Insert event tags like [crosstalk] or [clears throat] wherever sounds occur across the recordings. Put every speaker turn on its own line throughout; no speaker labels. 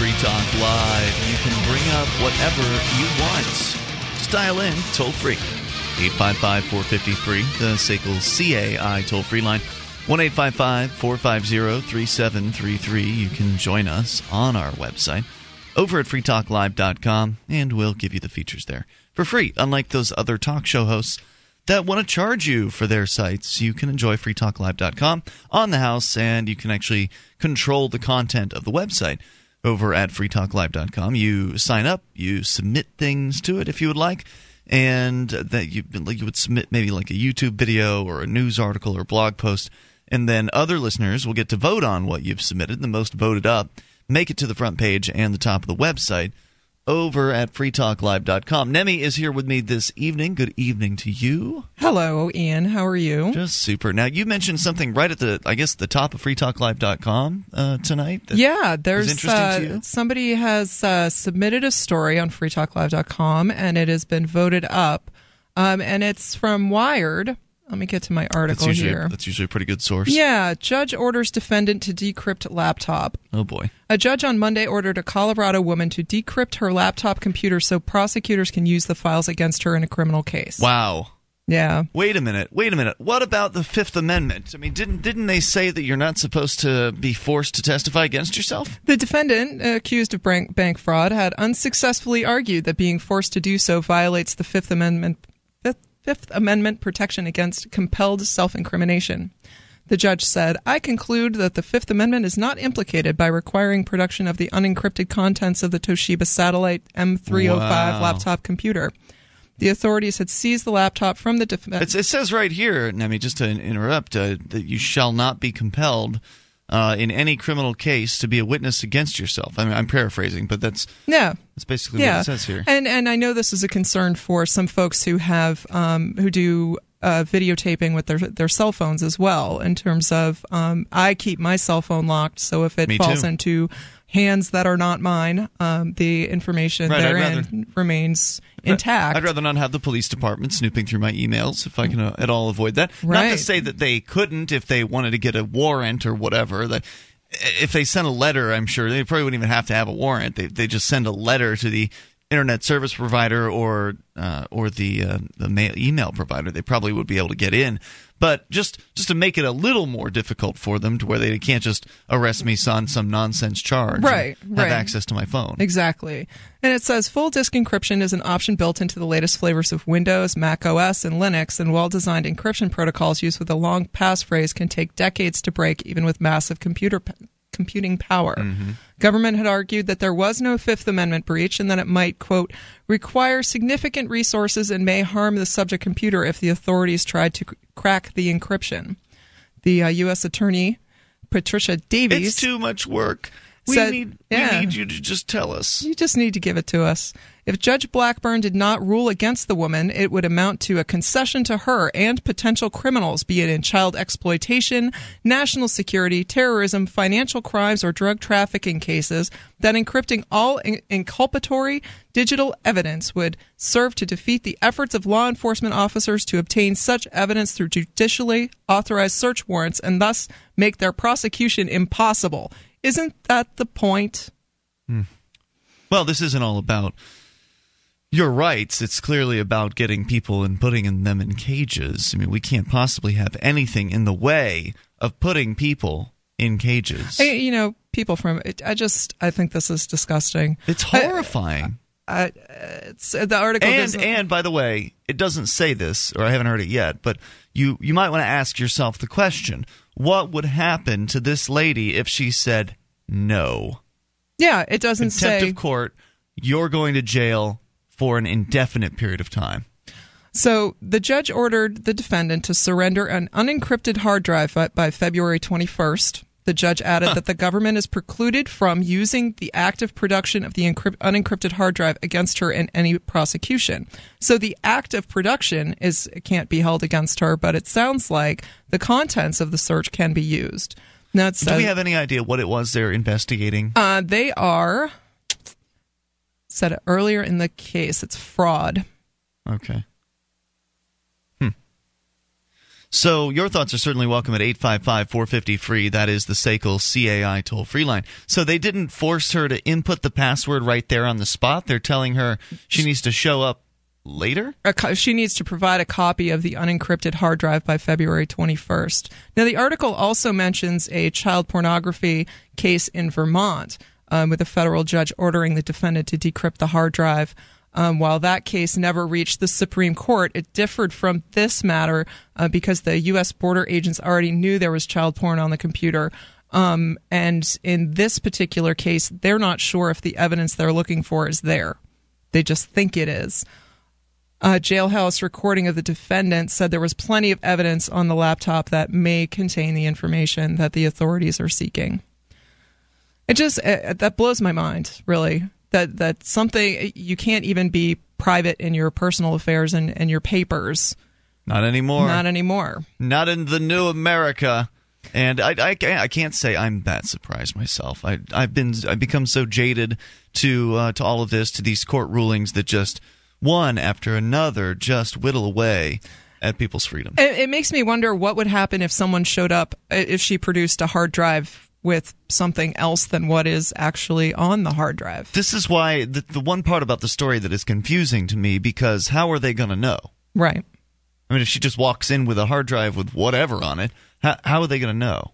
Free Talk Live. You can bring up whatever you want. Just dial in toll free. 855 453, the SACL CAI toll free line. 1 450 3733. You can join us on our website over at freetalklive.com, and we'll give you the features there for free. Unlike those other talk show hosts that want to charge you for their sites, you can enjoy freetalklive.com on the house, and you can actually control the content of the website over at freetalklive.com. You sign up, you submit things to it if you would like and that you like you would submit maybe like a YouTube video or a news article or blog post and then other listeners will get to vote on what you've submitted. The most voted up make it to the front page and the top of the website over at freetalklive.com. Nemi is here with me this evening. Good evening to you.
Hello, Ian. How are you?
Just super. Now, you mentioned something right at the, I guess, the top of freetalklive.com uh, tonight.
yeah, there's uh, somebody has uh, submitted a story on freetalklive.com and it has been voted up. Um, and it's from Wired. Let me get to my article
that's usually,
here.
That's usually a pretty good source.
Yeah. Judge orders defendant to decrypt laptop.
Oh, boy.
A judge on Monday ordered a Colorado woman to decrypt her laptop computer so prosecutors can use the files against her in a criminal case.
Wow.
Yeah.
Wait a minute. Wait a minute. What about the Fifth Amendment? I mean, didn't didn't they say that you're not supposed to be forced to testify against yourself?
The defendant, accused of bank, bank fraud, had unsuccessfully argued that being forced to do so violates the Fifth Amendment Fifth Amendment protection against compelled self incrimination. The judge said, I conclude that the Fifth Amendment is not implicated by requiring production of the unencrypted contents of the Toshiba Satellite M305
wow.
laptop computer. The authorities had seized the laptop from the defense.
It says right here, Nemi, just to interrupt, uh, that you shall not be compelled uh, in any criminal case to be a witness against yourself. I mean, I'm paraphrasing, but that's
yeah,
that's basically
yeah.
what it says here.
And and I know this is a concern for some folks who have um, who do uh, videotaping with their their cell phones as well. In terms of, um, I keep my cell phone locked, so if it
Me
falls
too.
into hands that are not mine, um, the information
right,
therein
rather,
remains intact.
I'd rather not have the police department snooping through my emails if I can uh, at all avoid that.
Right.
Not to say that they couldn't if they wanted to get a warrant or whatever. That if they sent a letter, I'm sure they probably wouldn't even have to have a warrant. They they just send a letter to the internet service provider or uh, or the uh, the mail, email provider, they probably would be able to get in. But just just to make it a little more difficult for them, to where they can't just arrest me on some nonsense charge,
right?
Have
right.
access to my phone.
Exactly. And it says full disk encryption is an option built into the latest flavors of Windows, Mac OS, and Linux, and well designed encryption protocols used with a long passphrase can take decades to break, even with massive computer computing power.
Mm-hmm.
Government had argued that there was no Fifth Amendment breach and that it might, quote, require significant resources and may harm the subject computer if the authorities tried to c- crack the encryption. The uh, U.S. Attorney, Patricia Davies.
It's too much work. We
said-
need
yeah.
we need you to just tell us.
You just need to give it to us. If Judge Blackburn did not rule against the woman, it would amount to a concession to her and potential criminals, be it in child exploitation, national security, terrorism, financial crimes, or drug trafficking cases, that encrypting all in- inculpatory digital evidence would serve to defeat the efforts of law enforcement officers to obtain such evidence through judicially authorized search warrants and thus make their prosecution impossible. Isn't that the point? Hmm.
Well, this isn't all about your rights. It's clearly about getting people and putting them in cages. I mean, we can't possibly have anything in the way of putting people in cages.
Hey, you know, people from I just I think this is disgusting.
It's horrifying.
I, I, it's the article
and
doesn't-
and by the way, it doesn't say this, or I haven't heard it yet. But you you might want to ask yourself the question: What would happen to this lady if she said no?
yeah, it doesn't
Contempt
say.
of court. You're going to jail for an indefinite period of time.
So the judge ordered the defendant to surrender an unencrypted hard drive by, February 21st. The judge added that the government is precluded from using the active production of the encrypt, unencrypted hard drive against her in any prosecution. So the act of production is can't be held against her, but it sounds like the contents of the search can be used. Now
Do we have any idea what it was they're investigating?
uh, they are said it earlier in the case. It's fraud.
Okay. Hmm. So your thoughts are certainly welcome at 855-450-FREE. That is the SACL CAI toll-free line. So they didn't force her to input the password right there on the spot. They're telling her she needs to show up later?
Co- she needs to provide a copy of the unencrypted hard drive by February 21st. Now, the article also mentions a child pornography case in Vermont um, with a federal judge ordering the defendant to decrypt the hard drive. Um, while that case never reached the Supreme Court, it differed from this matter uh, because the U.S. border agents already knew there was child porn on the computer. Um, and in this particular case, they're not sure if the evidence they're looking for is there. They just think it is. A jailhouse recording of the defendant said there was plenty of evidence on the laptop that may contain the information that the authorities are seeking. It just uh, that blows my mind, really that that something you can't even be private in your personal affairs and, and your papers.
Not anymore.
Not anymore.
Not in the new America. And I, I, I can't say I'm that surprised myself. I, I've been I've become so jaded to uh, to all of this, to these court rulings that just one after another just whittle away at people's freedom.
It, it makes me wonder what would happen if someone showed up if she produced a hard drive with something else than what is actually on the hard drive.
This is why the, the one part about the story that is confusing to me because how are they going to know?
Right.
I mean, if she just walks in with a hard drive with whatever on it, how, how are they going to know?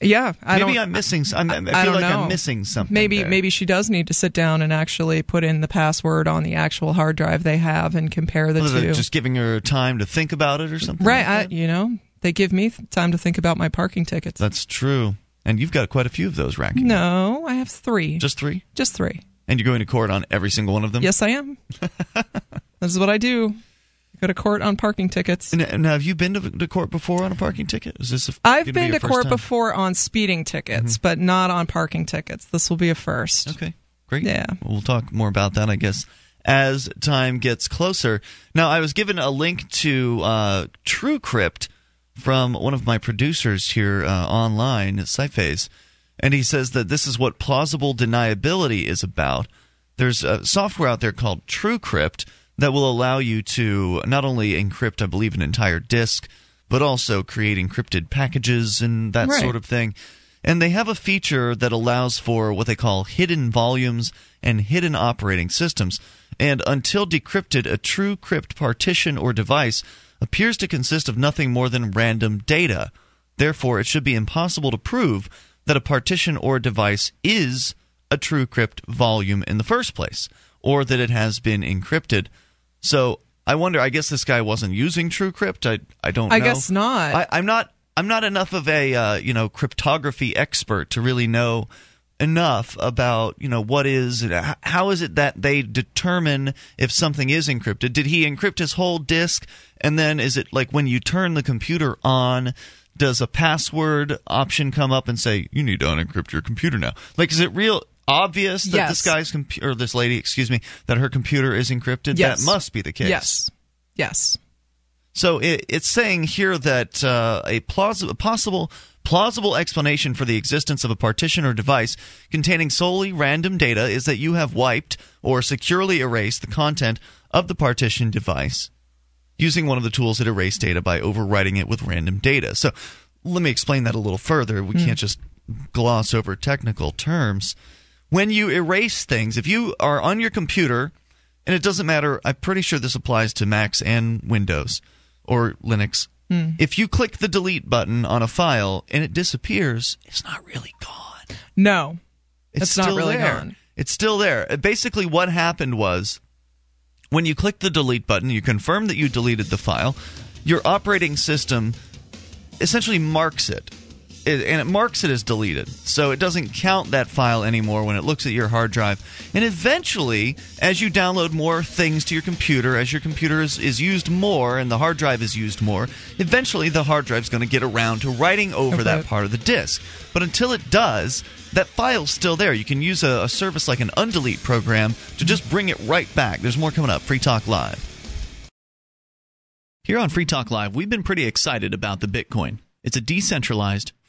Yeah, I
maybe I'm missing. I'm, I, I feel like
know.
I'm missing something.
Maybe
there.
maybe she does need to sit down and actually put in the password on the actual hard drive they have and compare the
well,
two.
Just giving her time to think about it or something.
Right.
Like
I, you know, they give me time to think about my parking tickets.
That's true. And you've got quite a few of those racking.
No, I have three.
Just three?
Just three.
And you're going to court on every single one of them?
Yes, I am. [laughs] this is what I do. I go to court on parking tickets.
And, and have you been to, to, court before on a parking ticket? Is this?
i I've been
be
to court
time?
before on speeding tickets, mm-hmm. but not on parking tickets. This will be a first.
Okay, great.
Yeah,
we'll talk more about that, I guess, as time gets closer. Now, I was given a link to uh, TrueCrypt from one of my producers here uh, online at and he says that this is what plausible deniability is about. There's a software out there called TrueCrypt that will allow you to not only encrypt, I believe, an entire disk, but also create encrypted packages and that
right.
sort of thing. And they have a feature that allows for what they call hidden volumes and hidden operating systems. And until decrypted, a TrueCrypt partition or device appears to consist of nothing more than random data. Therefore, it should be impossible to prove that a partition or device is a TrueCrypt volume in the first place, or that it has been encrypted. So I wonder. I guess this guy wasn't using TrueCrypt. I I don't.
I
know.
guess not.
I, I'm not. I'm not enough of a uh, you know cryptography expert to really know enough about you know what is how is it that they determine if something is encrypted? Did he encrypt his whole disk? And then is it like when you turn the computer on does a password option come up and say you need to unencrypt your computer now like is it real obvious that
yes.
this guy's computer or this lady excuse me that her computer is encrypted?
Yes.
that must be the case.
Yes. Yes.
So it, it's saying here that uh, a, plausible, possible plausible explanation for the existence of a partition or device containing solely random data is that you have wiped or securely erased the content of the partition device using one of the tools that erase data by overwriting it with random data. So let me explain that a little further. We mm. can't just gloss over technical terms. When you erase things, if you are on your computer, and it doesn't matter, I'm pretty sure this applies to Macs and Windows or Linux
Hmm.
If you click the delete button on a file and it disappears, it's not really gone.
No,
it's,
still
not really
there. Gone.
It's still there. Uh, basically, what happened was when you click the delete button, you confirm that you deleted the file. Your operating system essentially marks it it, and it marks it as deleted. So it doesn't count that file anymore when it looks at your hard drive. And eventually, as you download more things to your computer, as your computer is, is used more and the hard drive is used more, eventually the hard drive is going to get around to writing over okay. that part of the disk. But until it does, that file's still there. You can use a, a service like an undelete program to just bring it right back. There's more coming up. Free Talk Live. Here on Free Talk Live, we've been pretty excited about the Bitcoin. It's a decentralized,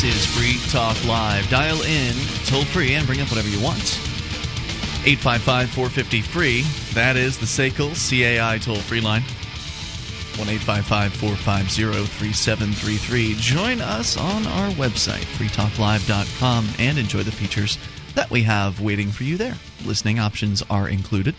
This is Free Talk Live. Dial in toll free and bring up whatever you want. 855 450 free. That is the SACL CAI toll free line. 1 855 450 3733. Join us on our website, freetalklive.com, and enjoy the features that we have waiting for you there. Listening options are included.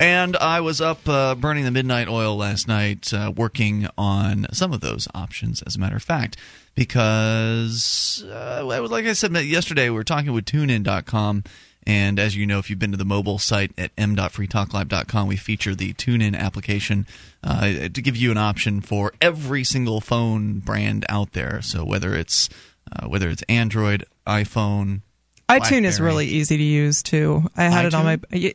And I was up uh, burning the midnight oil last night, uh, working on some of those options, as a matter of fact, because, uh, like I said yesterday, we were talking with TuneIn.com. And as you know, if you've been to the mobile site at m.freetalklive.com, we feature the TuneIn application uh, to give you an option for every single phone brand out there. So whether it's uh, whether it's Android, iPhone,
iTunes is really easy to use too. I had
iTunes?
it on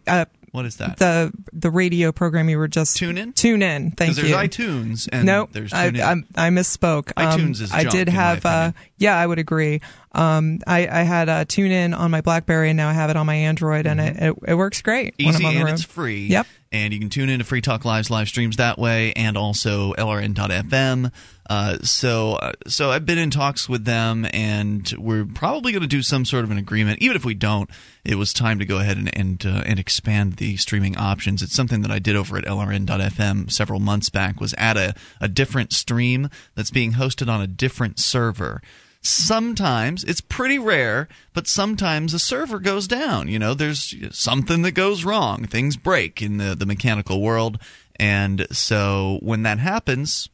my.
What is that?
The the radio program you were just
Tune in.
Tune in. Thank you.
there's iTunes and
no,
there's
I. I, I misspoke. Um,
iTunes is
I did have. Uh, yeah, I would agree. Um, I, I had uh, tune in on my BlackBerry, and now I have it on my Android, and it, it, it works great. when I'm
Mm-hmm. Easy and it's free.
Yep.
And you can tune into Free Talk Live's live streams that way, and also LRN.FM. Uh, so, uh, so I've been in talks with them, and we're probably going to do some sort of an agreement. Even if we don't, it was time to go ahead and and, uh, and expand the streaming options. It's something that I did over at LRN.FM several months back. Was add a a different stream that's being hosted on a different server sometimes it's pretty rare but sometimes a server goes down. You know there's something that goes wrong. Things break in the, the mechanical world. And so when that happens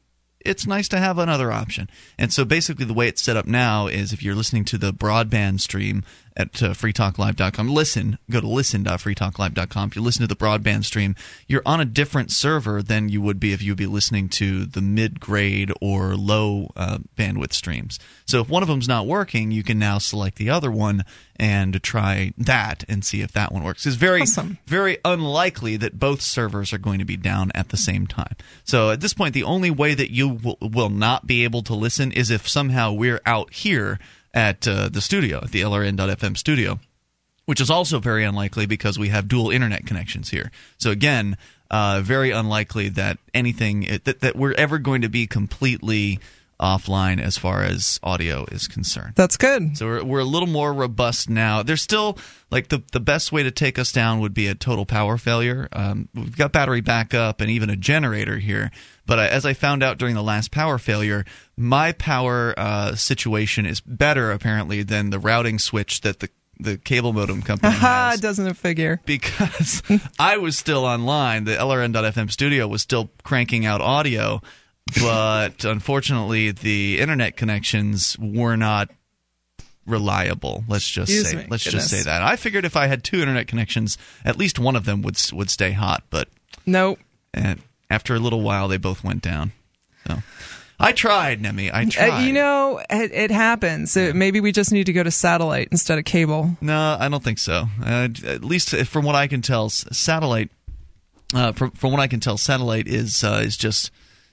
it's nice to have another option. And so basically, the way it's set up now is if you're listening to the broadband stream at uh, freetalklive.com, listen, go to listen.freetalklive.com. If you listen to the broadband stream, you're on a different server than you would be if you would be listening to the mid grade or low uh, bandwidth streams. So if one of them's not working, you can now select the other one and try that and see if that one works. It's very
Awesome.
very unlikely that both servers are going to be down at the same time. So at this point, the only way that you will, will not be able to listen is if somehow we're out here at uh, the studio, at the LRN.FM studio, which is also very unlikely because we have dual internet connections here. So again, uh, very unlikely that anything that, that we're ever going to be completely offline as far as audio is concerned.
That's good.
So we're, we're a little more robust now. There's still like the the best way to take us down would be a total power failure. Um, we've got battery backup and even a generator here. But uh, as I found out during the last power failure, my power uh, situation is better apparently than the routing switch that the the cable modem company [laughs]
Ha!
has
Doesn't it figure?
because [laughs] I was still online. The LRN.FM studio was still cranking out audio, but [laughs] unfortunately, the internet connections were not reliable. Let's just
Excuse
say
me.
let's
Goodness.
just say that. I figured if I had two internet connections, at least one of them would would stay hot, but
Nope.
and after a little while, they both went down. So I tried, Nemi. I
Uh,
tried.
you know, it, it happens. Uh, maybe we just need to go to satellite instead of cable.
No, I don't think so. Uh, at least from what I can tell, satellite. Uh, from from what I can tell, satellite is uh, is just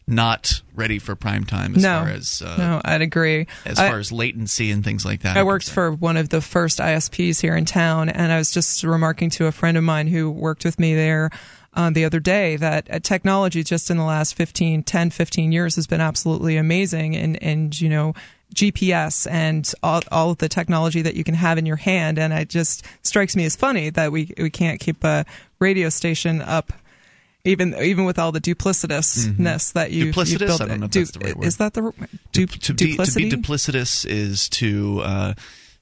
not ready for prime time as
no,
far as uh,
no, I'd agree.
as
I-
far as latency and things like that.
I worked for one of the first ISPs here in town, and I was just remarking to a friend of mine who worked with me there uh, the other day that uh, technology just in the last 15, 10, 15 years has been absolutely amazing. And, and you know, GPS and all, all of the technology that you can have in your hand. And it just strikes me as funny that we, we can't keep a radio station up. Even even with all the duplicitousness that you
Mm-hmm. Duplicitous?
you've built,
I don't know if
Du-
that's the right word.
Is that the
Du-
du-
to be to be duplicitous is to uh,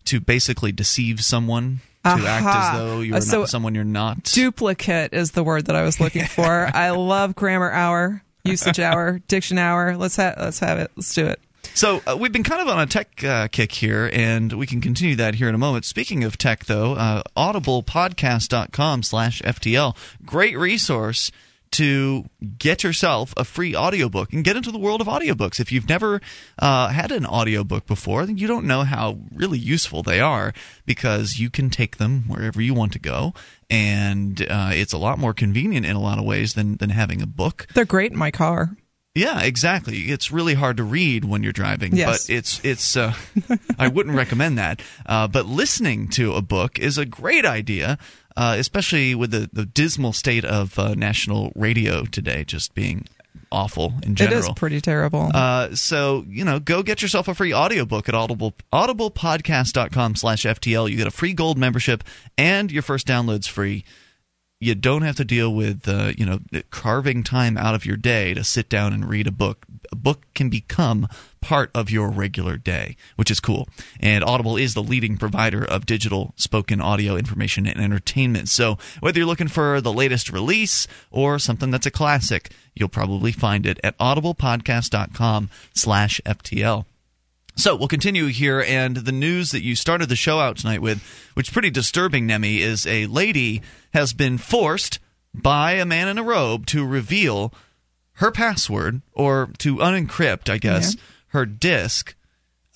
to basically deceive someone to act as though you're
Uh, so
not someone you're not.
Duplicate is the word that I was looking for. [laughs] I love grammar hour, usage [laughs] hour, diction hour. Let's have let's have it. Let's do it.
So uh, we've been kind of on a tech uh, kick here, and we can continue that here in a moment. Speaking of tech, though, uh, audiblepodcast.com slash FTL, great resource to get yourself a free audiobook and get into the world of audiobooks. If you've never uh, had an audiobook before, then you don't know how really useful they are because you can take them wherever you want to go. And uh, it's a lot more convenient in a lot of ways than, than having a book.
They're great in my car.
Yeah, exactly. It's really hard to read when you're driving,
yes.
but it's it's. Uh, [laughs] I wouldn't recommend that. Uh, but listening to a book is a great idea, uh, especially with the, the dismal state of uh, national radio today, just being awful in general.
It is pretty terrible.
Uh, so, you know, go get yourself a free audiobook at Audible, audiblepodcast.com slash FTL. You get a free gold membership and your first download's free you don't have to deal with uh, you know carving time out of your day to sit down and read a book. A book can become part of your regular day, which is cool. And Audible is the leading provider of digital spoken audio information and entertainment. So whether you're looking for the latest release or something that's a classic, you'll probably find it at audiblepodcast.com/ftl. So we'll continue here, and the news that you started the show out tonight with, which is pretty disturbing, Nemi, is a lady has been forced by a man in a robe to reveal her password or to unencrypt, I guess, yeah. her disk.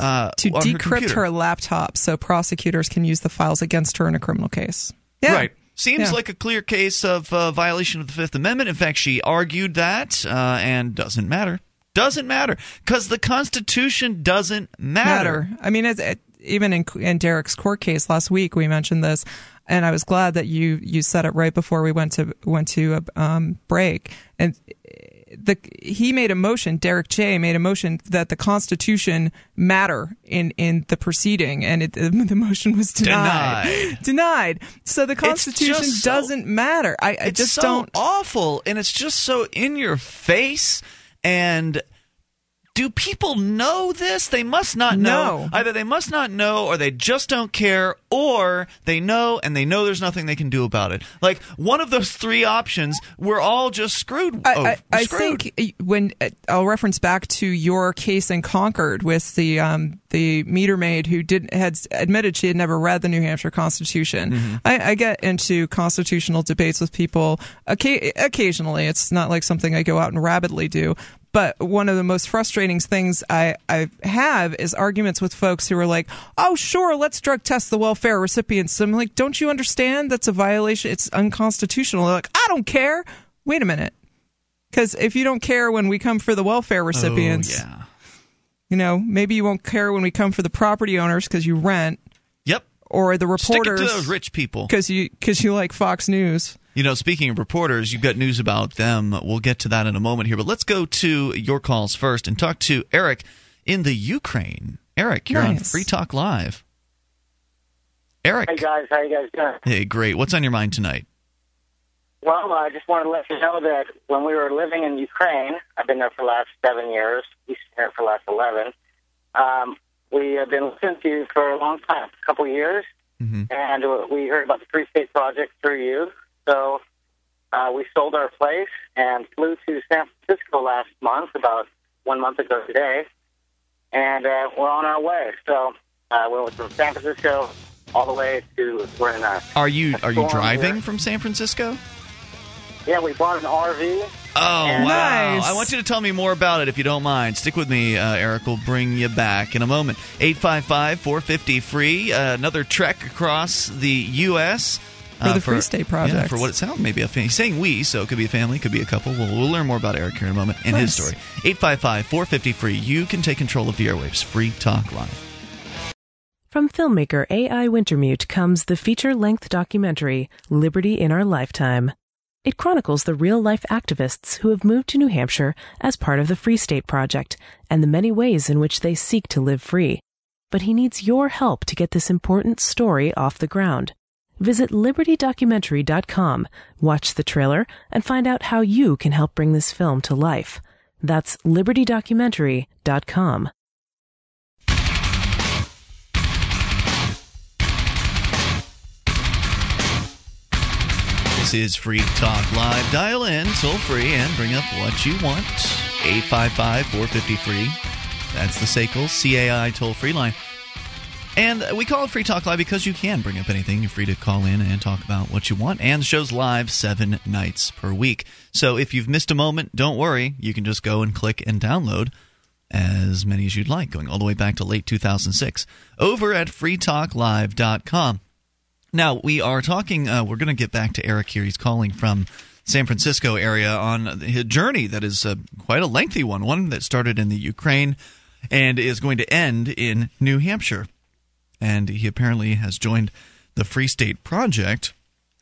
Uh,
to decrypt
her,
her, laptop so prosecutors can use the files against her in a criminal case. Yeah.
Right. Seems yeah. like a clear case of uh, violation of the Fifth Amendment. In fact, she argued that, uh, and doesn't matter. Doesn't matter because the Constitution doesn't matter.
matter. I mean, it, even in, in Derrick's court case last week, we mentioned this, and I was glad that you you said it right before we went to went to a um, break. And the he made a motion. Derrick J made a motion that the Constitution matter in in the proceeding, and it, [laughs] the motion was denied.
Denied.
denied. So the Constitution so,
doesn't
matter. I, I just
so
don't.
Awful, and it's just so in your face and do people know this? They must not know.
No.
Either they must not know or they just don't care or they know and they know there's nothing they can do about it. Like one of those three options, we're all just screwed.
I,
oh,
I, I
screwed.
think when I'll reference back to your case in Concord with the um, the meter maid who did had admitted she had never read the New Hampshire Constitution. Mm-hmm. I, I, get into constitutional debates with people occasionally. It's not like something I go out and rabidly do, but one of the most frustrating things I, I have is arguments with folks who are like, oh, sure, let's drug test the welfare recipients. I'm like, don't you understand that's a violation? It's unconstitutional. They're like, I don't care. Wait a minute. Because if you don't care when we come for the welfare oh, recipients,
oh, yeah.
you know, maybe you won't care when we come for the property owners because you rent.
Yep.
Or the reporters.
Stick it to those rich people.
Because you, cause you like Fox News.
You know, speaking of reporters, you've got news about them. We'll get to that in a moment here, but let's go to your calls first and talk to Eric in the Ukraine. Eric, you're nice. on Free Talk Live. Eric.
Hey guys, how you guys doing?
Hey, great. What's on your mind tonight?
Well, I just wanted to let you know that when we were living in Ukraine, I've been there for the last seven years. He's been there for the last eleven. Um, we have been listening to you for a long time, a couple of years, mm-hmm. and we heard about the Free State Project through you. So uh, we sold our place and flew to San Francisco last month, about one month ago today, and uh, we're on our way. So uh, we went from San Francisco all the way to we're in a.
Are you are you driving here. from San Francisco?
Yeah, we bought an RV.
Oh wow!
Nice.
I want you to tell me more about it if you don't mind. Stick with me, uh, Eric. We'll bring you back in a moment. 855-450 free. Uh, another trek across the U.S
for the uh, Free State Project.
Yeah, for what it sounds, maybe a family. He's saying we, so it could be a family, could be a couple. We'll, we'll learn more about Eric here in a moment and nice. his story. 855 450 free. You can take control of the airwaves. Free Talk Live.
From filmmaker A.I. Wintermute comes the feature length documentary, Liberty in Our Lifetime. It chronicles the real life activists who have moved to New Hampshire as part of the Free State Project and the many ways in which they seek to live free. But he needs your help to get this important story off the ground. Visit libertydocumentary.com, watch the trailer, and find out how you can help bring this film to life. That's libertydocumentary.com.
This is Free Talk Live. Dial in toll free and bring up what you want. 855 453. That's the SACL CAI toll free line. And we call it Free Talk Live because you can bring up anything. You're free to call in and talk about what you want. And the show's live seven nights per week. So if you've missed a moment, don't worry. You can just go and click and download as many as you'd like, going all the way back to late 2006 over at freetalklive.com. Now, we are talking, uh, we're going to get back to Eric here. He's calling from San Francisco area on a journey that is uh, quite a lengthy one, one that started in the Ukraine and is going to end in New Hampshire and he apparently has joined the Free State Project,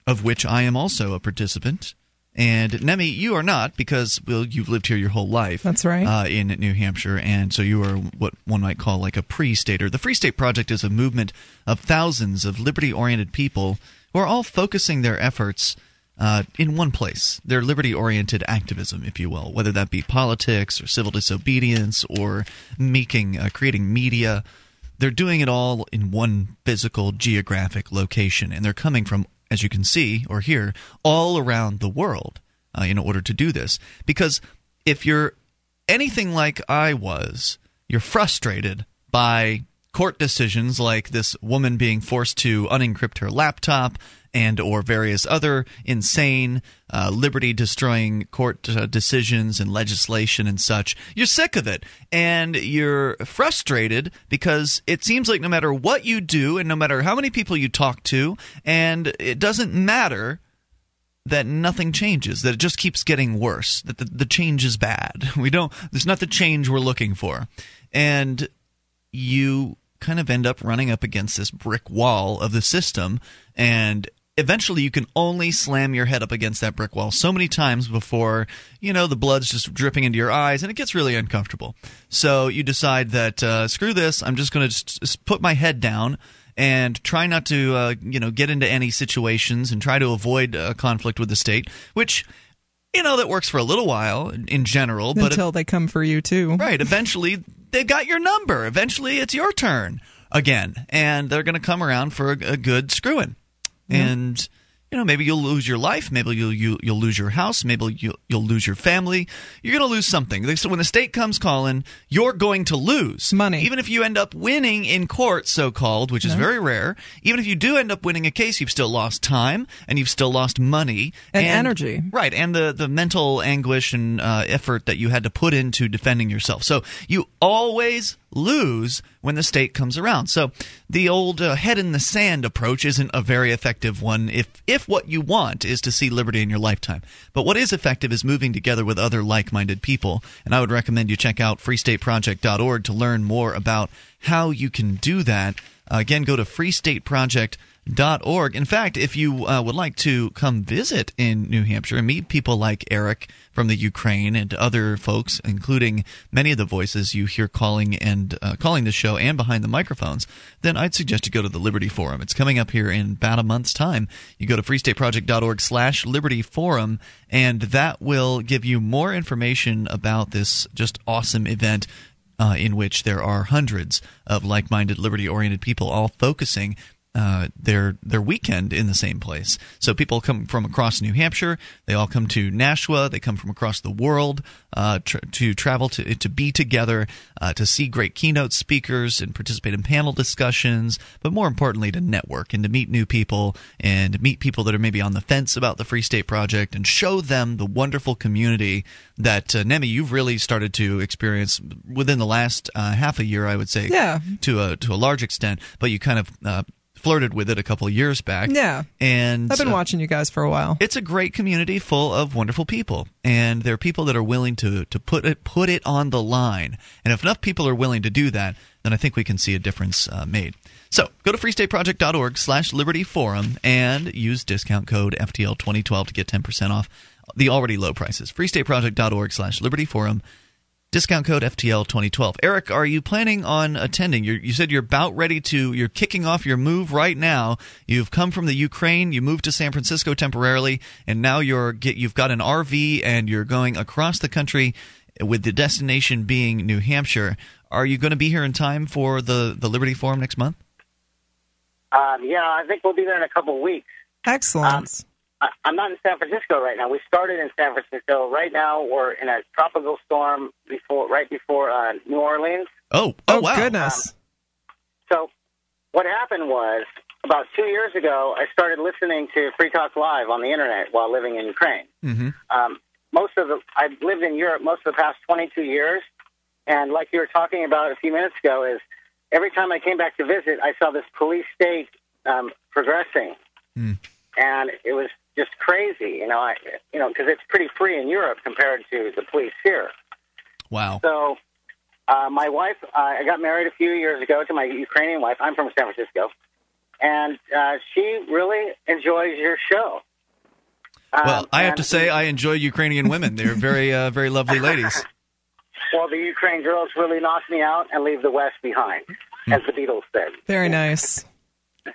of which I am also a participant. And Nemi, you are not because well, you've lived here your whole life.
That's right.
Uh, in New Hampshire, and so you are what one might call like a pre-stater. The Free State Project is a movement of thousands of liberty-oriented people who are all focusing their efforts uh, in one place. Their liberty-oriented activism, if you will, whether that be politics or civil disobedience or making, uh, creating media they're doing it all in one physical geographic location, and they're coming from, as you can see or hear, all around the world uh, in order to do this. Because if you're anything like I was, you're frustrated by court decisions like this woman being forced to unencrypt her laptop and or various other insane uh, liberty destroying court uh, decisions and legislation and such. You're sick of it. And you're frustrated because it seems like no matter what you do and no matter how many people you talk to and it doesn't matter that nothing changes that it just keeps getting worse that the, the change is bad. [laughs] We don't there's not the change we're looking for. And you kind of end up running up against this brick wall of the system and eventually you can only slam your head up against that brick wall so many times before you know the blood's just dripping into your eyes and it gets really uncomfortable. So you decide that uh, screw this i'm just going to put my head down and try not to uh, you know get into any situations and try to avoid a conflict with the state which you know that works for a little while in general
but until if, they come for you too.
Right eventually they've got your number. Eventually it's your turn again. And they're going to come around for a, a good screwing. And you know maybe you'll lose your life. Maybe you'll you, you'll lose your house. Maybe you'll, you'll lose your family. You're going to lose something. So when the state comes calling you're going to lose.
Money.
Even if you end up winning in court so called which is no. very rare even if you do end up winning a case you've still lost time and you've still lost money.
And, and energy.
Right and the the mental anguish and uh, effort that you had to put into defending yourself. So you always lose when the state comes around. So the old uh, head in the sand approach isn't a very effective one if if what you want is to see liberty in your lifetime. But what is effective is moving together with other like-minded people. And I would recommend you check out freestateproject.org to learn more about how you can do that. Uh, again, go to freestateproject.org. In fact, if you uh, would like to come visit in New Hampshire and meet people like Eric from the Ukraine and other folks, including many of the voices you hear calling and uh, calling the show and behind the microphones, then I'd suggest you go to the Liberty Forum. It's coming up here in about a month's time. You go to freestateproject.org slash Liberty Forum, and that will give you more information about this just awesome event uh, in which there are hundreds of like minded, liberty oriented people all focusing uh, their their weekend in the same place. So people come from across New Hampshire. They all come to Nashua. They come from across the world uh, tr- to travel to to be together, uh, to see great keynote speakers and participate in panel discussions. But more importantly, to network and to meet new people and meet people that are maybe on the fence about the Free State Project and show them the wonderful community that uh, Nemi you've really started to experience within the last uh, half a year. I would say,
yeah,
to a to a large extent. But you kind of uh, flirted with it a couple years back.
Yeah.
And
I've been uh, watching you guys for a while.
It's a great community full of wonderful people. And there are people that are willing to, to put it put it on the line. And if enough people are willing to do that, then I think we can see a difference uh, made. So go to freestateproject.org slash liberty forum and use discount code FTL2012 to get 10% off the already low prices. freestateproject.org slash liberty forum Discount code FTL 2012. Eric, are you planning on attending? You're, you said you're about ready to, you're kicking off your move right now. You've come from the Ukraine, you moved to San Francisco temporarily, and now you're get, you've got an RV and you're going across the country with the destination being New Hampshire. Are you going to be here in time for the, the Liberty Forum next month?
Um, yeah, I think we'll be there in a couple of weeks.
Excellent. Um,
I, am not in San Francisco right now. We started in San Francisco. Right now, we're in a tropical storm before, right before uh, New Orleans.
Oh, oh,
oh
wow.
goodness. Um,
so what happened was about two years ago, I started listening to Free Talk Live on the internet while living in Ukraine.
Mm-hmm.
Um, most of the I've lived in Europe most of the past 22 years, and like you were talking about a few minutes ago, is every time I came back to visit, I saw this police state um, progressing,
Mm.
and it was just crazy. You know, I you know because it's pretty free in Europe compared to the police here.
Wow.
So, uh, my wife, uh, I got married a few years ago to my Ukrainian wife. I'm from San Francisco, and uh, she really enjoys your show. Um,
Well, I have
and
to say, I enjoy Ukrainian women. They're very, uh, very lovely ladies. [laughs]
well, the Ukraine girls really knock me out and leave the West behind,
Hmm.
as the Beatles said.
Very nice. [laughs]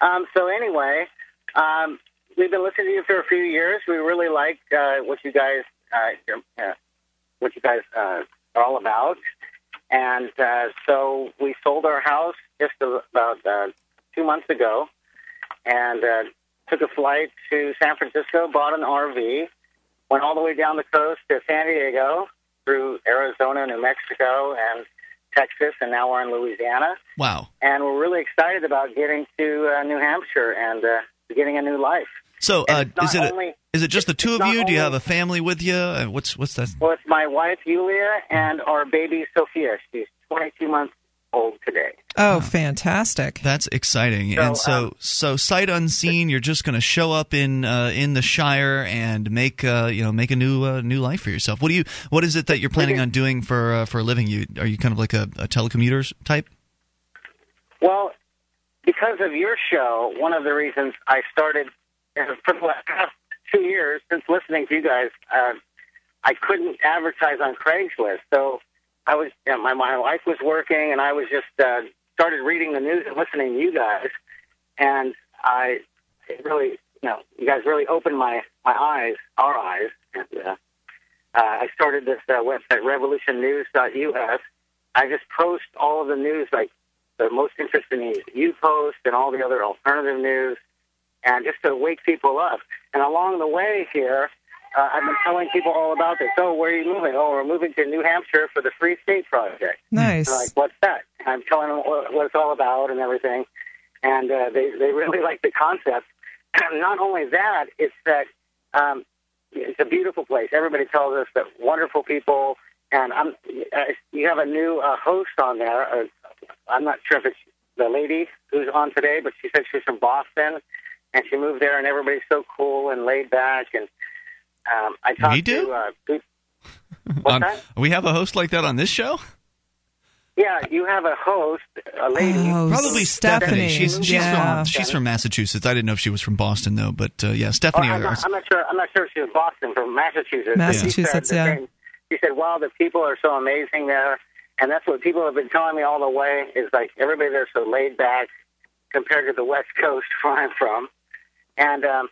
Um, so anyway, um, we've been listening to you for a few years. We really like uh, what you guys, uh, uh, what you guys uh, are all about, and uh, so we sold our house just about uh, two months ago, and uh, took a flight to San Francisco, bought an RV, went all the way down the coast to San Diego, through Arizona, New Mexico, and Texas, and now we're in Louisiana
Wow.
and we're really excited about getting to uh, New Hampshire and uh, beginning a new life.
So,
And
uh,
it's
is it
only-
is it just the two of
not
you? Do you have a family with you? Uh, What's what's that?
Well, it's my wife Yulia and our baby Sophia. She's 22 months old today.
Oh, fantastic.
That's exciting.
So,
and so,
um,
so sight unseen, you're just going to show up in uh, in the Shire and make uh, you know make a new uh, new life for yourself. What do you? What is it that you're planning on doing for uh, for a living? You are you kind of like a, a telecommuter type?
Well, because of your show, one of the reasons I started for the last [laughs] two years since listening to you guys, uh, I couldn't advertise on Craigslist. So I was, you know, my my wife was working, and I was just uh, started reading the news and listening to you guys, and I it really, you know, you guys really opened my my eyes, our eyes, and uh, uh, I started this uh, website, RevolutionNews.us. I just post all of the news, like the most interesting news you post, and all the other alternative news, and just to wake people up. And along the way here, uh, I've been telling people all about this. Oh, where are you moving? Oh, we're moving to New Hampshire for the Free State Project.
Nice.
Like, what's that? And I'm telling them what, what it's all about and everything, and uh, they they really [laughs] like the concept. And [clears throat] Not only that, it's that um, it's a beautiful place. Everybody tells us that wonderful people, and I'm uh, you have a new uh, host on there. Uh, I'm not sure if it's the lady who's on today, but she said she's from Boston, and she moved there, and everybody's so cool and laid back. And um, I talked
We do?
to uh, people- [laughs] what's
On-
that?
we have a host like that on this show.
Yeah, you have a host, a lady.
Oh,
Probably Stephanie.
Stephanie.
She's she's
yeah.
from she's from Massachusetts. I didn't know if she was from Boston though, but uh, yeah,
Oh,
Stephanie.
I'm, not, I'm not sure. I'm not sure if she was Boston from Massachusetts. but she
Massachusetts,
said the
yeah.
same- She said, "Wow, the people are so amazing there," and that's what people have been telling me all the way. Is like everybody there's so laid back compared to the West Coast [laughs] where I'm from, and um,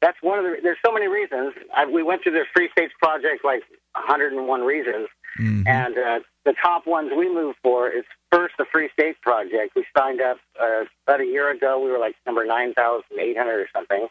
that's one of the. There's so many reasons. I, we went through the Free States Project like 101 reasons,
Mhm.
and uh, the top ones we moved for is first the Free State Project. We signed up uh, about a year ago. We were like number 9,800 or something.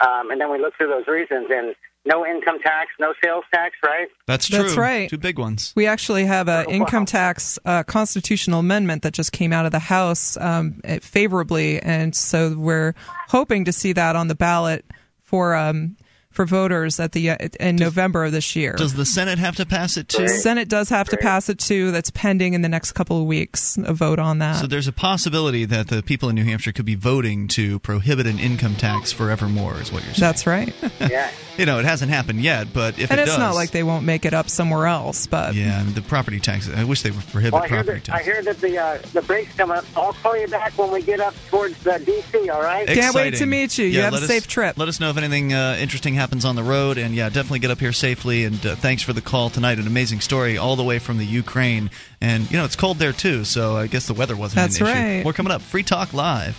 Um, and then we look through those reasons, and no income tax, no sales tax, right?
That's true.
That's right.
Two big ones.
We actually have an
Oh,
income
wow.
tax uh, constitutional amendment that just came out of the House um, favorably, and so we're hoping to see that on the ballot for um, for voters at the uh, in November of this year.
Does the Senate have to pass it too?
Right.
Senate does have to pass it too. That's pending in the next couple of weeks. A vote on that.
So there's a possibility that the people in New Hampshire could be voting to prohibit an income tax forevermore, is what you're saying.
That's right.
Yeah. [laughs]
you know, it hasn't happened yet, but if
and
it
it's
does,
not like they won't make it up somewhere else, but
yeah, I mean, the property taxes. I wish they would prohibit
Well, I hear
property
that I hear that the uh, the break's coming up. I'll call you back when we get up towards the D.C. All right?
Can't wait to meet you. You
Yeah,
have a
let us-
safe trip.
Let us know if anything uh, interesting happens on the road, and yeah, definitely get up here safely. And uh, thanks for the call tonight. An amazing story, all the way from the Ukraine, and you know it's cold there too. So I guess the weather wasn't
That's
an issue.
right.
We're coming up. Free Talk Live.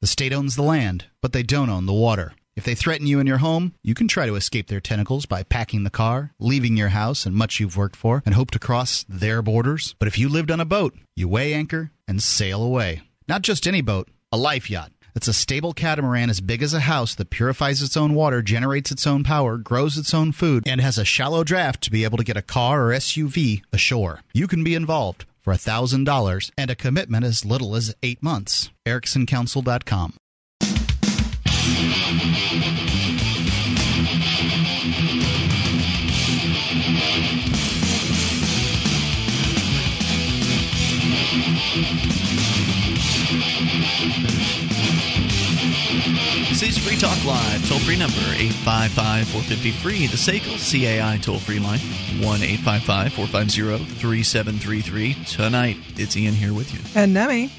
The state owns the land, but they don't own the water. If they threaten you in your home, you can try to escape their tentacles by packing the car, leaving your house and much you've worked for, and hope to cross their borders. But if you lived on a boat, you weigh anchor and sail away. Not just any boat, a life yacht. It's a stable catamaran as big as a house that purifies its own water, generates its own power, grows its own food, and has a shallow draft to be able to get a car or SUV ashore. You can be involved. for $1,000 and a commitment as little as eight months. EricksonCounsel.com.
Is Free Talk Live, toll free number 855 450 free. The SACL CAI toll free line 1 855 450 3733. Tonight, it's Ian here with you.
And Nemi.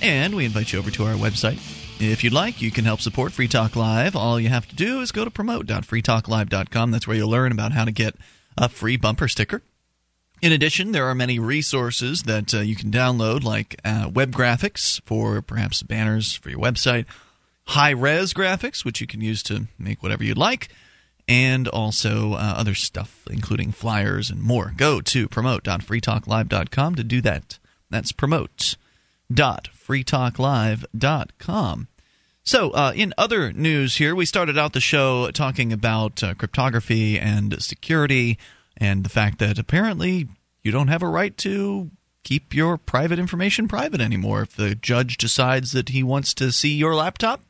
And we invite you over to our website. If you'd like, you can help support Free Talk Live. All you have to do is go to promote.freetalklive.com. That's where you'll learn about how to get a free bumper sticker. In addition, there are many resources that uh, you can download, like uh, web graphics for perhaps banners for your website, high res graphics, which you can use to make whatever you'd like, and also uh, other stuff, including flyers and more. Go to promote.freetalklive.com to do that. That's promote.freetalklive.com. So, uh, in other news here, we started out the show talking about uh, cryptography and security and the fact that apparently you don't have a right to keep your private information private anymore. If the judge decides that he wants to see your laptop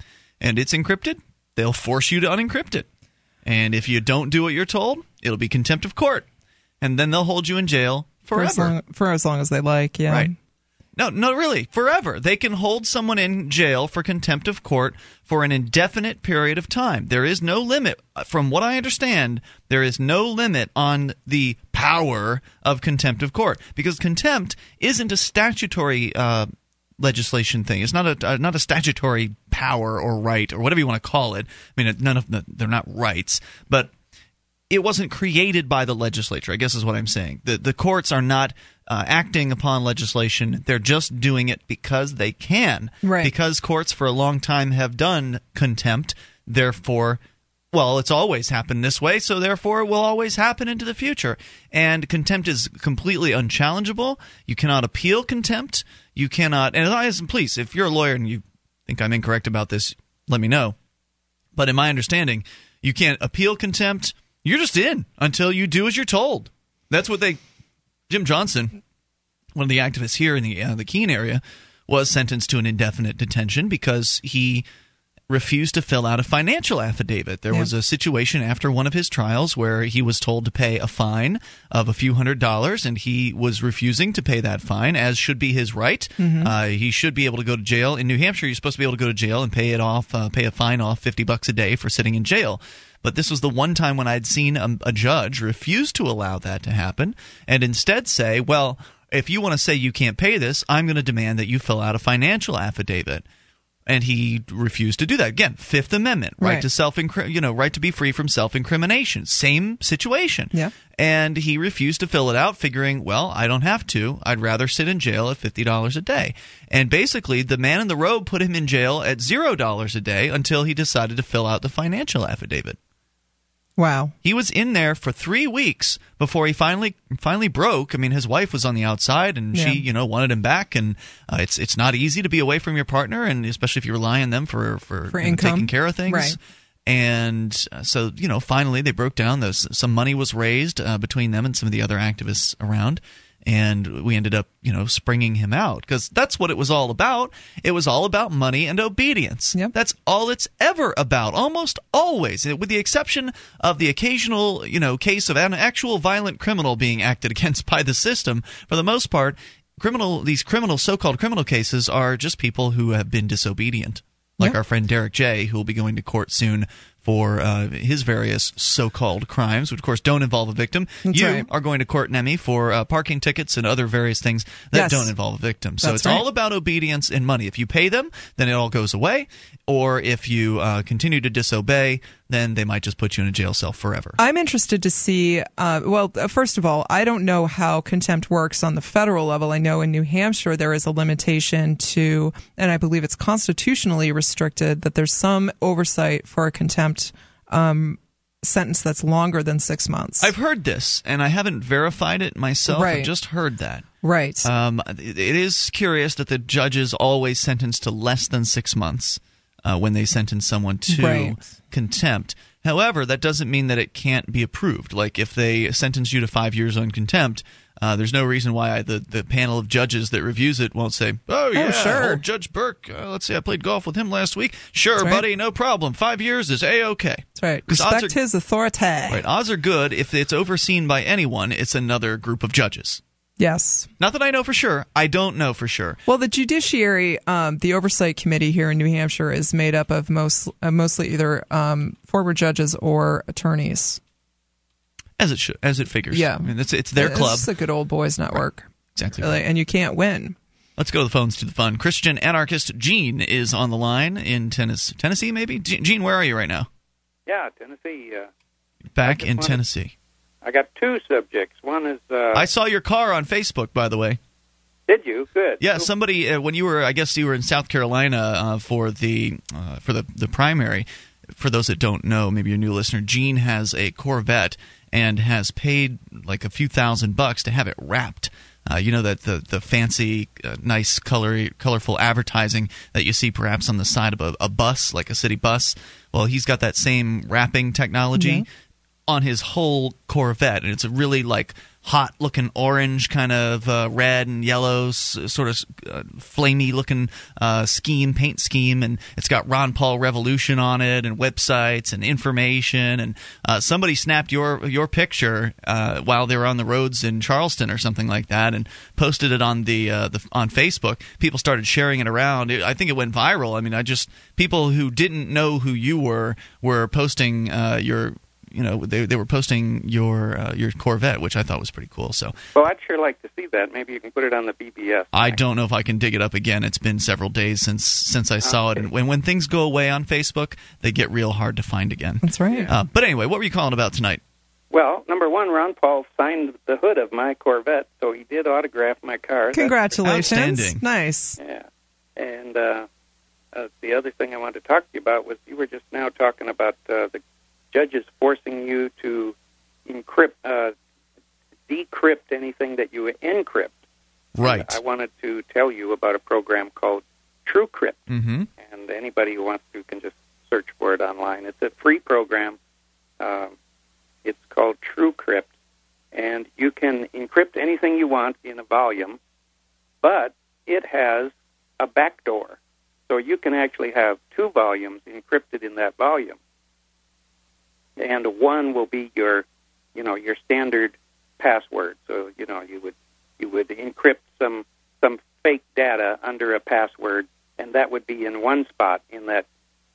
and it's encrypted, they'll force you to unencrypt it. And if you don't do what you're told, it'll be contempt of court. And then they'll hold you in jail forever.
For as long, for as, long as they like, yeah.
Right. No, no, really, forever. They can hold someone in jail for contempt of court for an indefinite period of time. There is no limit. From what I understand, there is no limit on the power of contempt of court because contempt isn't a statutory uh, legislation thing. It's not a uh, not a statutory power or right or whatever you want to call it. I mean, none of the, they're not rights, but it wasn't created by the legislature. I guess is what I'm saying. The the courts are not uh, acting upon legislation. They're just doing it because they can.
Right.
Because courts for a long time have done contempt. Therefore, well, it's always happened this way, so therefore it will always happen into the future. And contempt is completely unchallengeable. You cannot appeal contempt. You cannot. And I as please, if you're a lawyer and you think I'm incorrect about this, let me know. But in my understanding, you can't appeal contempt. You're just in until you do as you're told. That's what they Jim Johnson, one of the activists here in the uh, the Keene area, was sentenced to an indefinite detention because he refused to fill out a financial affidavit. There yeah. was a situation after one of his trials where he was told to pay a fine of a few hundred dollars, and he was refusing to pay that fine, as should be his right. Mm-hmm. Uh, he should be able to go to jail. In New Hampshire, you're supposed to be able to go to jail and pay it off, uh, pay a fine off fifty bucks a day for sitting in jail. But this was the one time when I'd seen a, a judge refuse to allow that to happen and instead say, well, if you want to say you can't pay this, I'm going to demand that you fill out a financial affidavit and he refused to do that. Again fifth amendment right, right. to self you know right to be free from self incrimination same situation.
Yeah.
And he refused to fill it out figuring well i don't have to. I'd rather sit in jail at $50 a day. And basically the man in the robe put him in jail at $0 a day until he decided to fill out the financial affidavit
Wow.
He was in there for three weeks before he finally finally broke. I mean, his wife was on the outside, and yeah. she, you know, wanted him back. And uh, it's it's not easy to be away from your partner, and especially if you rely on them for for,
for
know, taking care of things.
Right.
And uh, so, you know, finally they broke down. Those some money was raised uh, between them and some of the other activists around, and we ended up you know springing him out because that's what it was all about it was all about money and obedience
yep.
that's all it's ever about almost always with the exception of the occasional you know case of an actual violent criminal being acted [laughs] against by the system for the most part criminal these criminal so-called criminal cases are just people who have been disobedient like yep. our friend Derrick J, who will be going to court soon for uh, his various so-called crimes, which of course don't involve a victim.
That's
you
right.
are going to court Nemi for uh, parking tickets and other various things that
yes.
don't involve a victim. So
That's
it's
right.
all about obedience and money. If you pay them, then it all goes away. Or if you uh, continue to disobey, then they might just put you in a jail cell forever.
I'm interested to see. Uh, well, uh, first of all, I don't know how contempt works on the federal level. I know in New Hampshire there is a limitation to, and I believe it's constitutionally restricted that there's some oversight for a contempt um, sentence that's longer than six months.
I've heard this, and I haven't verified it myself.
Right.
I've just heard that.
Right.
Um, it is curious that the judges always sentence to less than six months uh, when they sentence someone to
right.
contempt. However, that doesn't mean that it can't be approved. Like if they sentence you to five years on contempt, Uh, there's no reason why I, the the panel of judges that reviews it won't say, "Oh yeah,
sure.
old Judge Burke. Uh, let's see, I played golf with him last week. Sure,
right.
buddy, no problem. Five years is a okay.
That's right. Respect
are-
his authority.
Right, odds are good if it's overseen by anyone. It's another group of judges.
Yes.
Not that I know for sure. I don't know for sure.
Well, the judiciary, um, the oversight committee here in New Hampshire is made up of most, uh, mostly either um, former judges or attorneys.
As it should, as it figures.
Yeah.
I mean, it's it's their club.
It's a good old boys network.
Exactly.
Really, and you can't win.
Let's go to the phones to the fun. Christian anarchist Gene is on the line in Tennessee. Tennessee, maybe. Gene, where are you right now?
Yeah, Tennessee. Uh,
Back in
wanted-
Tennessee.
I got two subjects. One is. Uh,
I saw your car on Facebook, by the way.
did you? Good.
Yeah,
Cool.
somebody uh, when you were, I guess you were in South Carolina uh, for the uh, for the the primary. For those that don't know, maybe you're a new listener. Gene has a Corvette and has paid like a few thousand bucks to have it wrapped. Uh, you know that the the fancy, uh, nice, color, colorful advertising that you see perhaps on the side of a, a bus, like a city bus. Well, he's got that same wrapping technology on his whole Corvette, and it's a really like hot looking orange, kind of uh, red and yellow, s- sort of uh, flamey looking uh, scheme, paint scheme, and it's got Ron Paul Revolution on it, and websites and information, and uh, somebody snapped your your picture uh, while they were on the roads in Charleston or something like that, and posted it on the uh, the on Facebook. People started sharing it around. It, I think it went viral. I mean, I just people who didn't know who you were were posting uh, your you know they they were posting your uh, your Corvette, which I thought was pretty cool. So
Well, I'd sure like to see that. Maybe you can put it on the BBS.
I don't know if I can dig it up again. It's been several days since since I saw it, and when when things go away on Facebook, they get real hard to find again.
That's right.
Uh, but anyway, what were you calling about tonight?
Well, number one, Ron Paul signed the hood of my Corvette, so he did autograph my car.
Congratulations.
outstanding.
Nice.
Yeah. And uh, uh, the other thing I wanted to talk to you about was you were just now talking about uh, the judges forcing you to encrypt, uh, decrypt anything that you encrypt.
Right.
I wanted to tell you about a program called TrueCrypt,
Mm-hmm.
and anybody who wants to can just search for it online. It's a free program. Um, it's called TrueCrypt, and you can encrypt anything you want in a volume, but it has a backdoor, so you can actually have two volumes encrypted in that volume, and one will be your, you know, your standard password. So you know you would you would encrypt some some fake data under a password, and that would be in one spot in that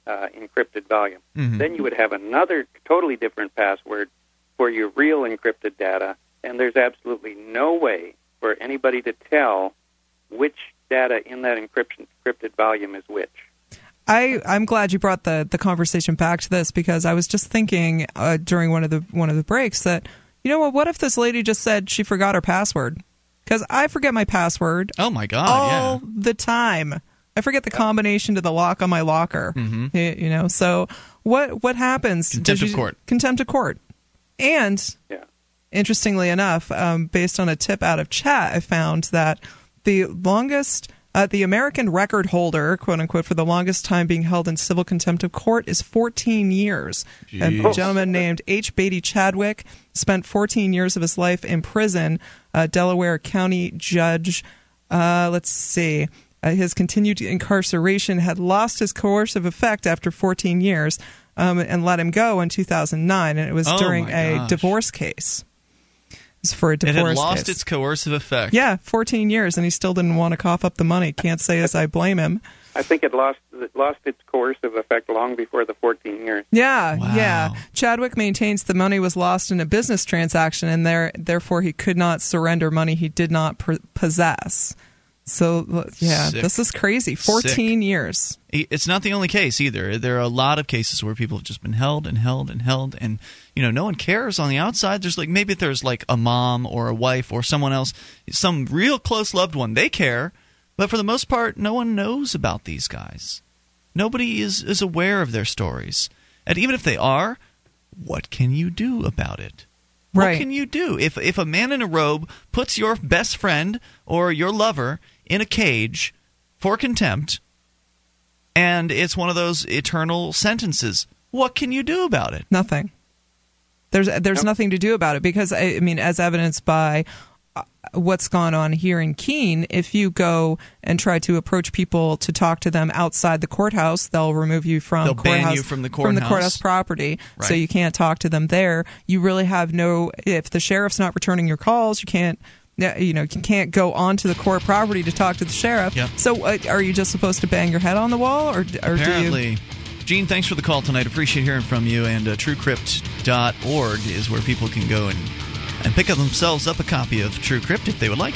uh, encrypted volume.
Mhm.
Then you would have another totally different password for your real encrypted data, and there's absolutely no way for anybody to tell which data in that encryption encrypted volume is which.
I I'm glad you brought the the conversation back to this because I was just thinking uh, during one of the one of the breaks that you know what what if this lady just said she forgot her password because I forget my password
Oh my God!
all
yeah.
the time. I forget the combination to the lock on my locker.
Mhm.
You know, so what what happens?
Contempt
Does
of court.
Contempt of court. And
Yeah.
interestingly enough, um, based on a tip out of chat, I found that the longest, uh, the American record holder, quote unquote, for the longest time being held in civil contempt of court is 14 years. And a gentleman named H. Beatty Chadwick spent 14 years of his life in prison. Uh, Delaware County Judge, uh, let's see. Uh, his continued incarceration had lost his coercive effect after 14 years um, and let him go in 2009. And it was
Oh,
during a divorce case. It for a
It
divorce
had lost
case.
its coercive effect.
yeah, 14 years, and he still didn't want to cough up the money. Can't say as I blame him.
I think it lost it lost its coercive effect long before the 14 years.
Yeah,
Wow.
yeah. Chadwick maintains the money was lost in a business transaction, and there, therefore, he could not surrender money he did not pr- possess. So, yeah,
Sick.
this is crazy. 14 years.
It's not the only case either. There are a lot of cases where people have just been held and held and held, and you know no one cares on the outside. There's like maybe there's like a mom or a wife or someone else, some real close loved one. They care, but for the most part, no one knows about these guys. Nobody is is aware of their stories, and even if they are, what can you do about it? What can you do if if a man in a robe puts your best friend or your lover in a cage for contempt? and it's one of those eternal sentences. What can you do about it?
Nothing. There's there's nothing to do about it because I, I mean, as evidenced by, uh, what's gone on here in Keene. If you go and try to approach people to talk to them outside the courthouse, they'll remove you from
They'll ban
courthouse
you from the
from the
courthouse.
courthouse property. So you can't talk to them there. You really have no. If the sheriff's not returning your calls, you can't. Yeah, You know, you can't go onto the court property to talk to the sheriff.
Yep.
So, uh, are you just supposed to bang your head on the wall, or, or do you?
Apparently. Gene, thanks for the call tonight. Appreciate hearing from you. And uh, truecrypt.org is where people can go and, and pick up themselves up a copy of TrueCrypt if they would like.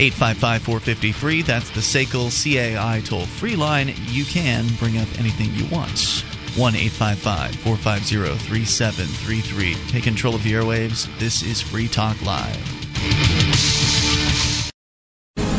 855 450 free. That's the SACL CAI toll free line. You can bring up anything you want. 1 855 450 3733. Take control of the airwaves. This is Free Talk Live.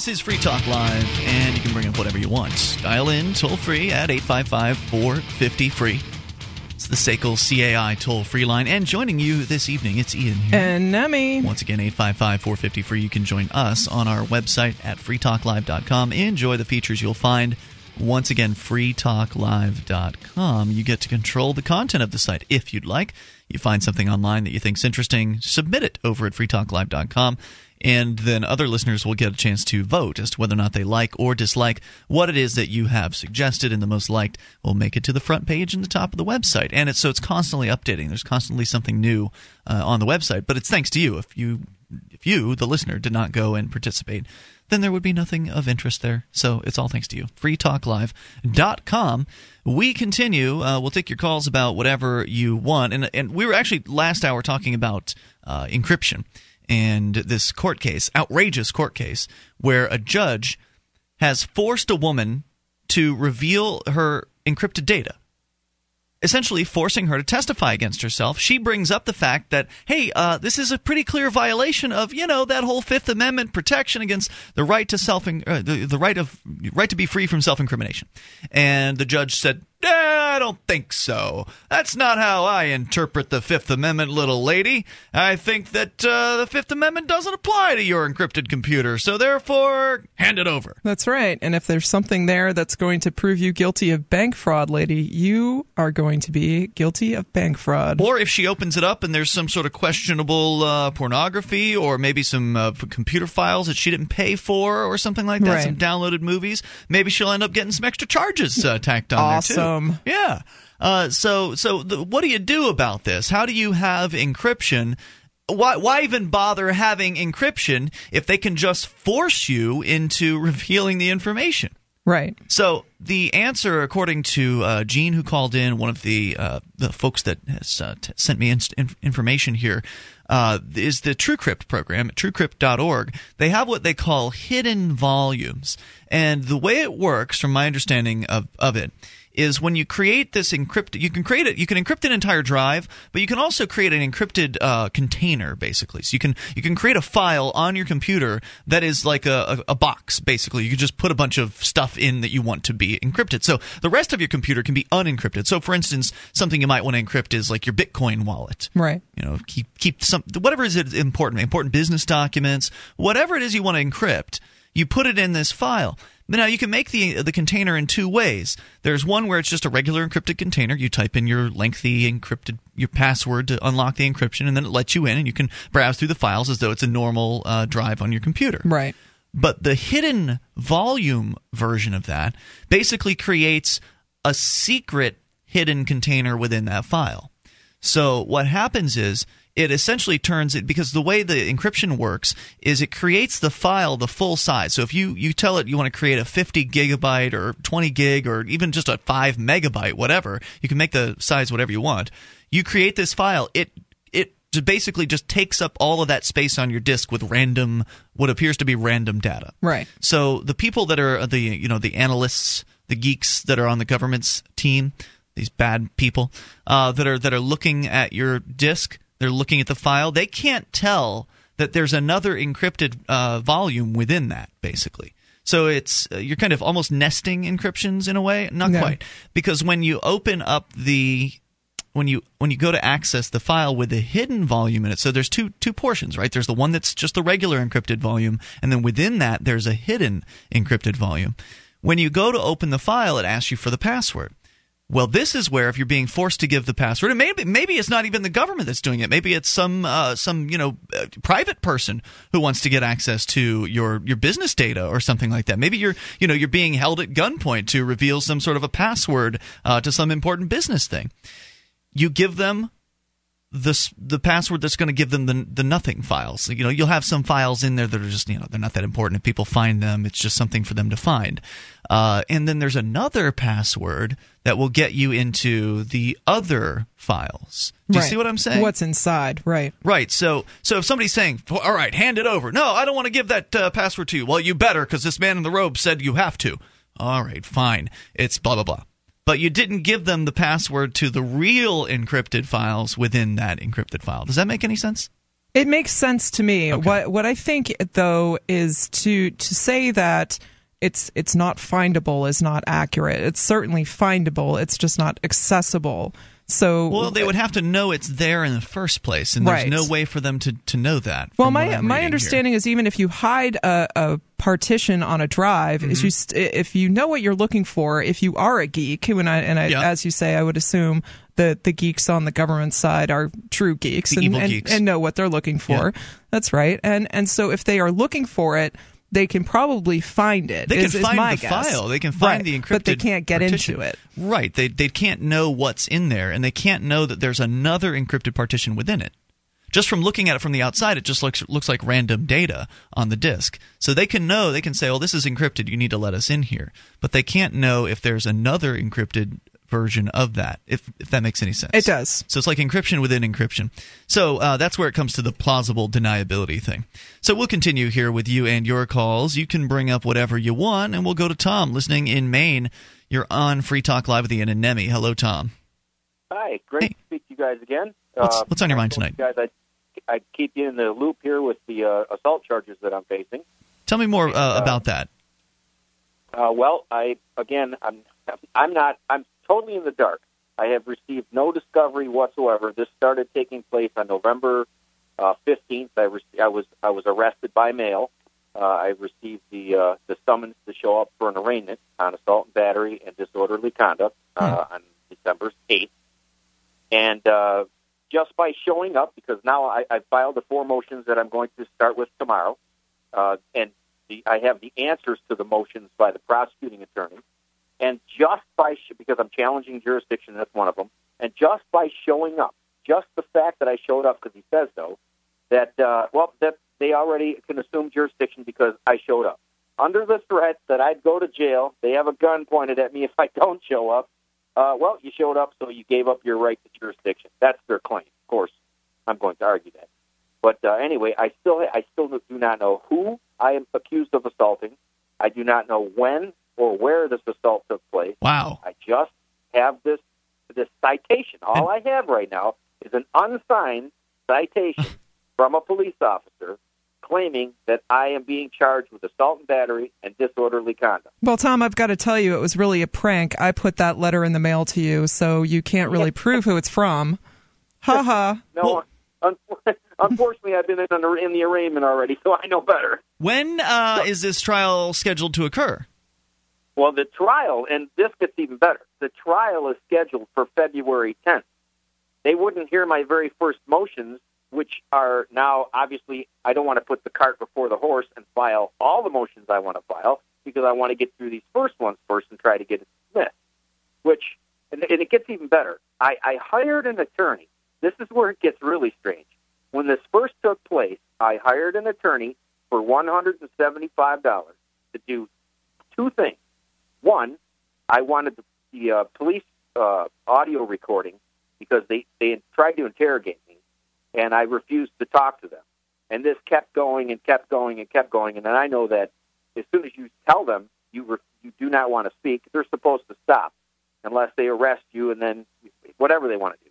This is Free Talk Live, and you can bring up whatever you want. Dial in toll free at 855 450 free. It's the SACL CAI toll free line. And joining you this evening, it's Ian here.
And Nemi.
Once again, 855 450 free. You can join us on our website at freetalklive.com. Enjoy the features you'll find. Once again, freetalklive.com. You get to control the content of the site if you'd like. You find something online that you think's interesting, submit it over at freetalklive.com. And then other listeners will get a chance to vote as to whether or not they like or dislike what it is that you have suggested. And the most liked will make it to the front page and the top of the website. And it's so it's constantly updating. There's constantly something new uh, on the website. But it's thanks to you. If you if you, the listener, did not go and participate, then there would be nothing of interest there. So it's all thanks to you. freetalklive.com. We continue. Uh, we'll take your calls about whatever you want. And, and we were actually last hour talking about uh, encryption and this court case, outrageous court case, where a judge has forced a woman to reveal her encrypted data essentially forcing her to testify against herself. She brings up the fact that, hey, uh, this is a pretty clear violation of, you know, that whole Fifth Amendment protection against the right to self, uh, the, the right of right to be free from self-incrimination. And the judge said, I don't think so. That's not how I interpret the Fifth Amendment, little lady. I think that uh, the Fifth Amendment doesn't apply to your encrypted computer, so therefore, hand it over.
That's right. And if there's something there that's going to prove you guilty of bank fraud, lady, you are going to be guilty of bank fraud.
Or if she opens it up and there's some sort of questionable uh, pornography or maybe some uh, computer files that she didn't pay for or something like that,
Right.
some downloaded movies, maybe she'll end up getting some extra charges uh, tacked on there too.
Awesome.
Yeah. Uh, so so the, what do you do about this? How do you have encryption? Why, why even bother having encryption if they can just force you into [laughs] revealing the information?
Right.
So the answer, according to uh, Gene, who called in, one of the uh, the folks that has uh, t- sent me inf- information here, uh, is the TrueCrypt program at TrueCrypt.org. They have what they call hidden volumes, and the way it works, from my understanding of of it, is when you create this encrypted, you can create it, you can encrypt an entire drive, but you can also create an encrypted uh, container, basically. So you can you can create a file on your computer that is like a, a, a box, basically. You can just put a bunch of stuff in that you want to be encrypted. So the rest of your computer can be unencrypted. So, for instance, something you might want to encrypt is like your Bitcoin wallet
Right.
you know keep keep some whatever is important important business documents whatever it is you want to encrypt you put it in this file now you can make the the container in two ways there's one where it's just a regular encrypted container you type in your lengthy encrypted your password to unlock the encryption and then it lets you in and you can browse through the files as though it's a normal uh, drive on your computer
Right.
but the hidden volume version of that basically creates a secret hidden container within that file. So what happens is it essentially turns it because the way the encryption works is it creates the file the full size. So if you you tell it you want to create a 50 gigabyte or 20 gig or even just a 5 megabyte whatever, you can make the size whatever you want. You create this file, it it basically just takes up all of that space on your disk with random what appears to be random data.
Right.
So the people that are the you know the analysts, the geeks that are on the government's team, these bad people uh, that are that are looking at your disk, they're looking at the file. They can't tell that there's another encrypted uh, volume within that, basically. So it's uh, you're kind of almost nesting encryptions in a way, not
No.
quite, because when you open up the when you when you go to access the file with the hidden volume in it so there's two two portions right there's the one that's just the regular encrypted volume and then within that there's a hidden encrypted volume when you go to open the file it asks you for the password well this is where if you're being forced to give the password and maybe maybe it's not even the government that's doing it. Maybe it's some uh, some you know uh, private person who wants to get access to your your business data or something like that. Maybe you're you know you're being held at gunpoint to reveal some sort of a password uh, to some important business thing. You give them the the password that's going to give them the the nothing files. You know, you'll have some files in there that are just you know they're not that important. If people find them, it's just something for them to find. Uh, and then there's another password that will get you into the other files. Do you
Right.
see what I'm saying?
What's inside? Right.
Right. So, so if somebody's saying, "All right, hand it over," no, I don't want to give that uh, password to you. Well, you better, because this man in the robe said you have to. All right, fine. It's blah blah blah. But you didn't give them the password to the real encrypted files within that encrypted file. Does that make any sense?
It makes sense to me. What what I think though is to to say that it's it's not findable is not accurate. It's certainly findable. It's just not accessible. So
Well, they would have to know it's there in the first place, and there's
Right.
no way for them to, to know that.
Well, my my understanding is even if you hide a, a partition on a drive,
Mm-hmm.
is you st- if you know what you're looking for, if you are a geek, when I and I,
Yeah.
as you say, I would assume that the geeks on the government side are true geeks and, and,
geeks.
and know what they're looking for. That's right, and and so if they are looking for it. They can probably find it.
They can
is- is
find
my
the
guess.
file. They can find
Right,
the encrypted.
but they can't get
partition.
into it.
Right. They they can't know what's in there, and they can't know that there's another encrypted partition within it. Just from looking at it from the outside, it just looks looks like random data on the disk. So they can know. They can say, "Well, this is encrypted. You need to let us in here." But they can't know if there's another encrypted version of that. If if that makes any sense.
It does.
So it's like encryption within encryption. So uh, that's where it comes to the plausible deniability thing. So we'll continue here with you and your calls. You can bring up whatever you want, and we'll go to Tom, listening in Maine. You're on Free Talk Live with Ian and Nemi. Hello, Tom.
Hi, great
Hey.
to speak to you guys again.
What's-
Uh,
what's on your mind tonight?
guys? I I keep you in the loop here with the uh, assault charges that I'm facing.
Tell me more uh, about that.
Uh, well, I again, I'm I'm not I'm totally in the dark. I have received no discovery whatsoever. This started taking place on November uh, fifteenth. I, re- I was I was arrested by mail. Uh, I received the uh, the summons to show up for an arraignment on assault and battery and disorderly conduct uh, on December eighth. And uh, just by showing up, because now I, I filed the four motions that I'm going to start with tomorrow, uh, and the, I have the answers to the motions by the prosecuting attorney. And just by sh- because I'm challenging jurisdiction, that's one of them. And just by showing up, just the fact that I showed up because he says so, that uh, well, that they already can assume jurisdiction because I showed up. Under the threat that I'd go to jail, they have a gun pointed at me if I don't show up. Uh, well, you showed up, so you gave up your right to jurisdiction. That's their claim. Of course, I'm going to argue that. But uh, anyway, I still I still do not know who I am accused of assaulting. I do not know when or where this assault took place.
Wow.
I just have this this citation. All I have right now is an unsigned citation [laughs] from a police officer claiming that I am being charged with assault and battery and disorderly conduct.
Well, Tom, I've got to tell you, it was really a prank. I put that letter in the mail to you, so you can't really prove who it's from. Ha ha.
No, [laughs] un- unfortunately, I've been in, the- in the arraignment already, so I know better.
When uh, is this trial scheduled to occur?
Well, the trial, and this gets even better. The trial is scheduled for February 10th. They wouldn't hear my very first motions, which are now obviously I don't want to put the cart before the horse and file all the motions I want to file because I want to get through these first ones first and try to get it dismissed. Which, and, and it gets even better. I, I hired an attorney. This is where it gets really strange. When this first took place, I hired an attorney for $175 to do two things. One, I wanted the, the uh, police uh, audio recording because they, they tried to interrogate me. And I refused to talk to them. And this kept going and kept going and kept going. And then I know that as soon as you tell them you re- you do not want to speak, they're supposed to stop unless they arrest you and then whatever they want to do.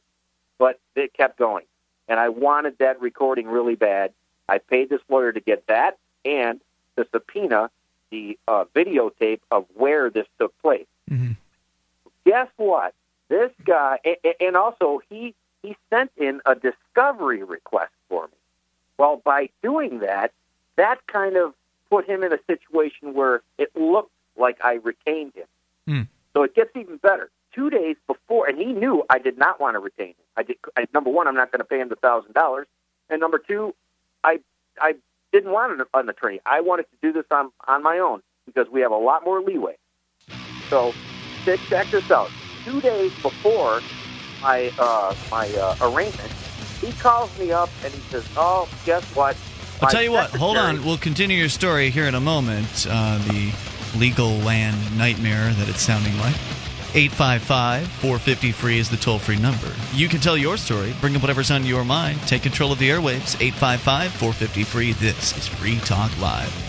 But it kept going, and I wanted that recording really bad. I paid this lawyer to get that and to subpoena the uh, videotape of where this took place.
Mm-hmm.
Guess what? This guy, and also he he sent in a discovery request for me. Well, by doing that, that kind of put him in a situation where it looked like I retained him.
Mm.
So it gets even better. Two days before, and he knew I did not want to retain him. I did. I, number one, I'm not going to pay him the thousand dollars, and number two, I I didn't want an, an attorney. I wanted to do this on on my own because we have a lot more leeway. So, check this out. Two days before my uh, my uh, arraignment, he calls me up and he says, "Oh, guess what?
I'll tell you what. Hold on. We'll continue your story here in a moment. Uh, the legal land nightmare that it's sounding like. 855 450 free is the toll free number. You can tell your story, bring up whatever's on your mind, take control of the airwaves. 855 450 free. This is Free Talk Live.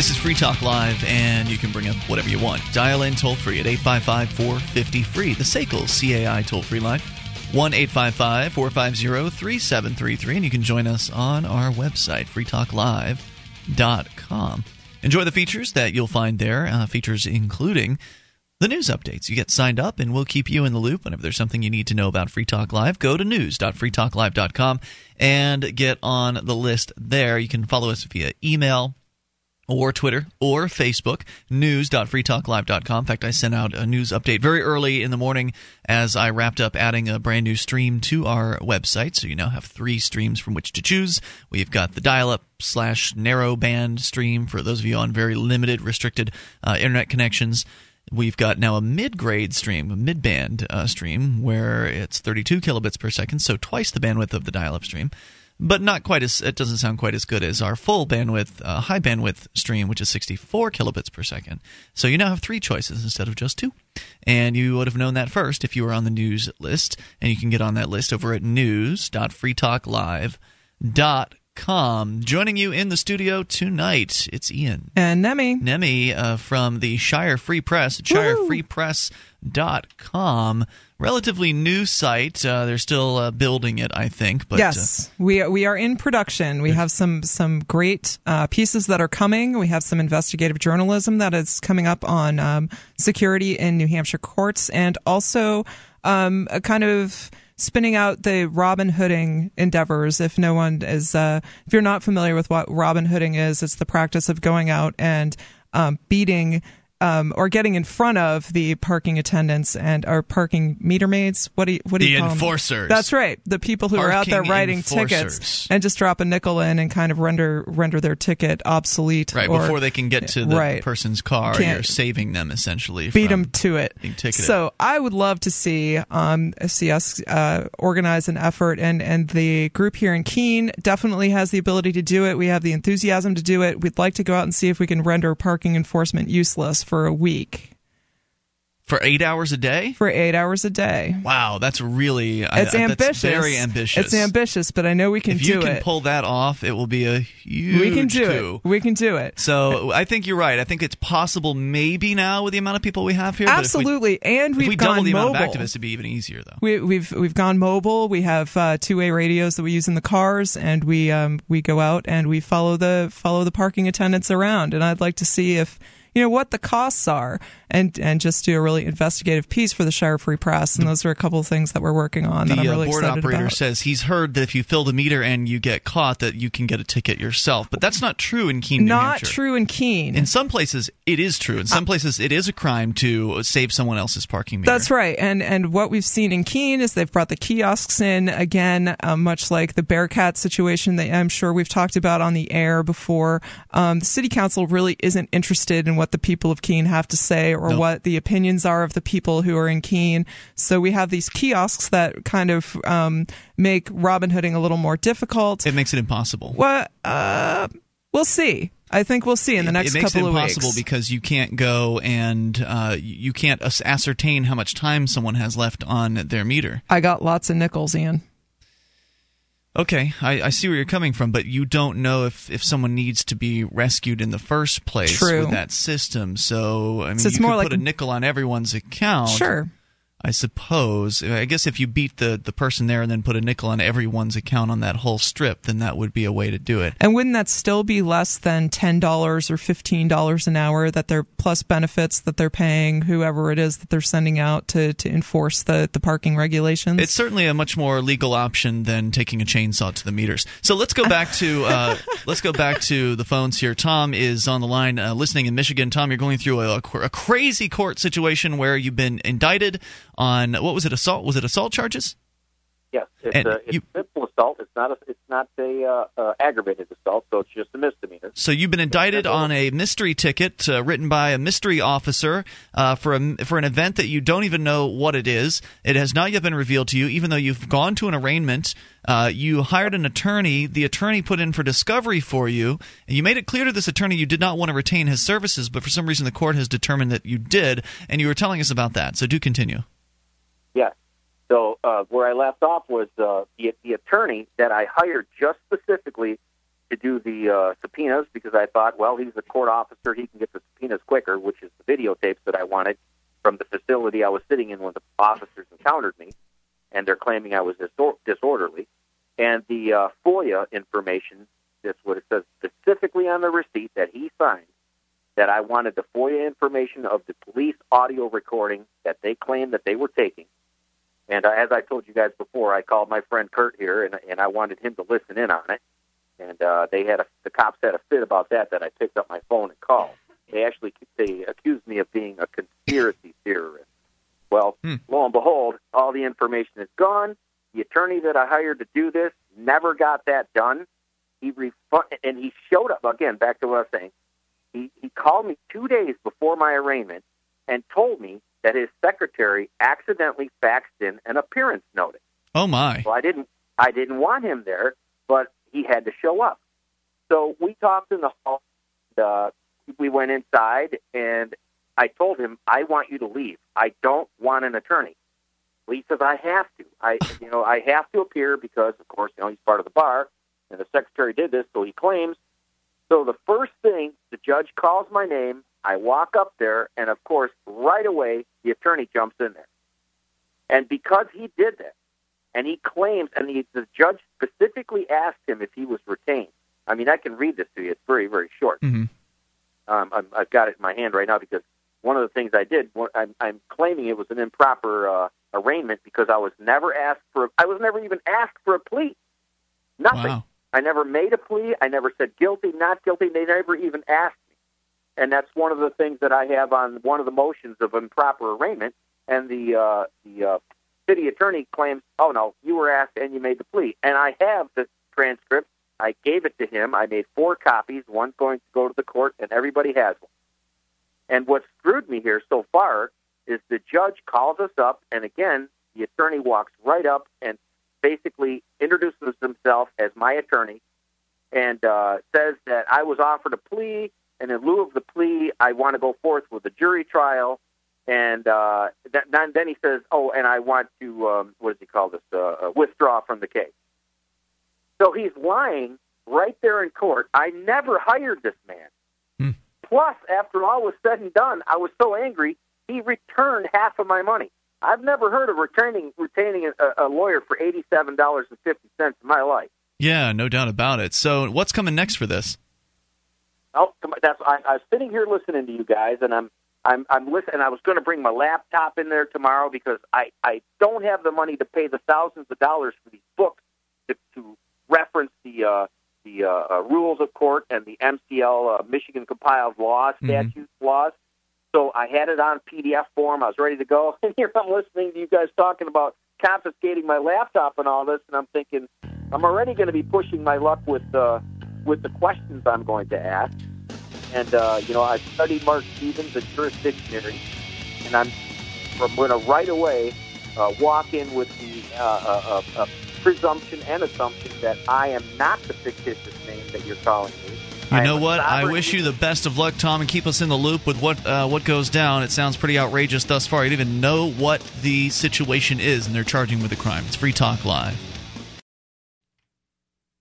This is Free Talk Live, and you can bring up whatever you want. Dial in toll free at 855 450 free. The SACL CAI toll free line, 1 855 450 3733. And you can join us on our website, freetalklive.com. Enjoy the features that you'll find there, uh, features including the news updates. You get signed up, and we'll keep you in the loop whenever there's something you need to know about Free Talk Live. Go to news.freetalklive.com and get on the list there. You can follow us via email or Twitter or Facebook, news.freetalklive.com. In fact, I sent out a news update very early in the morning as I wrapped up adding a brand new stream to our website. So you now have three streams from which to choose. We've got the dial up slash narrow band stream for those of you on very limited, restricted uh, internet connections. We've got now a mid grade stream, a mid band uh, stream, where it's 32 kilobits per second, so twice the bandwidth of the dial up stream but not quite as it doesn't sound quite as good as our full bandwidth uh, high bandwidth stream which is 64 kilobits per second. So you now have three choices instead of just two. And you would have known that first if you were on the news list and you can get on that list over at news.freetalklive.com joining you in the studio tonight it's ian
And Nemi.
Nemi uh, from the Shire Free Press, shirefreepress.com. Relatively new site. Uh, they're still uh, building it, I think. But, uh,
yes, we we are in production. We have some some great uh, pieces that are coming. We have some investigative journalism that is coming up on um, security in New Hampshire courts, and also um, a kind of spinning out the Robin Hooding endeavors. If no one is, uh, if you're not familiar with what Robin Hooding is, it's the practice of going out and um, beating. Um, or getting in front of the parking attendants and our parking meter maids. What do you what do
The
you call
enforcers.
That's right. The people who are out there writing
enforcers.
tickets and just drop a nickel in and kind of render render their ticket obsolete.
Right,
or
before they can get to the
right.
person's car,
Can't-
you're saving them essentially.
beat them to it. So I would love to see um, see us uh, organize an effort, and and the group here in Keene definitely has the ability to do it. We have the enthusiasm to do it. We'd like to go out and see if we can render parking enforcement useless for a week,
for eight hours a day.
for eight hours a day.
Wow, that's really
it's
I- that's
ambitious.
very ambitious.
It's ambitious, but I know we can
If
do
you can
it.
pull that off, it will be a huge
we can do
coup.
it. We can do it.
So I think you're right. I think it's possible maybe now with the amount of people we have here. if we-
Absolutely, and we've
we
gone
double the
mobile.
amount of activists, it'd be even easier, though.
We, we've we've gone mobile. We have uh, two-way radios that we use in the cars, and we um, we go out and we follow the follow the parking attendants around. And I'd like to see if you know what the costs are, and and just do a really investigative piece for the Shire Free Press. And those are a couple of things that we're working on
the
that I'm really
uh, board
excited
operator
about.
says he's heard that if you fill the meter and you get caught, that you can get a ticket yourself. But that's not true in Keene, New
Not true in Keene.
In some places, it is true. In some places, it is a crime to save someone else's parking meter.
That's right, and and what we've seen in Keene is they've brought the kiosks in again, uh, much like the Bearcat situation that I'm sure we've talked about on the air before. Um, the city council really isn't interested in what the people of Keene have to say or what the opinions are of the people who are in Keene. So we have these kiosks that kind of um, make Robin Hooding a little more difficult.
It makes it impossible.
Well, uh, we'll see. I think we'll see in the next
couple of
weeks.
it
makes it
impossible
weeks.
because you can't go and uh, you can't ascertain how much time someone has left on their meter.
I got lots of nickels, Ian.
Okay, I, I see where you're coming from, but you don't know if, if someone needs to be rescued in the first place
True.
with that system. So I mean,
So it's
you
more like
put a nickel on everyone's account.
Sure.
I suppose. I guess if you beat the, the person there and then put a nickel on everyone's account on that whole strip, then that would be a way to do it.
And wouldn't that still be less than ten dollars or fifteen dollars an hour that they're plus benefits that they're paying whoever it is that they're sending out to, to enforce the, the parking regulations?
It's certainly a much more legal option than taking a chainsaw to the meters. So let's go back to uh, [laughs] let's go back to the phones here. Tom is on the line, uh, listening in Michigan. Tom, you're going through a, a crazy court situation where you've been indicted on what was it assault? Was it assault charges?
Yes, it's,
And
a, it's
you-
simple assault. It's not a, it's not a uh, uh, aggravated assault, so it's just a misdemeanor.
So you've been indicted on a mystery ticket uh, written by a mystery officer uh, for a for an event that you don't even know what it is. It has not yet been revealed to you, even though you've gone to an arraignment. Uh, you hired an attorney. The attorney put in for discovery for you, and you made it clear to this attorney you did not want to retain his services, but for some reason the court has determined that you did, and you were telling us about that. So do continue.
Yes. So uh, where I left off was uh, the the attorney that I hired just specifically to do the uh, subpoenas because I thought, well, he's a court officer, he can get the subpoenas quicker, which is the videotapes that I wanted from the facility I was sitting in when the officers encountered me, and they're claiming I was disor- disorderly, and the uh, FOIA information. That's what it says specifically on the receipt that he signed. That I wanted the FOIA information of the police audio recording that they claimed that they were taking. And uh, as I told you guys before, I called my friend Kurt here, and, and I wanted him to listen in on it. And uh, they had a, the cops had a fit about that. That I picked up my phone and called. They actually they accused me of being a conspiracy theorist. Well,
Hmm.
lo and behold, all the information is gone. The attorney that I hired to do this never got that done. He refund and he showed up again. Back to what I was saying. He he called me two days before my arraignment and told me that his secretary accidentally faxed in an appearance notice.
Oh my!
Well, I didn't I didn't want him there, but he had to show up. So we talked in the hall. Uh, we went inside, and I told him, "I want you to leave. I don't want an attorney." Well, he says, "I have to. I, [laughs] you know, I have to appear because, of course, you know, he's part of the bar, and the secretary did this, so he claims." So the first thing, the judge calls my name. I walk up there, and of course, right away, the attorney jumps in there. And because he did that, and he claims, and the, the judge specifically asked him if he was retained. I mean, I can read this to you. It's very, very short.
hmm
Um, I'm, I've got it in my hand right now because one of the things I did, I'm, I'm claiming it was an improper uh, arraignment because I was never asked for. I was never even asked for a plea. Nothing.
Wow.
I never made a plea. I never said guilty, not guilty. They never even asked. And that's one of the things that I have on one of the motions of improper arraignment. And the uh, the uh, city attorney claims, "Oh no, you were asked and you made the plea." And I have the transcript. I gave it to him. I made four copies. One's going to go to the court, and everybody has one. And what screwed me here so far is the judge calls us up, and again, the attorney walks right up and basically introduces himself as my attorney and uh, says that I was offered a plea, and in lieu of the plea, I want to go forth with a jury trial. And uh, th- then, then he says, "Oh, and I want to um, what does he call this? Uh, uh, withdraw from the case." So he's lying right there in court. I never hired this man.
Hmm.
Plus, after all was said and done, I was so angry he returned half of my money. I've never heard of retaining retaining a, a lawyer for eighty seven dollars and fifty cents in my life.
Yeah, no doubt about it. So what's coming next for this?
Oh, that's I, I was sitting here listening to you guys, and I'm I'm I'm listening. I was going to bring my laptop in there tomorrow because I I don't have the money to pay the thousands of dollars for these books to, to reference the uh, the uh, uh, rules of court and the MCL uh, Michigan compiled laws, statutes, mm-hmm. laws. So I had it on PDF form. I was ready to go, [laughs] and here I'm listening to you guys talking about confiscating my laptop and all this, and I'm thinking I'm already going to be pushing my luck with uh, with the questions I'm going to ask. And uh, you know, I studied Mark Stevens and jurisdictionary, and I'm I'm going to right away uh, walk in with the uh, uh, uh, uh, presumption and assumption that I am not the fictitious name that you're calling me.
You know what? I wish you the best of luck, Tom, and keep us in the loop with what uh, what goes down. It sounds pretty outrageous thus far. You don't even know what the situation is, and they're charging with a crime. It's Free Talk Live.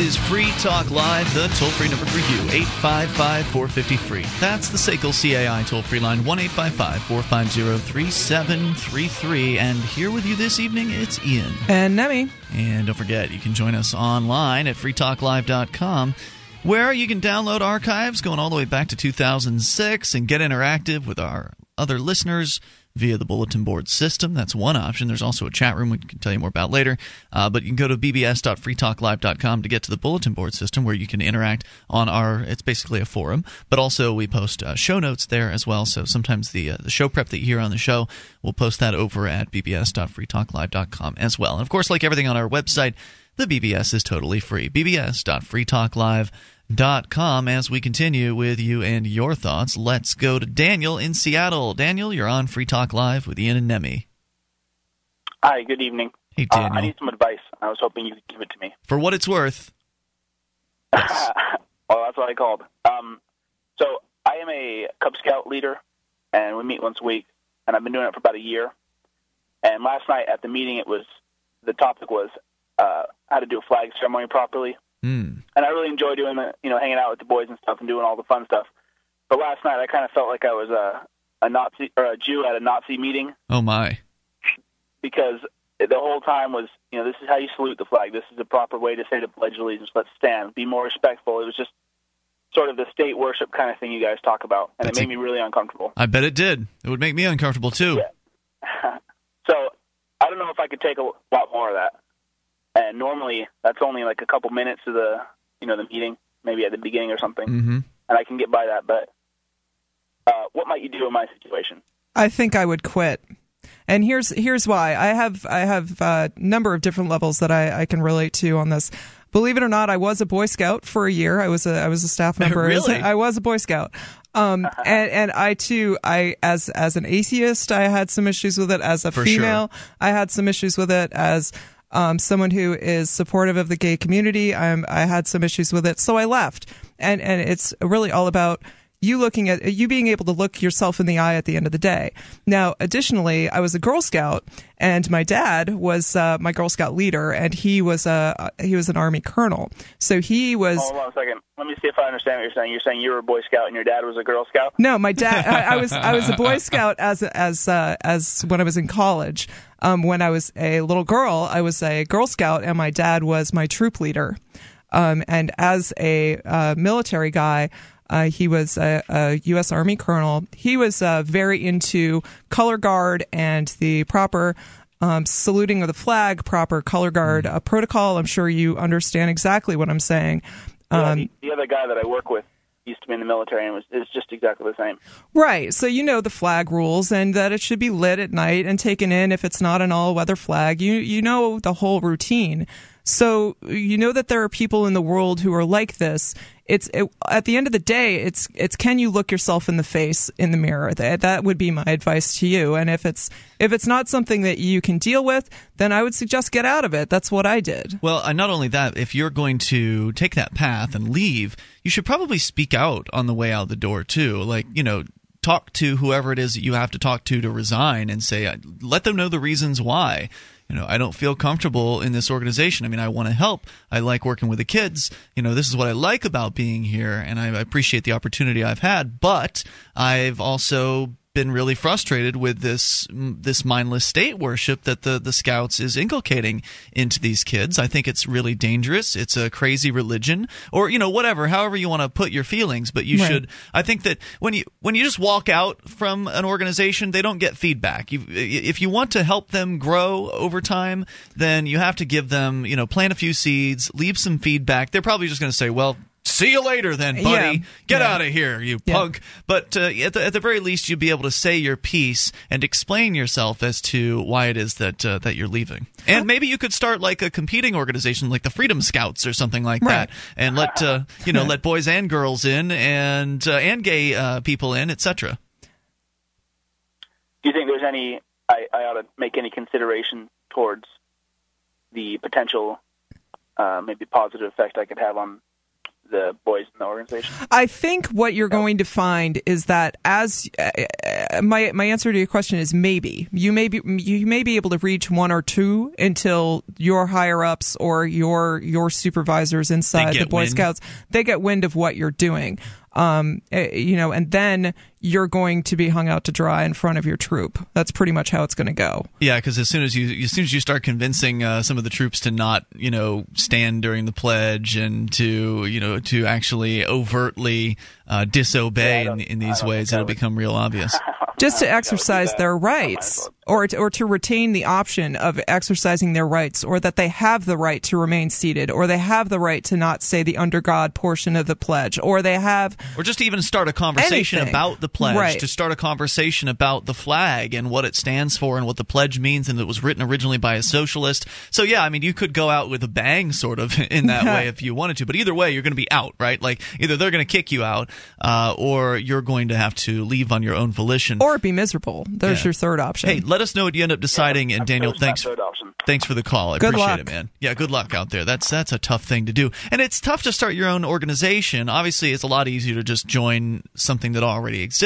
Is Free Talk Live, the toll free number for you, 855 453. That's the SACL CAI toll free line, 1 450 3733. And here with you this evening, it's Ian.
And Nemi.
And don't forget, you can join us online at freetalklive.com where you can download archives going all the way back to 2006 and get interactive with our other listeners via the bulletin board system. That's one option. There's also a chat room we can tell you more about later. Uh, but you can go to bbs.freetalklive.com to get to the bulletin board system where you can interact on our. It's basically a forum, but also we post uh, show notes there as well. So sometimes the uh, the show prep that you hear on the show, we'll post that over at bbs.freetalklive.com as well. And of course, like everything on our website. The BBS is totally free. bbs.freetalklive.com dot com as we continue with you and your thoughts. Let's go to Daniel in Seattle. Daniel, you're on Free Talk Live with Ian and Nemi.
Hi, good evening.
Hey, Daniel.
Uh, I need some advice. I was hoping you could give it to me.
For what it's worth.
Yes. well, that's what I called. Um, so I am a Cub Scout leader, and we meet once a week, and I've been doing it for about a year. And last night at the meeting, it was the topic was uh, how to do a flag ceremony properly.
Mm.
And I really enjoy doing the, you know, hanging out with the boys and stuff and doing all the fun stuff. But last night I kind of felt like I was a a Nazi or a Jew at a Nazi meeting.
Oh my!
Because the whole time was, you know, this is how you salute the flag. This is the proper way to say the Pledge of Allegiance. Let's stand. Be more respectful. It was just sort of the state worship kind of thing you guys talk about, and That's it made a, me really uncomfortable.
I bet it did. It would make me uncomfortable too.
Yeah. [laughs] so I don't know if I could take a lot more of that and normally that's only like a couple minutes of the you know the meeting, maybe at the beginning or something,
mm-hmm.
and I can get by that. But uh, what might you do in my situation?
I think I would quit. And here's here's why. I have I have a number of different levels that I, I can relate to on this. Believe it or not, I was a Boy Scout for a year. I was a I was a staff [laughs] member.
really?
I was a Boy Scout. Um, and, and I too, I as as an atheist, I had some issues with it. As a
for
female,
sure.
I had some issues with it. As um, someone who is supportive of the gay community. I'm, I had some issues with it, so I left. And and it's really all about you looking at you being able to look yourself in the eye at the end of the day. Now, additionally, I was a Girl Scout, and my dad was uh, my Girl Scout leader, and he was a he was an Army colonel. So he was.
Hold on a second. Let me see if I understand what you're saying. You're saying you were a Boy Scout and your dad was a Girl Scout.
No, my dad. I, I was I was a Boy [laughs] Scout as as uh, as when I was in college. Um, when I was a little girl, I was a Girl Scout, and my dad was my troop leader. Um, and as a uh, military guy, uh, he was a, a, U.S. Army colonel. He was uh, very into color guard and the proper um, saluting of the flag, proper color guard mm. protocol. I'm sure you understand exactly what I'm saying.
Um, yeah, the, the other guy that I work with used to be in the military and was is just exactly the same.
Right. So you know the flag rules and that it should be lit at night and taken in if it's not an all weather flag. You you know the whole routine. So you know that there are people in the world who are like this. It's it, at the end of the day, it's it's can you look yourself in the face in the mirror? That that would be my advice to you. And if it's if it's not something that you can deal with, then I would suggest get out of it. That's what I did.
Well, and not only that, if you're going to take that path and leave, you should probably speak out on the way out the door too. Like you know, talk to whoever it is that you have to talk to to resign and say uh, let them know the reasons why you know i don't feel comfortable in this organization. I mean i want to help. I like working with the kids. You know this is what i like about being here and i appreciate the opportunity i've had but i've also been really frustrated with this this mindless state worship that the the scouts is inculcating into these kids. I think it's really dangerous. It's a crazy religion, or you know whatever, however you want to put your feelings. But you right. should. I think that when you when you just walk out from an organization, they don't get feedback. You, if you want to help them grow over time, then you have to give them you know plant a few seeds, leave some feedback. They're probably just going to say, well, see you later then buddy yeah. get yeah. out of here you yeah. punk but uh, at, the, at the very least you'd be able to say your piece and explain yourself as to why it is that uh, that you're leaving and maybe you could start like a competing organization like the freedom scouts or something like right. that and let uh, you know let boys and girls in and uh, and gay uh, people in etc
do you think there's any I, I ought to make any consideration towards the potential uh, maybe positive effect I could have on the boys in the organization?
I think what you're going to find is that as uh, my my answer to your question is maybe you may be you may be able to reach one or two until your higher ups or your your supervisors inside the Boy wind. Scouts they get wind of what you're doing um, eh, you know, and then you're going to be hung out to dry in front of your troop. That's pretty much how it's going to go.
Yeah, because as soon as you as soon as you start convincing uh, some of the troops to not, you know, stand during the pledge and to, you know, to actually overtly uh, disobey yeah, in, in these ways, it'll become real obvious. [laughs]
just to exercise their rights or to, or to retain the option of exercising their rights or that they have the right to remain seated or they have the right to not say the under God portion of the pledge or they have
or just even start a conversation
anything.
about the pledge
right.
to start a conversation about the flag and what it stands for and what the pledge means and it was written originally by a socialist so yeah I mean you could go out with a bang sort of [laughs] in that way [laughs] if you wanted to but either way you're going to be out right like either they're going to kick you out uh, or you're going to have to leave on your own volition
or be miserable. There's yeah. your third option.
Hey, let us know what you end up deciding. Yeah, and Daniel, thanks. Thanks for the call. I
good
appreciate
luck.
it, man. Yeah, good luck out there. That's that's a tough thing to do, and it's tough to start your own organization. Obviously, it's a lot easier to just join something that already exists.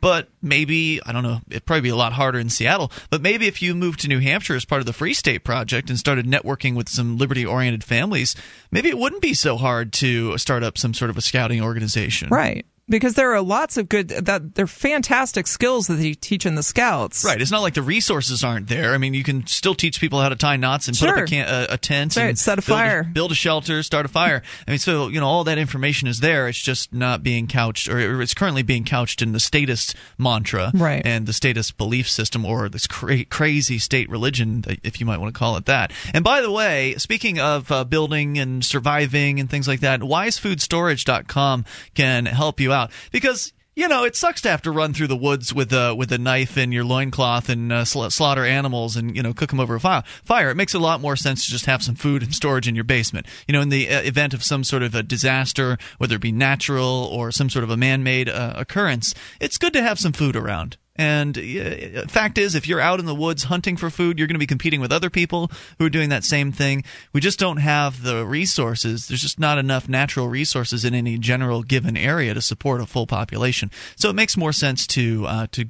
But maybe, I don't know, it'd probably be a lot harder in Seattle. But maybe if you moved to New Hampshire as part of the Free State Project and started networking with some liberty oriented families, maybe it wouldn't be so hard to start up some sort of a scouting organization.
Right because there are lots of good that they're fantastic skills that they teach in the scouts.
Right. It's not like the resources aren't there. I mean, you can still teach people how to tie knots and
sure.
put up a, can, a, a tent
right.
and
set a
build
fire,
a, build a shelter, start a fire. [laughs] I mean, so you know all that information is there. It's just not being couched, or it's currently being couched in the statist mantra
right.
and the statist belief system, or this cra- crazy state religion, if you might want to call it that. And by the way, speaking of uh, building and surviving and things like that, WiseFoodStorage.com can help you out because you know, it sucks to have to run through the woods with a with a knife in your loincloth and uh, sl- slaughter animals and you know cook them over a fire. Fire. It makes a lot more sense to just have some food and storage in your basement. You know, in the uh, event of some sort of a disaster, whether it be natural or some sort of a man-made uh, occurrence, it's good to have some food around. And uh, fact is, if you're out in the woods hunting for food, you're going to be competing with other people who are doing that same thing. We just don't have the resources. There's just not enough natural resources in any general given area to support a full population. So it makes more sense to uh, to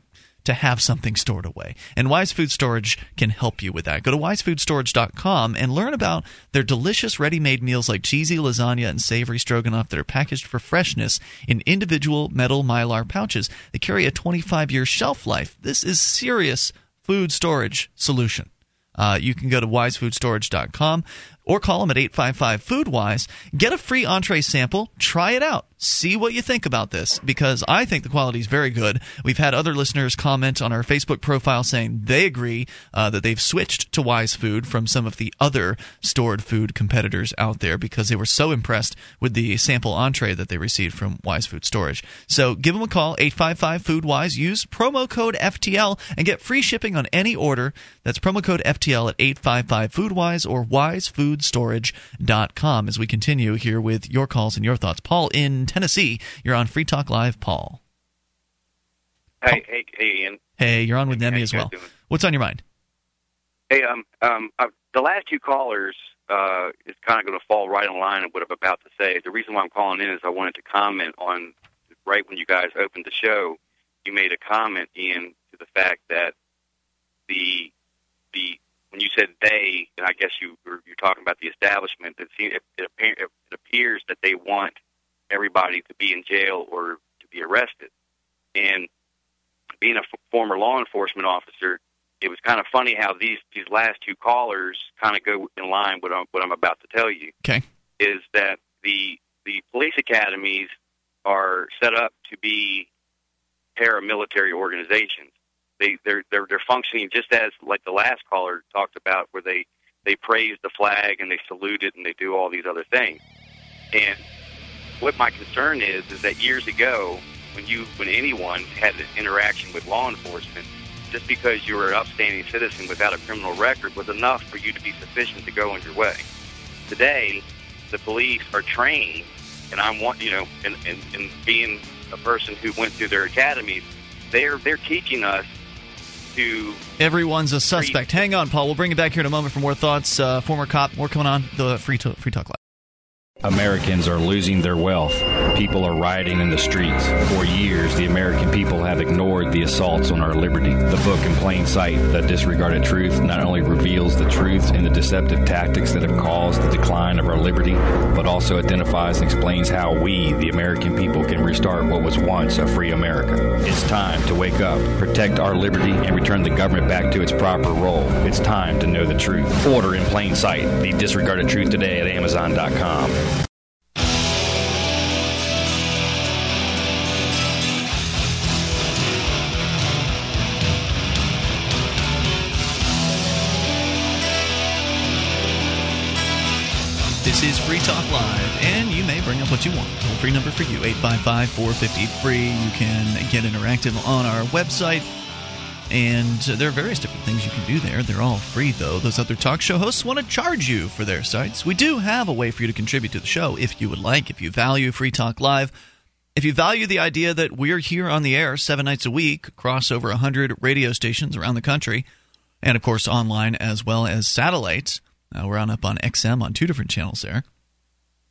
to have something stored away. And Wise Food Storage can help you with that. Go to wisefoodstorage.com and learn about their delicious ready made meals like cheesy lasagna and savory stroganoff that are packaged for freshness in individual metal mylar pouches. They carry a 25 year shelf life. This is serious food storage solution. Uh, you can go to wisefoodstorage.com or call them at 855 Foodwise. Get a free entree sample. Try it out. See what you think about this because I think the quality is very good. We've had other listeners comment on our Facebook profile saying they agree uh, that they've switched to Wise Food from some of the other stored food competitors out there because they were so impressed with the sample entree that they received from Wise Food Storage. So give them a call, 855 Foodwise. Use promo code FTL and get free shipping on any order. That's promo code FTL at 855 Foodwise or Wise Food foodstorage.com as we continue here with your calls and your thoughts. Paul in Tennessee, you're on Free Talk Live. Paul.
Hey, hey, hey, Ian.
Hey, you're on with Nemi as well. What's on your mind?
Hey, um, um, uh, the last two callers uh, is kind of going to fall right in line with what I'm about to say. The reason why I'm calling in is I wanted to comment on right when you guys opened the show. You made a comment, Ian, to the fact that the the when you said they, and I guess you were you're talking about the establishment. It, seems, it, it, it appears that they want everybody to be in jail or to be arrested. And being a f- former law enforcement officer, it was kind of funny how these these last two callers kind of go in line with what I'm about to tell you.
Okay,
is that the the police academies are set up to be paramilitary organizations. They they're they're they're functioning just as like the last caller talked about, where they they praise the flag and they salute it and they do all these other things. And what my concern is is that years ago, when you when anyone had an interaction with law enforcement, just because you were an upstanding citizen without a criminal record was enough for you to be sufficient to go on your way. Today, the police are trained, and I'm one, you know, and, and, and being a person who went through their academies, they're they're teaching us to.
Everyone's a suspect. Hang on, Paul. We'll bring you back here in a moment for more thoughts. Uh, former cop, more coming on the free to- free talk live.
Americans are losing their wealth. People are rioting in the streets. For years, the American people have ignored the assaults on our liberty. The book in plain sight, The Disregarded Truth, not only reveals the truth in the deceptive tactics that have caused the decline of our liberty, but also identifies and explains how we, the American people, can restart what was once a free America. It's time to wake up, protect our liberty, and return the government back to its proper role. It's time to know the truth. Order in plain sight, The Disregarded Truth today at Amazon.com.
This is Free Talk Live, and you may bring up what you want. Toll free number for you, 855 450 free. You can get interactive on our website, and there are various different things you can do there. They're all free, though. Those other talk show hosts want to charge you for their sites. We do have a way for you to contribute to the show if you would like, if you value Free Talk Live. If you value the idea that we're here on the air seven nights a week across over 100 radio stations around the country, and of course online as well as satellites, uh, we're on up on XM on two different channels there.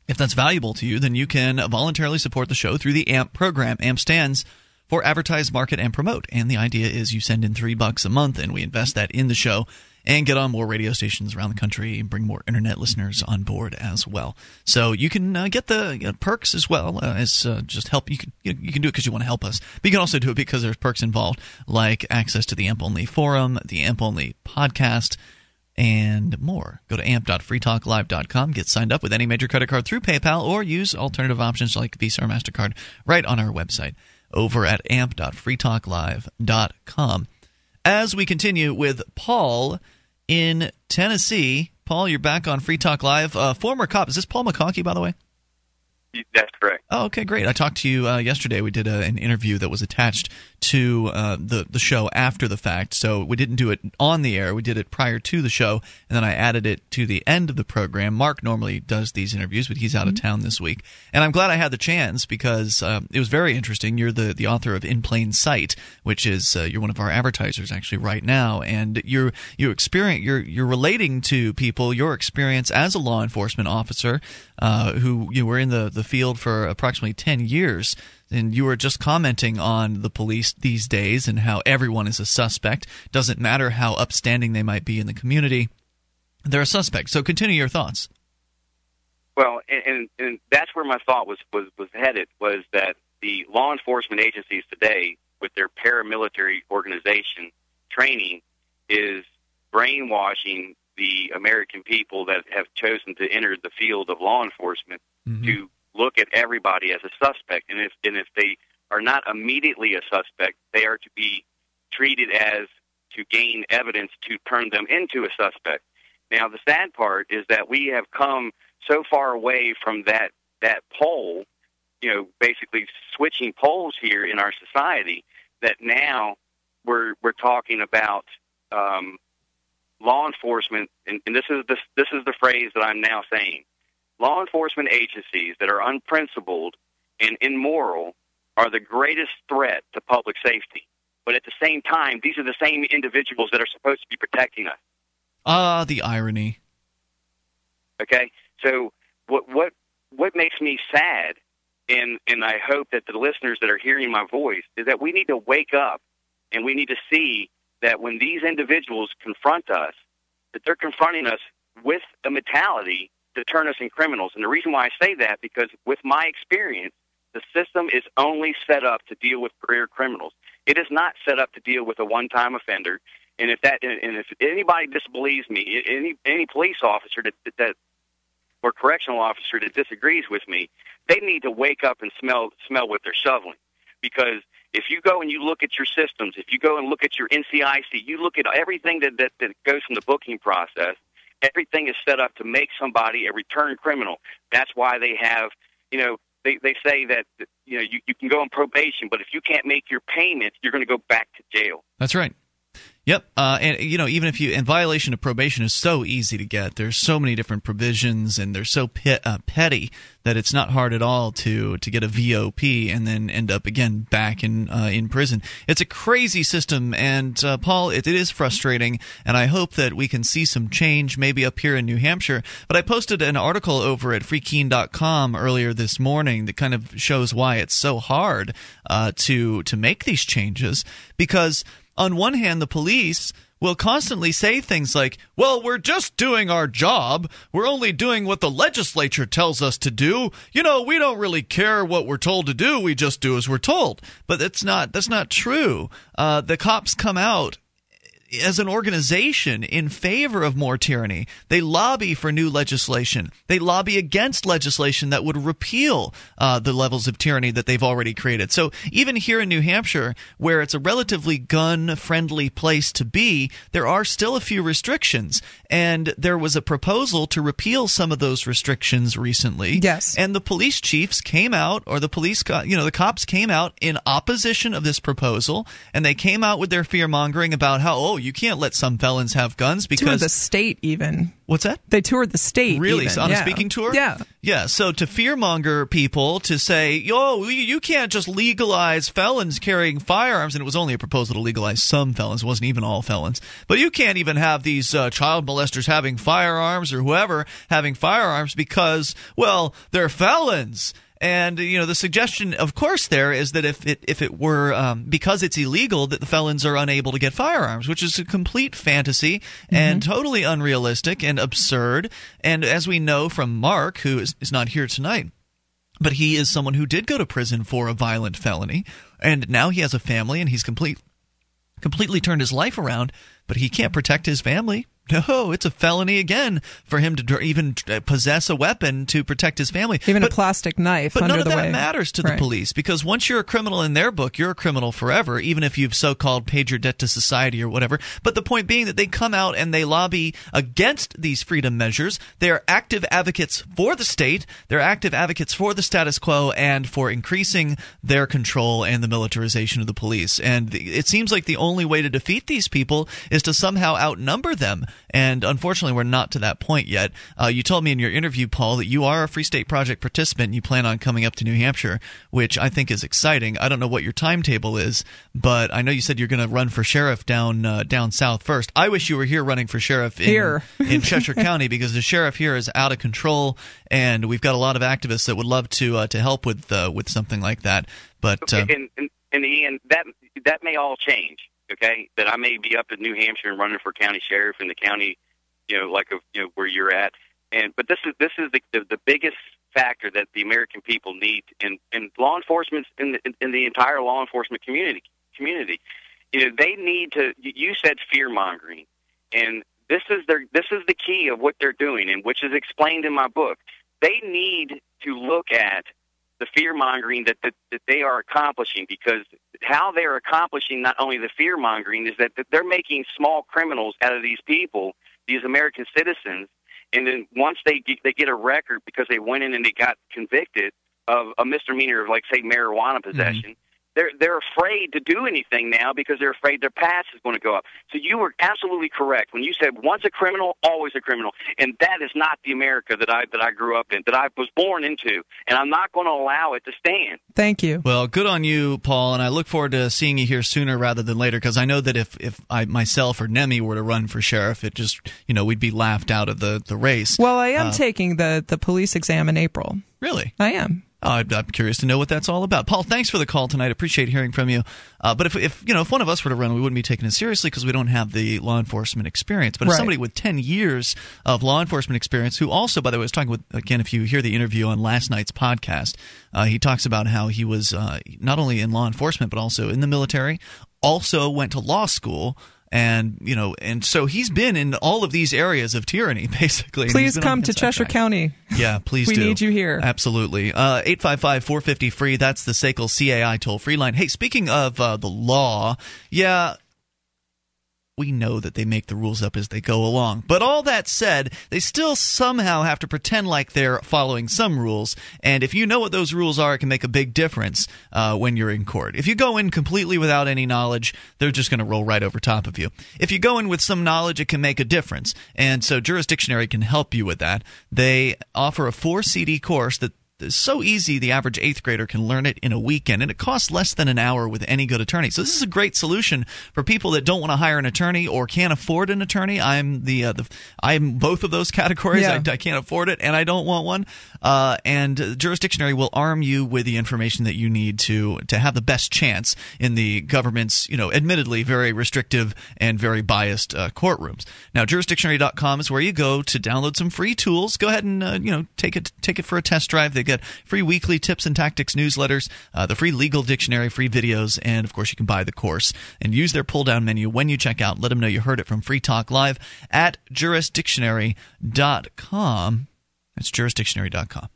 If that's valuable to you, then you can voluntarily support the show through the AMP program. AMP stands for Advertise, Market, and Promote. And the idea is you send in three bucks a month and we invest that in the show and get on more radio stations around the country and bring more internet listeners on board as well. So you can uh, get the know, perks as well uh, as uh, just help. You can you, know, you can do it because you want to help us, but you can also do it because there's perks involved, like access to the AMP only forum, the AMP only podcast and more. Go to amp.freetalklive.com, get signed up with any major credit card through PayPal, or use alternative options like Visa or MasterCard right on our website over at amp.freetalklive.com. As we continue with Paul in Tennessee, Paul, you're back on Free Talk Live. Uh, former cop, is this Paul McConkey, by the way?
That's correct.
Oh, okay, great. I talked to you uh, yesterday. We did a, an interview that was attached to uh, the the show after the fact. So we didn't do it on the air. We did it prior to the show, and then I added it to the end of the program. Mark normally does these interviews, but he's out of
Mm-hmm.
town this week, and I'm glad I had the chance because uh, it was very interesting. You're the the author of In Plain Sight, which is uh, you're one of our advertisers actually right now, and you're you experience you're you're relating to people your experience as a law enforcement officer uh, who you were in the the field for approximately 10 years. And you were just commenting on the police these days and how everyone is a suspect. Doesn't matter how upstanding they might be in the community they're a suspect. So continue your thoughts.
Well, and, and, and that's where my thought was, was, was headed was that the law enforcement agencies today, with their paramilitary organization training, is brainwashing the American people that have chosen to enter the field of law enforcement mm-hmm. to look at everybody as a suspect, and if and if they are not immediately a suspect, they are to be treated as to gain evidence to turn them into a suspect. Now, the sad part is that we have come so far away from that that pole, you know, basically switching poles here in our society that now we're we're talking about um, law enforcement, and, and this is this this is the phrase that I'm now saying. Law enforcement agencies that are unprincipled and immoral are the greatest threat to public safety. But at the same time, these are the same individuals that are supposed to be protecting us.
Ah, the irony.
Okay, so what what what makes me sad, and and I hope that the listeners that are hearing my voice is that we need to wake up, and we need to see that when these individuals confront us, that they're confronting us with a mentality to turn us in criminals. And the reason why I say that because with my experience, the system is only set up to deal with career criminals. It is not set up to deal with a one-time offender. And if that, and if anybody disbelieves me, any any police officer that that or correctional officer that disagrees with me, they need to wake up and smell smell what they're shoveling. Because if you go and you look at your systems, if you go and look at your NCIC, you look at everything that that, that goes from the booking process. Everything is set up to make somebody a return criminal. That's why they have, you know, they they say that you know you, you can go on probation, but if you can't make your payments, you're going to go back to jail.
That's right. Yep, uh, and you know, even if you and violation of probation is so easy to get. There's so many different provisions, and they're so uh, petty that it's not hard at all to to get a VOP and then end up again back in uh, in prison. It's a crazy system, and uh, Paul, it, it is frustrating. And I hope that we can see some change, maybe up here in New Hampshire. But I posted an article over at FreeKeene.com earlier this morning that kind of shows why it's so hard uh, to to make these changes because on one hand, the police will constantly say things like, well, we're just doing our job. We're only doing what the legislature tells us to do. You know, we don't really care what we're told to do. We just do as we're told. But that's not, that's not true. Uh, the cops come out as an organization in favor of more tyranny. They lobby for new legislation. They lobby against legislation that would repeal uh, the levels of tyranny that they've already created. So even here in New Hampshire, where it's a relatively gun-friendly place to be, there are still a few restrictions. And there was a proposal to repeal some of those restrictions recently.
Yes.
And the police chiefs came out, or the police, you know, the cops came out in opposition of this proposal, and they came out with their fear mongering about how, oh, you can't let some felons have guns because
toured the state even.
What's that?
They toured the state.
Really?
even.
So on
yeah.
a speaking tour?
Yeah.
Yeah. So to fearmonger people to say, yo, you can't just legalize felons carrying firearms, and it was only a proposal to legalize some felons. It wasn't even all felons. But you can't even have these uh, child molesters having firearms or whoever having firearms because, well, they're felons. And you know the suggestion, of course, there is that if it if it were um, because it's illegal that the felons are unable to get firearms, which is a complete fantasy and totally unrealistic and absurd. And as we know from Mark, who is, is not here tonight, but he is someone who did go to prison for a violent felony, and now he has a family and he's complete completely turned his life around, but he can't protect his family. No, it's a felony again for him to even uh, possess a weapon to protect his family.
Even
but,
a plastic knife
but
under
none of that
way.
matters to
Right.
the police because once you're a criminal in their book, you're a criminal forever, even if you've so-called paid your debt to society or whatever. But the point being that they come out and they lobby against these freedom measures. They are active advocates for the state. They're active advocates for the status quo and for increasing their control and the militarization of the police. And it seems like the only way to defeat these people is to somehow outnumber them. And unfortunately, we're not to that point yet. Uh, you told me in your interview, Paul, that you are a Free State Project participant. And you plan on coming up to New Hampshire, which I think is exciting. I don't know what your timetable is, but I know you said you're going to run for sheriff down uh, down south first. I wish you were here running for sheriff in,
Here. [laughs]
in Cheshire County because the sheriff here is out of control, and we've got a lot of activists that would love to uh, to help with uh, with something like that. But uh,
and, and, and Ian, that that may all change. Okay, that I may be up in New Hampshire and running for county sheriff in the county, you know, like of you know where you're at. And but this is this is the the, the biggest factor that the American people need, and and law enforcement in the, in the entire law enforcement community community. You know, they need to. You said fear mongering, and this is their this is the key of what they're doing, and which is explained in my book. They need to look at the fear mongering that, that that they are accomplishing because how they're accomplishing not only the fear mongering is that, that they're making small criminals out of these people, these American citizens, and then once they get, they get a record because they went in and they got convicted of a misdemeanor of like say marijuana mm-hmm. possession, they're they're afraid to do anything now because they're afraid their past is going to go up. So you were absolutely correct when you said once a criminal, always a criminal, and that is not the America that I that I grew up in, that I was born into, and I'm not going to allow it to stand.
Thank you.
Well, good on you, Paul, and I look forward to seeing you here sooner rather than later because I know that if if I myself or Nemi were to run for sheriff, it just you know we'd be laughed out of the the race.
Well, I am
Uh,
taking the the police exam in April.
Really?
I am.
Uh, I'm, curious to know what that's all about. Paul, thanks for the call tonight. Appreciate hearing from you. Uh, but if, if you know if one of us were to run, we wouldn't be taking it seriously because we don't have the law enforcement experience. But if somebody with 10 years of law enforcement experience, who also, by the way, was talking with again, if you hear the interview on last night's podcast, uh, he talks about how he was uh, not only in law enforcement but also in the military, also went to law school. And you know, and so he's been in all of these areas of tyranny, [laughs] basically.
Please come to Cheshire
track.
County.
Yeah, please
We
do.
need you here.
Absolutely. Uh, 855 450 free. That's the SACL CAI toll free line. Hey, speaking of uh, the law, yeah. We know that they make the rules up as they go along. But all that said, they still somehow have to pretend like they're following some rules. And if you know what those rules are, it can make a big difference uh, when you're in court. If you go in completely without any knowledge, they're just going to roll right over top of you. If you go in with some knowledge, it can make a difference. And so Jurisdictionary can help you with that. They offer a four CD course that so easy the average eighth grader can learn it in a weekend and it costs less than an hour with any good attorney. So this is a great solution for people that don't want to hire an attorney or can't afford an attorney. I'm the, uh, the i'm both of those [laughs] categories.
Yeah.
I, I can't afford it and i don't want one. Uh, and jurisdictionary will arm you with the information that you need to to have the best chance in the government's you know admittedly very restrictive and very biased uh, courtrooms. Now jurisdictionary.com is where you go to download some free tools. Go ahead and uh, you know take it take it for a test drive. They get free weekly tips and tactics newsletters uh, the free legal dictionary free videos and of course you can buy the course and use their pull down menu when you check out let them know you heard it from free talk live at jurisdictionary.com that's jurisdictionary.com.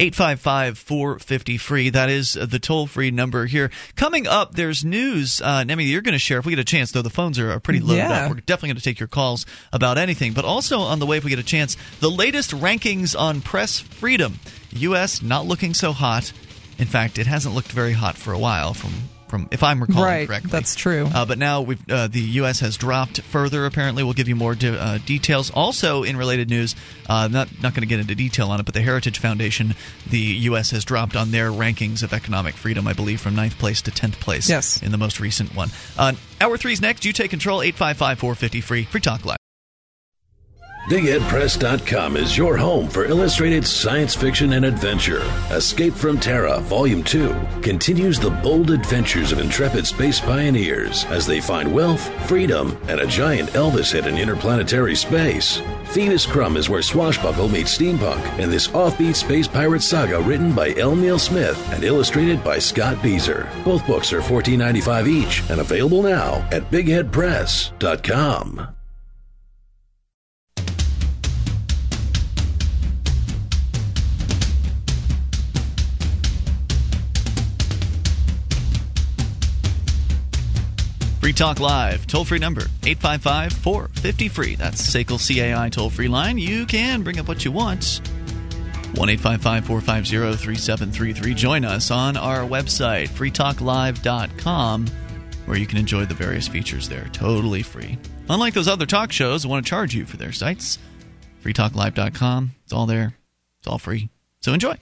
855 450 free. That is the toll free number here. Coming up, there's news. Uh, Nemi, you're going to share if we get a chance, though the phones are, are pretty loaded
Yeah.
up. We're definitely going to take your calls about anything. But also on the way, if we get a chance, the latest rankings on press freedom. U.S. not looking so hot. In fact, it hasn't looked very hot for a while from. From, if I'm recalling
Right,
correctly,
that's true.
Uh, but now we've, uh, the U.S. has dropped further. Apparently, we'll give you more de- uh, details. Also, in related news, uh, not not going to get into detail on it, but the Heritage Foundation, the U.S. has dropped on their rankings of economic freedom. I believe from ninth place to tenth place.
Yes.
in the most recent one. Uh, hour three's next. You take control. 855-450 free. Free talk live.
BigHeadPress.com is your home for illustrated science fiction and adventure. Escape from Terra, Volume 2, continues the bold adventures of intrepid space pioneers as they find wealth, freedom, and a giant Elvis hit in interplanetary space. Phoenix Crumb is where Swashbuckle meets steampunk in this offbeat space pirate saga written by L. Neil Smith and illustrated by Scott Bieser. Both books are $14.95 each and available now at BigHeadPress.com.
Free Talk Live, toll free number 855 450 free. That's SACL CAI toll free line. You can bring up what you want. 1 855 450 3733. Join us on our website, freetalklive.com, where you can enjoy the various features there totally free. Unlike those other talk shows that want to charge you for their sites, freetalklive.com, it's all there, it's all free. So enjoy.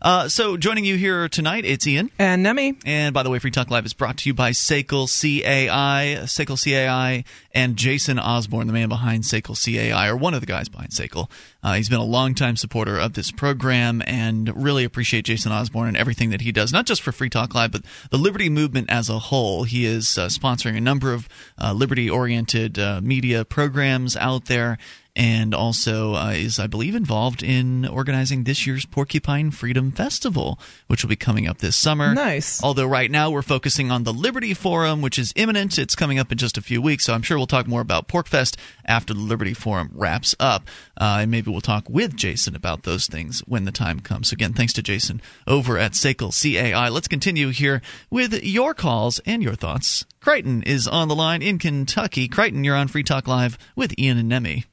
Uh, so joining you here tonight, it's Ian.
And Nemi.
And by the way, Free Talk Live is brought to you by SACL CAI, SACL CAI, and Jason Osborne, the man behind SACL CAI, or one of the guys behind SACL. Uh, he's been a longtime supporter of this program and really appreciate Jason Osborne and everything that he does, not just for Free Talk Live, but the Liberty movement as a whole. He is uh, sponsoring a number of uh, liberty oriented uh, media programs out there and also uh, is, I believe, involved in organizing this year's Porcupine Freedom Festival, which will be coming up this summer.
Nice.
Although right now we're focusing on the Liberty Forum, which is imminent. It's coming up in just a few weeks, so I'm sure we'll talk more about PorcFest after the Liberty Forum wraps up, uh, and maybe we'll talk with Jason about those things when the time comes. Again, thanks to Jason over at SACL CAI. Let's continue here with your calls and your thoughts. Crichton is on the line in Kentucky. Crichton, you're on Free Talk Live with Ian and Nemi.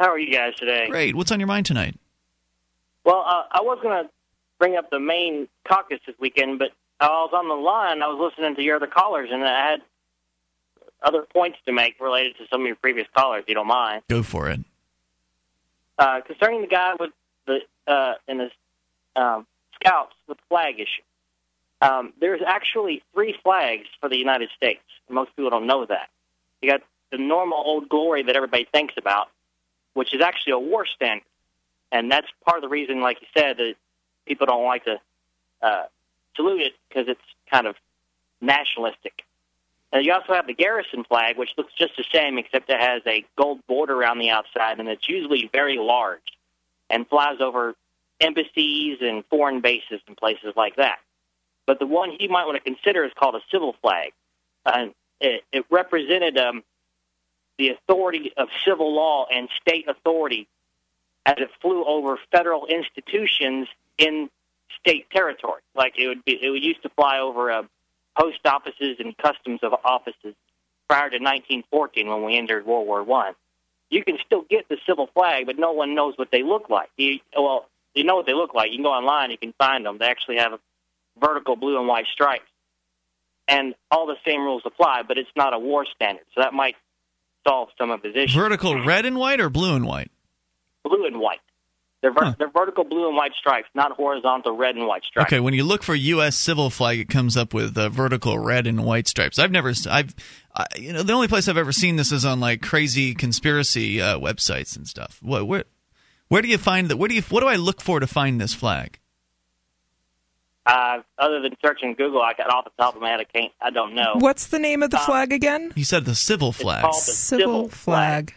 How are you guys today?
Great. What's on your mind tonight?
Well, uh, I was going to bring up the Maine caucus this weekend, but I was on the line. I was listening to your other callers, and I had other points to make related to some of your previous callers. If you don't mind,
Go for it.
uh, concerning the guy with the uh, in the um, scouts with the flag issue. Um, there's actually three flags for the United States. Most people don't know that. You got the normal old glory that everybody thinks about, which is actually a war standard, and that's part of the reason, like you said, that people don't like to uh, salute it because it's kind of nationalistic. And you also have the garrison flag, which looks just the same, except it has a gold border around the outside, and it's usually very large and flies over embassies and foreign bases and places like that. But the one he might want to consider is called a civil flag. Uh, it, it represented um, the authority of civil law and state authority as it flew over federal institutions in state territory. Like it would be, it used to fly over uh, post offices and customs of offices prior to 1914 when we entered World War One. You can still get the civil flag, but no one knows what they look like. You, well, you know what they look like. You can go online, you can find them. They actually have vertical blue and white stripes, and all the same rules apply. But it's not a war standard, so that might solve some of his issues.
Vertical red and white or blue and white?
blue and white. They're, ver- they're vertical blue and white stripes, not horizontal red and white stripes.
Okay, when you look for U.S. civil flag, it comes up with uh, vertical red and white stripes. I've never, I've, I, you know, the only place I've ever seen this is on like crazy conspiracy uh, websites and stuff. What, where, where do you find that? Where do you, what do I look for to find this flag?
Uh, other than searching Google, I got off the top of my head. I can't. I don't know.
What's the name of the
Um,
flag again?
You said the civil flag.
called the
Civil
civil
flag.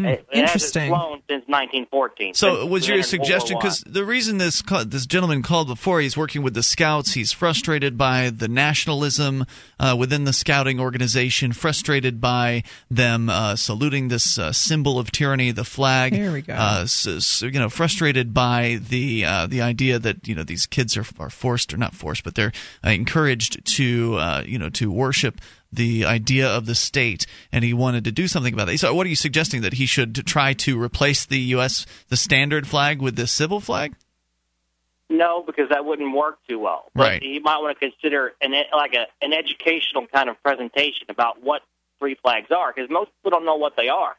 Hmm,
It, it
Interesting.
hasn't flown since 1914.
So
since
was your suggestion because the reason this this gentleman called before he's working with the scouts he's frustrated by the nationalism uh, within the scouting organization frustrated by them uh, saluting this uh, symbol of tyranny the flag
There we go.
uh, so, so, you know frustrated by the uh, the idea that you know these kids are are forced or not forced but they're uh, encouraged to uh, you know to worship the idea of the state, and he wanted to do something about that. So, what are you suggesting that he should try to replace the U.S. the standard flag with the civil flag?
No, because that wouldn't work too well. But
Right.
You might want to consider an like a an educational kind of presentation about what three flags are, because most people don't know what they are.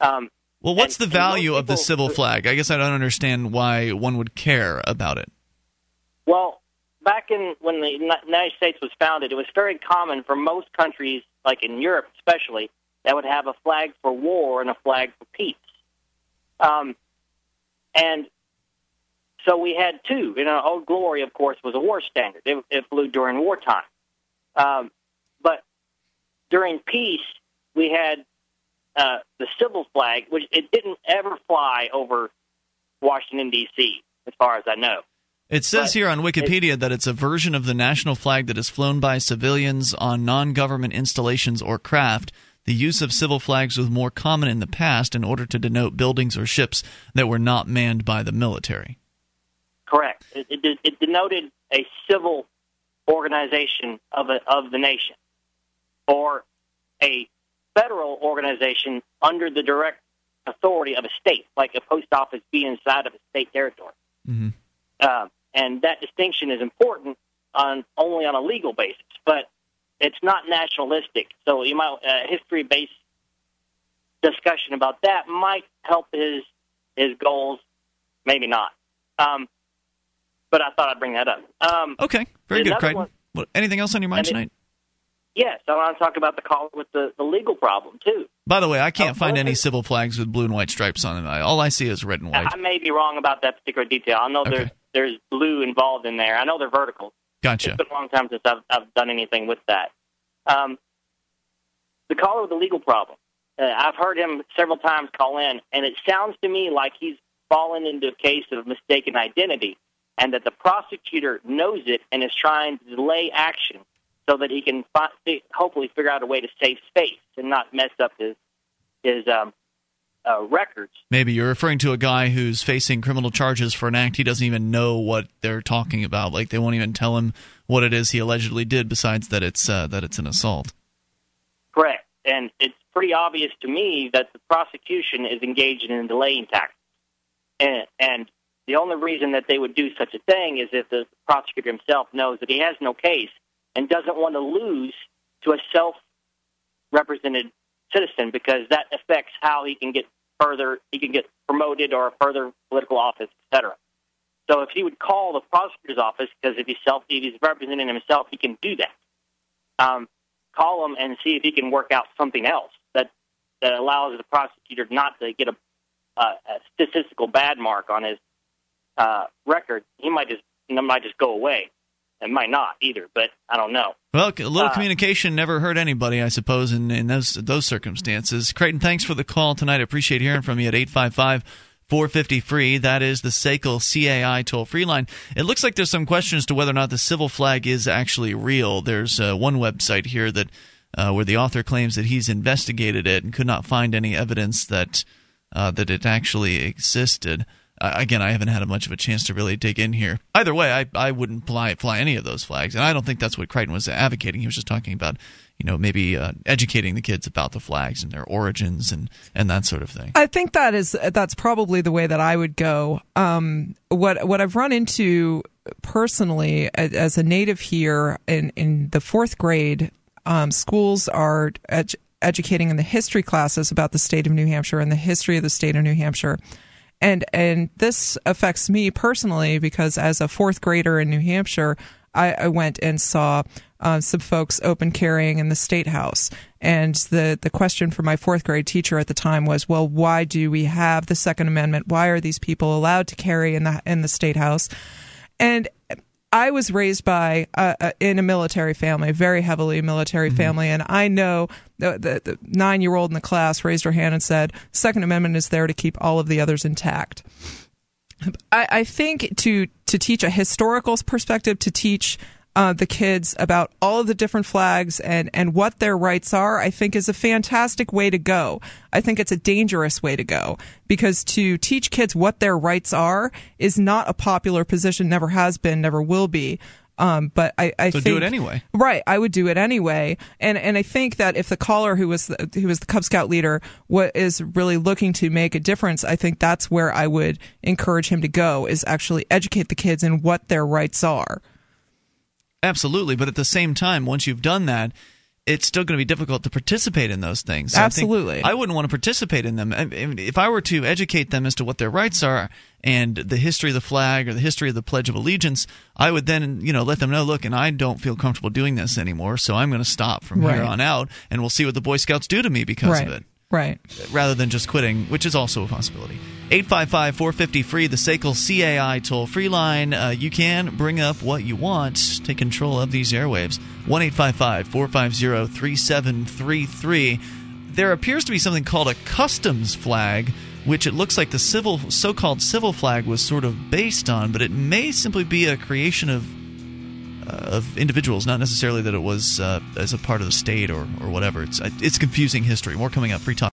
Um,
Well, what's
And-
the value of the civil flag? I guess I don't understand why one would care about it.
Well, back in when the United States was founded, it was very common for most countries, like in Europe especially, that would have a flag for war and a flag for peace. Um, and so we had two. You know, Old Glory, of course, was a war standard. It, it flew during wartime. Um, but during peace, we had uh, the civil flag, which it didn't ever fly over Washington D.C. as far as I know.
It says
But
here on Wikipedia that it's a version of the national flag that is flown by civilians on non government installations or craft. The use of civil flags was more common in the past in order to denote buildings or ships that were not manned by the military.
Correct. It, it, it denoted a civil organization of a, of the nation, or a federal organization under the direct authority of a state, like a post office being inside of a state territory.
Mm-hmm.
Uh, and that distinction is important on only on a legal basis, but it's not nationalistic. So you might uh, history based discussion about that might help his his goals, maybe not. Um, but I thought I'd bring that up. Um,
Okay, very good, Crichton.
one-
anything else on your mind
it-
tonight?
yes, I want to talk about the call with the, the legal problem too.
By the way, I can't
Oh,
find any civil flags with blue and white stripes on them. All I see is red and white.
I may be wrong about that particular detail. I know
Okay.
there's blue involved in there. I know they're vertical.
Gotcha.
It's been a long time since I've, I've done anything with that. Um, the caller with the legal problem. Uh, I've heard him several times call in, and it sounds to me like he's fallen into a case of mistaken identity, and that the prosecutor knows it and is trying to delay action so that he can fi- hopefully figure out a way to save face and not mess up his his um, uh, records.
Maybe you're referring to a guy who's facing criminal charges for an act he doesn't even know what they're talking about. Like they won't even tell him what it is he allegedly did, besides that it's uh, that it's an assault.
Correct. And it's pretty obvious to me that the prosecution is engaged in delaying tactics. And, and The only reason that they would do such a thing is if the prosecutor himself knows that he has no case and doesn't want to lose to a self represented citizen because that affects how he can get further he can get promoted or a further political office, etc. So if he would call the prosecutor's office, because if he's self if he's representing himself, he can do that. Um, call him and see if he can work out something else that that allows the prosecutor not to get a, a, a statistical bad mark on his uh, record. He might just it might just go away. It might not either, but I don't know.
Well, a little
Uh,
communication never hurt anybody, I suppose, in, in those those circumstances. Creighton, thanks for the call tonight. I appreciate hearing from you at 855 450 free. That is the SACL CAI toll free line. It looks like there's some questions to whether or not the civil flag is actually real. There's uh, one website here that uh, where the author claims that he's investigated it and could not find any evidence that uh, that it actually existed. Uh, again, I haven't had much of a chance to really dig in here. Either way, I, I wouldn't fly fly any of those flags, and I don't think that's what Crichton was advocating. He was just talking about, you know, maybe uh, educating the kids about the flags and their origins and and that sort of thing.
I think that is that's probably the way that I would go. Um, what what I've run into personally as a native here in in the fourth grade, um, schools are ed- educating in the history classes about the state of New Hampshire and the history of the state of New Hampshire. And and this affects me personally because as a fourth grader in New Hampshire, I, I went and saw uh, some folks open carrying in the state house. And the, the question for my fourth grade teacher at the time was, well, why do we have the Second Amendment? Why are these people allowed to carry in the in the state house? And I was raised by uh, uh, in a military family, very heavily military family, and I know the, the, the nine year old in the class raised her hand and said, "Second Amendment is there to keep all of the others intact." I, I think to to teach a historical perspective, to teach uh, the kids about all of the different flags and and what their rights are, I think is a fantastic way to go. I think it's a dangerous way to go because to teach kids what their rights are is not a popular position, never has been, never will be. Um, but I, I
So
think
do it anyway.
Right, I would do it anyway, and and I think that if the caller who was the, who was the Cub Scout leader what is really looking to make a difference, I think that's where I would encourage him to go is actually educate the kids in what their rights are.
Absolutely, but at the same time, once you've done that, it's still going to be difficult to participate in those things. So
Absolutely.
I, wouldn't want to participate in them. I mean, If I were to educate them as to what their rights are and the history of the flag or the history of the Pledge of Allegiance, I would then, you know, let them know, look, and I don't feel comfortable doing this anymore, so I'm going to stop from here on out, and we'll see what the Boy Scouts do to me because
right,
of it
right.
rather than just quitting, which is also a possibility. 855 450 free, the SACL CAI toll free line. Uh, you can bring up what you want, take control of these airwaves. 1 855 450 3733. There appears to be something called a customs flag, which it looks like the civil, so-called civil flag was sort of based on, but it may simply be a creation of of individuals, not necessarily that it was uh, as a part of the state or, or whatever. It's it's confusing history. More coming up. Free talk.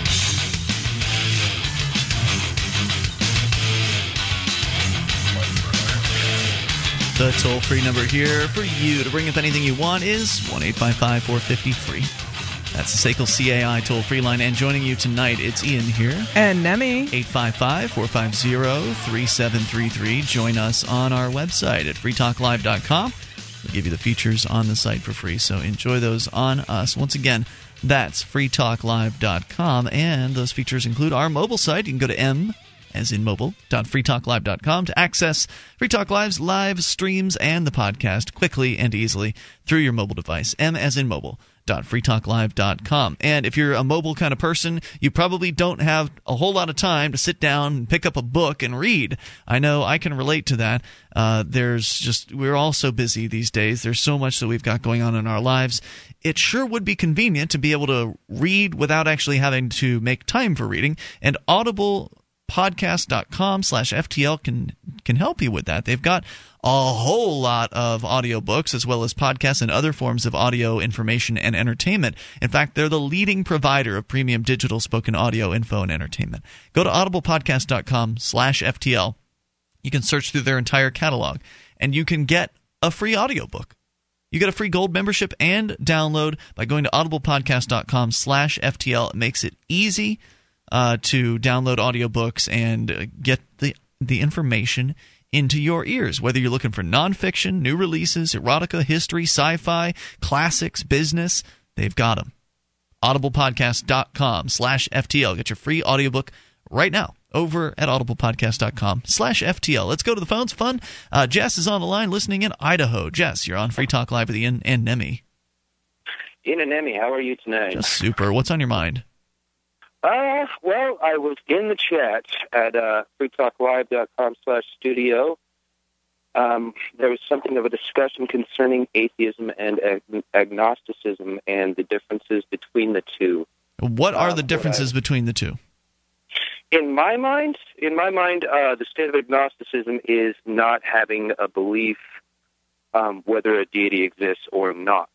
The toll free number here for you to bring up anything you want is 1 855 450 free. That's the SACL CAI toll free line. And joining you tonight, it's Ian here.
And Nemi.
855 450 3733. Join us on our website at freetalklive.com. We'll give you the features on the site for free, so enjoy those on us. Once again, that's freetalklive.com, and those features include our mobile site. You can go to m as in mobile.freetalklive.com to access Free Talk Live's live streams and the podcast quickly and easily through your mobile device. M as in mobile freetalklive.com. And if you're a mobile kind of person, you probably don't have a whole lot of time to sit down and pick up a book and read. I know I can relate to that. Uh, there's just, we're all so busy these days. There's so much that we've got going on in our lives. It sure would be convenient to be able to read without actually having to make time for reading. And Audible audiblepodcast.com slash FTL can, can help you with that. They've got a whole lot of audiobooks as well as podcasts and other forms of audio information and entertainment. In fact, they're the leading provider of premium digital spoken audio info and entertainment. Go to audiblepodcast.com slash FTL. You can search through their entire catalog and you can get a free audiobook. You get a free gold membership and download by going to audiblepodcast.com slash FTL. It makes it easy uh, to download audiobooks and get the, the information into your ears. Whether you're looking for nonfiction, new releases, erotica, history, sci fi, classics, business, they've got them. audiblepodcast.com slash FTL. Get your free audiobook right now over at audiblepodcast.com slash FTL. Let's go to the phones. Fun. Uh, Jess is on the line listening in Idaho. Jess, you're on Free Talk Live with Ian and Nemi.
Ian and Nemi, how are you tonight?
Just super. What's on your mind?
Uh, well, I was in the chat at uh, freetalklive.com slash studio. Um, there was something of a discussion concerning atheism and ag- agnosticism and the differences between the two.
What are the differences between the two?
In my mind, in my mind, uh, the state of agnosticism is not having a belief um, whether a deity exists or not.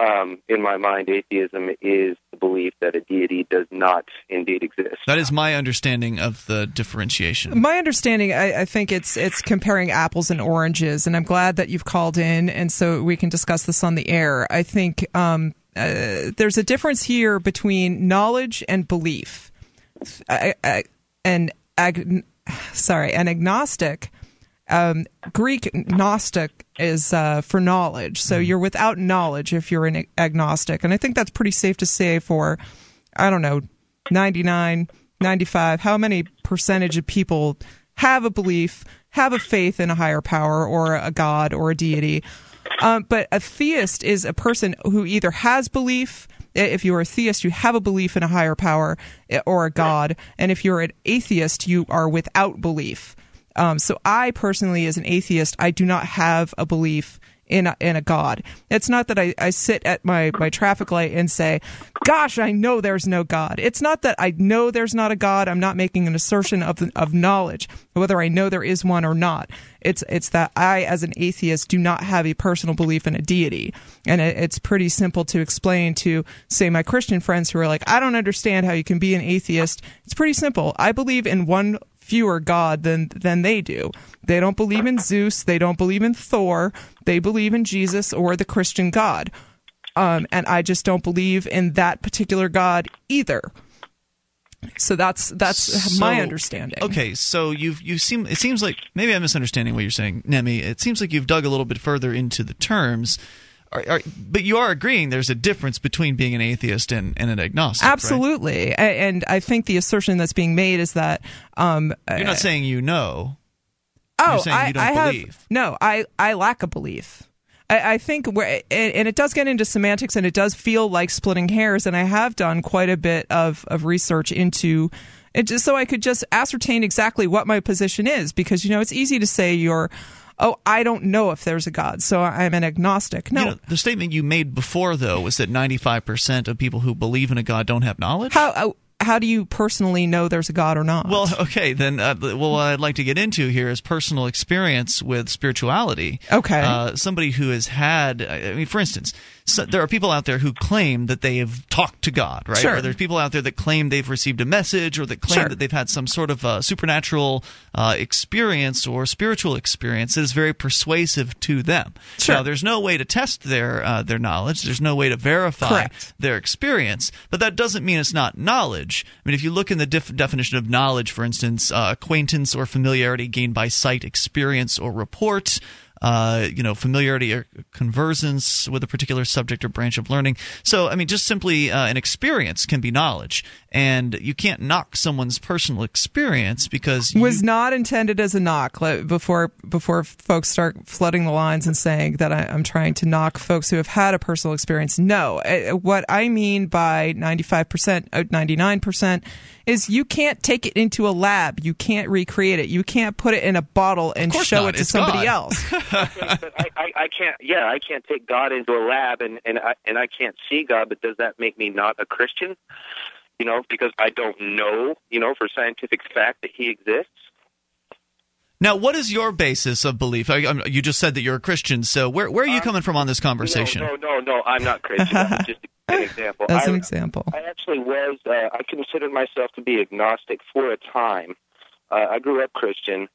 Um, in my mind, atheism is the belief that a deity does not indeed exist.
That is my understanding of the differentiation.
My understanding, I, I, think it's it's comparing apples and oranges, and I'm glad that you've called in, and so we can discuss this on the air. I think um, uh, there's a difference here between knowledge and belief. I, I, an ag, sorry, an agnostic. Um, Greek gnostic is uh, for knowledge, so mm. you're without knowledge if you're an agnostic, and I think that's pretty safe to say for, I don't know, 99, 95, how many percentage of people have a belief, have a faith in a higher power or a god or a deity. Um, but a theist is a person who either has belief if you're a theist, you have a belief in a higher power or a God, and if you're an atheist, you are without belief. Um, so I personally, as an atheist, I do not have a belief in a, in a God. It's not that I, I sit at my, my traffic light and say, gosh, I know there's no God. It's not that I know there's not a God. I'm not making an assertion of, of knowledge, whether I know there is one or not. It's, it's that I, as an atheist, do not have a personal belief in a deity. And it, it's pretty simple to explain to, say, my Christian friends who are like, I don't understand how you can be an atheist. It's pretty simple. I believe in one fewer God than than they do. They don't believe in Zeus. They don't believe in Thor. They believe in Jesus or the Christian God. Um, and I just don't believe in that particular God either. So that's that's so, my understanding.
Okay, so you've you seem it seems like maybe I'm misunderstanding what you're saying, Nemi. It seems like you've dug a little bit further into the terms are, are, but you are agreeing there's a difference between being an atheist and, and an agnostic.
Absolutely,
right?
and I think the assertion that's being made is that um,
you're not uh, saying you know.
Oh,
I,
I
believe.
have no. I I lack a belief. I, I think where and it does get into semantics and it does feel like splitting hairs. And I have done quite a bit of of research into it just so I could just ascertain exactly what my position is because you know it's easy to say you're oh, I don't know if there's a God, so I'm an agnostic. No.
You know, the statement you made before, though, was that 95% of people who believe in a God don't have knowledge?
How, uh, how do you personally know there's a God or not?
Well, okay, then. Uh, well, what I'd like to get into here is personal experience with spirituality.
Okay.
Uh, somebody who has had, I mean, for instance, so there are people out there who claim that they have talked to God, right?
Sure.
Or there's people out there that claim they've received a message or that claim
sure.
that they've had some sort of uh, supernatural uh, experience or spiritual experience that is very persuasive to them.
Sure.
Now, there's no way to test their uh, their knowledge. There's no way to verify
Correct.
their experience, but that doesn't mean it's not knowledge. I mean, if you look in the def- definition of knowledge, for instance, uh, acquaintance or familiarity gained by sight, experience, or report uh, you know, familiarity or conversance with a particular subject or branch of learning. So, I mean, just simply uh, an experience can be knowledge, and you can't knock someone's personal experience because you-
was not intended as a knock. Before before folks start flooding the lines and saying that I, am trying to knock folks who have had a personal experience. No, uh, what I mean by 95 percent, uh, 99 percent is you can't take it into a lab. You can't recreate it. You can't put it in a bottle and show
not.
it to
it's
somebody
God.
else. [laughs]
but I, I, I can't. Yeah, I can't take God into a lab and and I, and I can't see God. But does that make me not a Christian? you know, because I don't know, you know, for scientific fact that he exists.
Now, what is your basis of belief? I, I'm- you just said that you're a Christian, so where where are you uh, coming from on this conversation?
No, no, no, no I'm not Christian. That's [laughs] just an example.
That's an
I,
example.
I actually was. Uh, I considered myself to be agnostic for a time. Uh, I grew up Christian,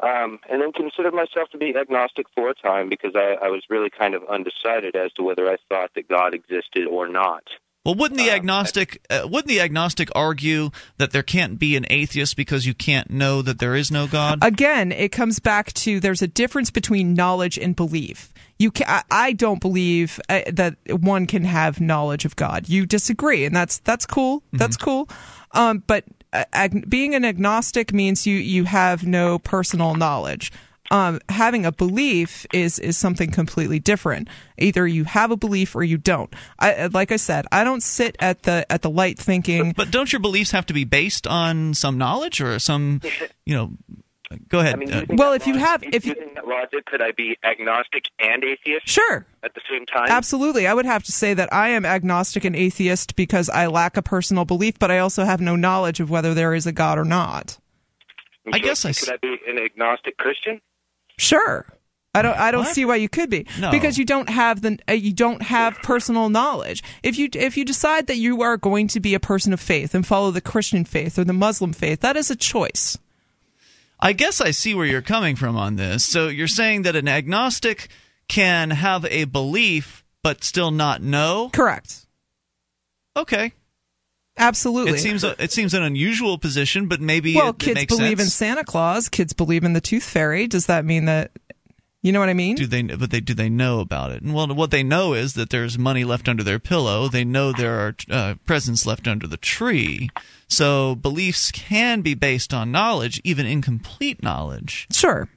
um, and then considered myself to be agnostic for a time because I, I was really kind of undecided as to whether I thought that God existed or not.
Well, wouldn't the agnostic uh, wouldn't the agnostic argue that there can't be an atheist because you can't know that there is no God?
Again, it comes back to there's a difference between knowledge and belief. You can, I, I don't believe uh, that one can have knowledge of God. You disagree, and that's that's cool. That's cool. Um, but uh, ag- being an agnostic means you you have no personal knowledge. Um, having a belief is is something completely different. Either you have a belief or you don't. I like I said, I don't sit at the at the light thinking.
But don't your beliefs have to be based on some knowledge or some, you know? Go ahead.
I mean,
uh,
Well,
that
if you have- if you-
using that logic, could I be agnostic and atheist?
Sure.
At the same time.
Absolutely. I would have to say that I am agnostic and atheist because I lack a personal belief, but I also have no knowledge of whether there is a God or not.
I guess I.
Could I be an agnostic Christian?
Sure. I don't. I don't
What?
see why you could be
No.
because you don't have the uh, you don't have personal knowledge. If you if you decide that you are going to be a person of faith and follow the Christian faith or the Muslim faith, that is a choice.
I guess I see where you're coming from on this. So you're saying that an agnostic can have a belief but still not know?
Correct.
Okay.
Absolutely.
It seems it seems an unusual position, but maybe
well,
it, it
kids
makes
believe in. Santa Claus. Kids believe in the Tooth Fairy. Does that mean that? You know what I mean?
Do they? But they do they know about it? And well, what they know is that there's money left under their pillow. They know there are uh, presents left under the tree. So beliefs can be based on knowledge, even incomplete knowledge.
Sure.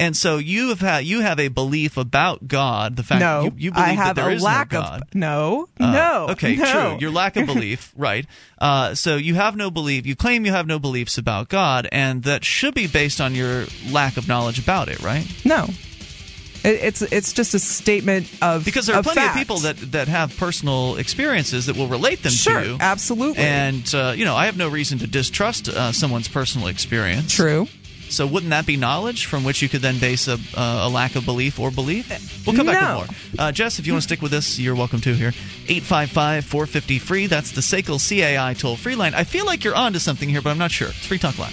And so you have had you have a belief about God. The fact
no,
you, you believe
I have
that there
a
is
lack
no God.
of no,
Uh,
no.
Okay,
no.
true. Your lack of [laughs] belief, right? Uh, so you have no belief. You claim you have no beliefs about God, and that should be based on your lack of knowledge about it, right?
No. It, it's it's just a statement of
Because there are
of
plenty
fact.
of people that that have personal experiences that will relate them
Sure,
to you.
absolutely.
And uh, you know, I have no reason to distrust uh, someone's personal experience.
True.
So wouldn't that be knowledge from which you could then base a, uh, a lack of belief or belief? We'll come back
No.
with more. Uh, Jess, if you want to stick with us, you're welcome to here. 855 450 free. That's the SACL CAI toll free line. I feel like you're onto something here, but I'm not sure. It's Free Talk Live.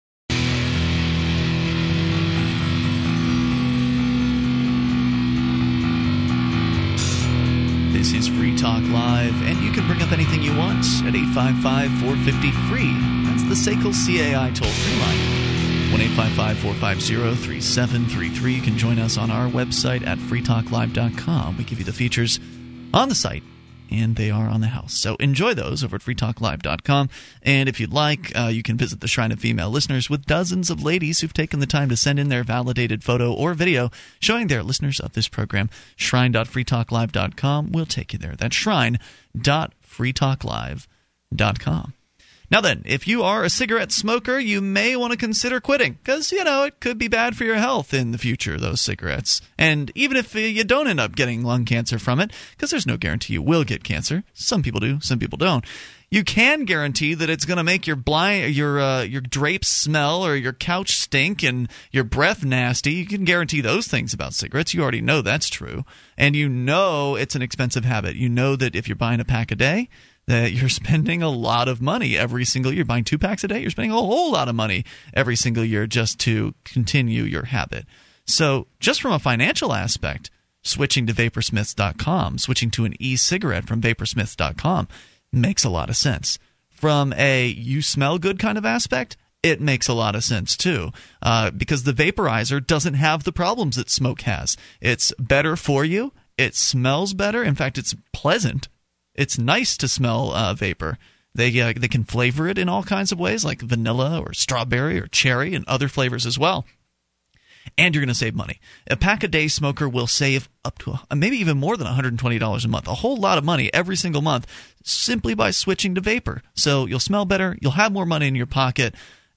This is Free Talk Live, and you can bring up anything you want at 855 450 free. That's the SACL CAI toll free line. 1 855 450 3733. You can join us on our website at freetalklive.com. We give you the features on the site and they are on the house. So enjoy those over at freetalklive.com. And if you'd like, uh, you can visit the Shrine of Female Listeners with dozens of ladies who've taken the time to send in their validated photo or video showing they're listeners of this program. Shrine.freetalklive.com will take you there. That's shrine.freetalklive.com. Now then, if you are a cigarette smoker, you may want to consider quitting because, you know, it could be bad for your health in the future, those cigarettes. And even if you don't end up getting lung cancer from it, because there's no guarantee you will get cancer. Some people do, some people don't. You can guarantee that it's going to make your blind, your uh, your drapes smell or your couch stink and your breath nasty. You can guarantee those things about cigarettes. You already know that's true, and you know it's an expensive habit. You know that if you're buying a pack a day, that you're spending a lot of money every single year. Buying two packs a day, you're spending a whole lot of money every single year just to continue your habit. So, just from a financial aspect, switching to vaporsmiths.com, switching to an e cigarette from vaporsmiths.com makes a lot of sense. From a you smell good kind of aspect, it makes a lot of sense too, uh, because the vaporizer doesn't have the problems that smoke has. It's better for you. It smells better. In fact, it's pleasant It's nice to smell uh, vapor. They uh, they can flavor it in all kinds of ways, like vanilla or strawberry or cherry and other flavors as well. And you're going to save money. A pack a day smoker will save up to uh, maybe even more than $120 a month. A whole lot of money every single month simply by switching to vapor. So you'll smell better, you'll have more money in your pocket,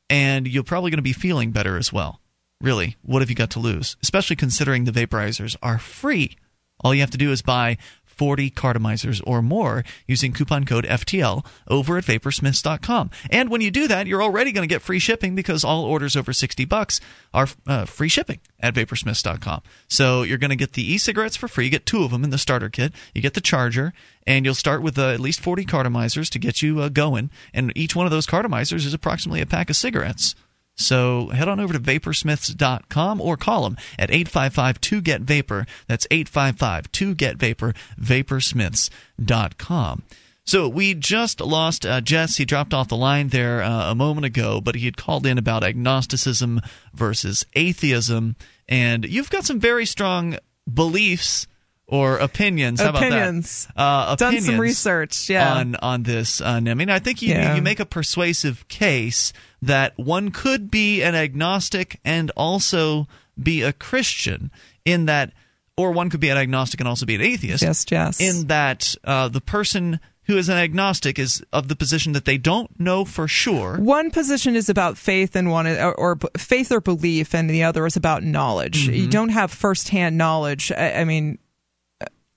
and you're probably going to be feeling better as well. Really, what have you got to lose? Especially considering the vaporizers are free. All you have to do is buy 40 cartomizers or more using coupon code FTL over at vaporsmiths.com. And when you do that, you're already going to get free shipping because all orders over 60 bucks are uh, free shipping at vaporsmiths.com. So you're going to get the e-cigarettes for free. You get two of them in the starter kit. You get the charger, and you'll start with uh, at least 40 cartomizers to get you uh, going. And each one of those cartomizers is approximately a pack of cigarettes. So head on over to vaporsmiths.com or call them at 855 2 get vapor. That's 855 2 get vapor, vaporsmiths.com. So we just lost uh, Jess. He dropped off the line there uh, a moment ago, but he had called in about agnosticism versus atheism. And you've got some very strong beliefs or opinions. How
opinions.
about that? Uh,
Done some research, yeah.
on on this. Uh, I mean, I think you
Yeah.
you make a persuasive case that one could be an agnostic and also be a Christian in that, or one could be an agnostic and also be an atheist.
Yes, yes.
In that, uh, the person who is an agnostic is of the position that they don't know for sure.
One position is about faith, and one or, or faith or belief, and the other is about knowledge.
Mm-hmm.
You don't have firsthand knowledge. I, I mean,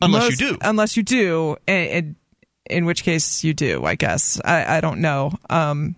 Unless you do.
Unless you do, and, and in which case you do. I guess I, I don't know. Um,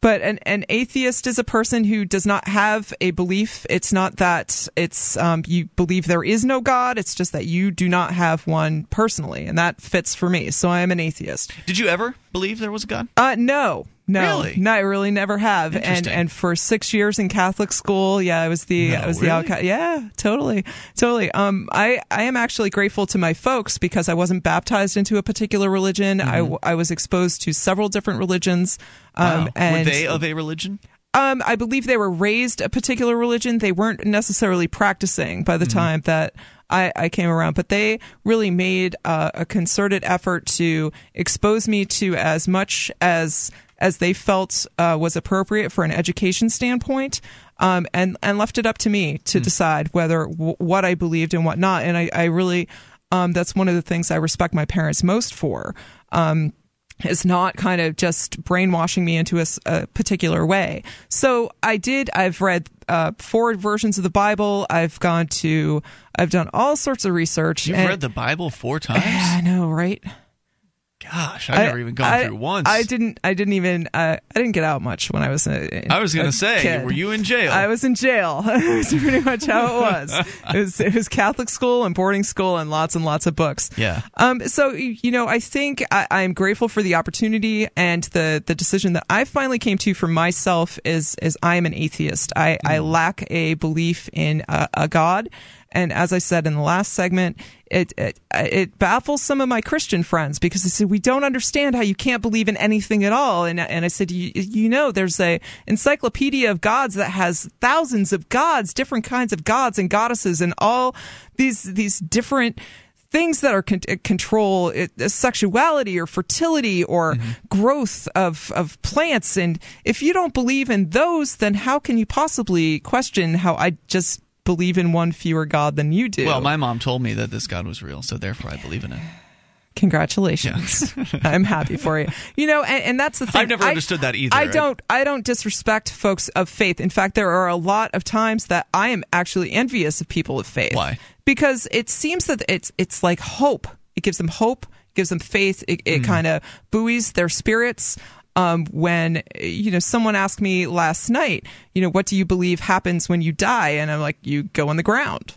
but an, an atheist is a person who does not have a belief. It's not that it's um, you believe there is no God. It's just that you do not have one personally, and that fits for me. So I am an atheist.
Did you ever believe there was a God?
Uh, no, no,
Really?
no, I really never have. And and for six years in Catholic school, yeah, I was the I was the outcast. Yeah, totally, totally. Um, I I am actually grateful to my folks because I wasn't baptized into a particular religion. I, I was exposed to several different religions. Um,
Mm-hmm. Wow.
and
Were they of a religion?
um, I believe they were raised a particular religion. They weren't necessarily practicing by the
Mm-hmm.
time that I, I came around, but they really made uh, a concerted effort to expose me to as much as as they felt uh, was appropriate for an education standpoint, um, and and left it up to me to
Hmm.
decide whether w- what I believed and what not. And I, I really, um, that's one of the things I respect my parents most for. Um, is not kind of just brainwashing me into a particular way. So I did. I've read uh, four versions of the Bible. I've gone to. I've done all sorts of research.
You've
and-
read the Bible four [laughs] times?
Yeah, I know, right?
Gosh, I've never even gone
I-
through once.
I didn't. I didn't even. Uh, I didn't get out much when I was. A,
I was going
a
to say,
kid.
were you in jail?
I was in jail. [laughs] That's pretty much how it was. [laughs] It was it was Catholic school and boarding school and lots and lots of books.
Yeah.
Um. So you know, I think I, I'm grateful for the opportunity and the the decision that I finally came to for myself is is I am an atheist. I I
Mm.
lack a belief in a, a God. And as I said in the last segment, it, it it baffles some of my Christian friends because they say we don't understand how you can't believe in anything at all. And and I said, you, you know, there's a encyclopedia of gods that has thousands of gods, different kinds of gods and goddesses, and all these these different things that are con- control it, sexuality or fertility or mm-hmm. growth of of plants. And if you don't believe in those, then how can you possibly question how I just believe in one fewer God than you do?
Well, my mom told me that this God was real, so therefore I believe in it.
Congratulations. [laughs] I'm happy for you. You know, and, and that's the thing.
I've never
I-
understood that either.
I don't I don't disrespect folks of faith. In fact, there are a lot of times that I am actually envious of people of faith.
Why?
Because it seems that it's it's like hope. It gives them hope, gives them faith. It, it hmm. kind of buoys their spirits. Um, when you know someone asked me last night, you know, what do you believe happens when you die? And I'm like, you go in the ground,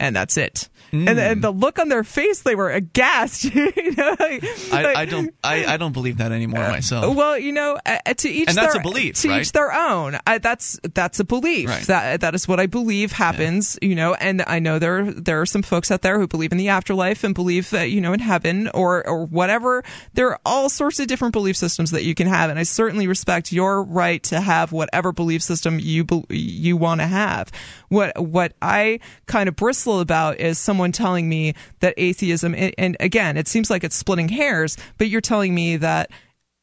and that's it. And,
Hmm.
and the look on their face, they were aghast. [laughs] you know, like-
I,
like-
I don't. I, I don't believe that anymore myself.
well, you know, uh, uh, to each
And that's
their,
a belief,
to
right?
each their own. I, that's that's a belief.
Right.
That that is what I believe happens. You know, and I know there there are some folks out there who believe in the afterlife and believe that you know in heaven or or whatever. There are all sorts of different belief systems that you can have, and I certainly respect your right to have whatever belief system you you want to have. What what I kind of bristle fearful about is someone telling me that atheism, and, and again, it seems like it's splitting hairs, but you're telling me that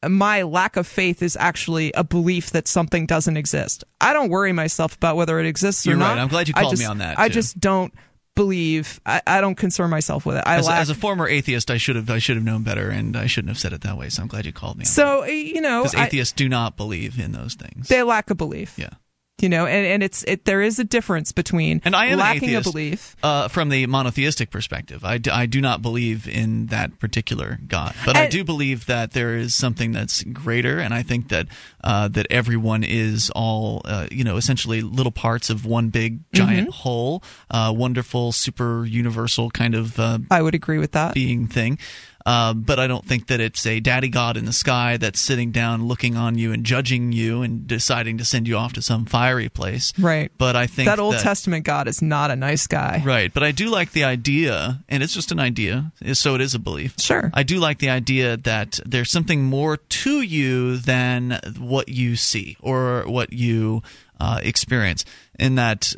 my lack of faith is actually a belief that something doesn't exist. I don't worry myself about whether it exists or
You're
not.
right. I'm glad you
I
called
just-
me on that,
I just don't believe. I, I don't concern myself with it. I
As,
lack.
as a former atheist, I should have I should have known better, and I shouldn't have said it that way. So I'm glad you called me. On that.
So you know,
because
I-
atheists do not believe in those things.
they lack a belief.
Yeah.
You know, and, and it's it. There is a difference between
And I am
lacking
atheist,
a belief.
uh, from the monotheistic perspective. I, d- I do not believe in that particular God, but I do believe that there is something that's greater, and I think that uh, that everyone is all uh, you know essentially little parts of one big giant
Mhm.
whole, uh, wonderful super universal kind of. Uh,
I would agree with that
being thing. Uh, but I don't think that it's a daddy god in the sky that's sitting down, looking on you and judging you and deciding to send you off to some fiery place.
Right.
But I think
that Old
that-
Testament God is not a nice guy.
Right, but I do like the idea, and it's just an idea, so it is a belief.
Sure.
I do like the idea that there's something more to you than what you see or what you uh, experience, in that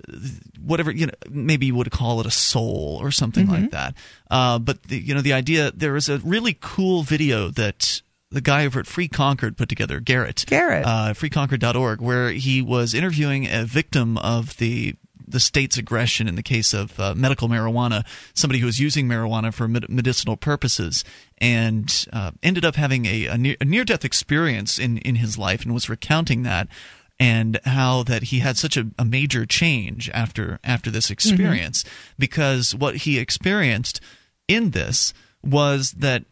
whatever you know, maybe you would call it a soul or something
Mm-hmm.
like that. Uh, but the, you know, the idea there is a really cool video that the guy over at Free Concord put together, Garrett.
Garrett.
Uh, freeconcord.org, where he was interviewing a victim of the the state's aggression in the case of uh, medical marijuana, somebody who was using marijuana for med- medicinal purposes and uh, ended up having a, a near, a near-death experience in, in his life and was recounting that and how that he had such a, a major change after after this experience because what he experienced in this was that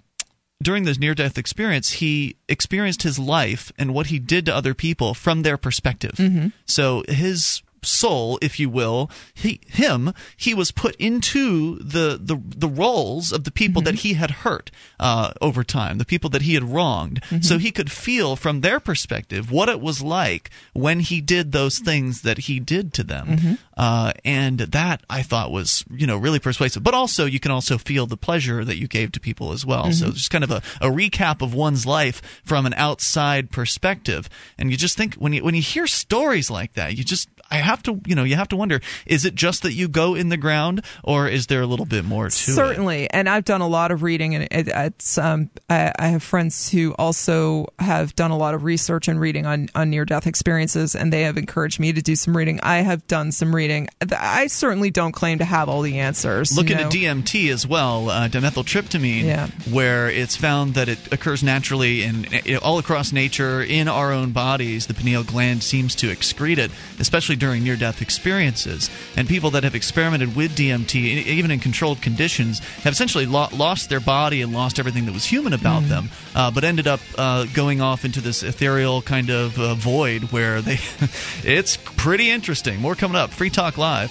during this near death experience, he experienced his life and what he did to other people from their perspective.
Mhm.
So his soul, if you will, he him he was put into the the, the roles of the people that he had hurt uh, over time, the people that he had wronged, so he could feel from their perspective what it was like when he did those things that he did to them. Uh, and that I thought was you know really persuasive. But also you can also feel the pleasure that you gave to people as well. So it's just kind of a, a recap of one's life from an outside perspective. And you just think when you when you hear stories like that, you just I have to you know you have to wonder is it just that you go in the ground or is there a little bit more to it?
Certainly, and I've done a lot of reading, and it, it's um, I, I have friends who also have done a lot of research and reading on on near death experiences, and they have encouraged me to do some reading. I have done some reading. I certainly don't claim to have all the answers.
Look into
know.
DMT as well, uh, dimethyltryptamine,
Yeah.
where it's found that it occurs naturally in, in all across nature in our own bodies. The pineal gland seems to excrete it, especially during near-death experiences. And people that have experimented with DMT, even in controlled conditions, have essentially lo- lost their body and lost everything that was human about
Mm.
them, uh, but ended up uh, going off into this ethereal kind of uh, void where they. [laughs] it's pretty interesting. More coming up. Free Talk Live.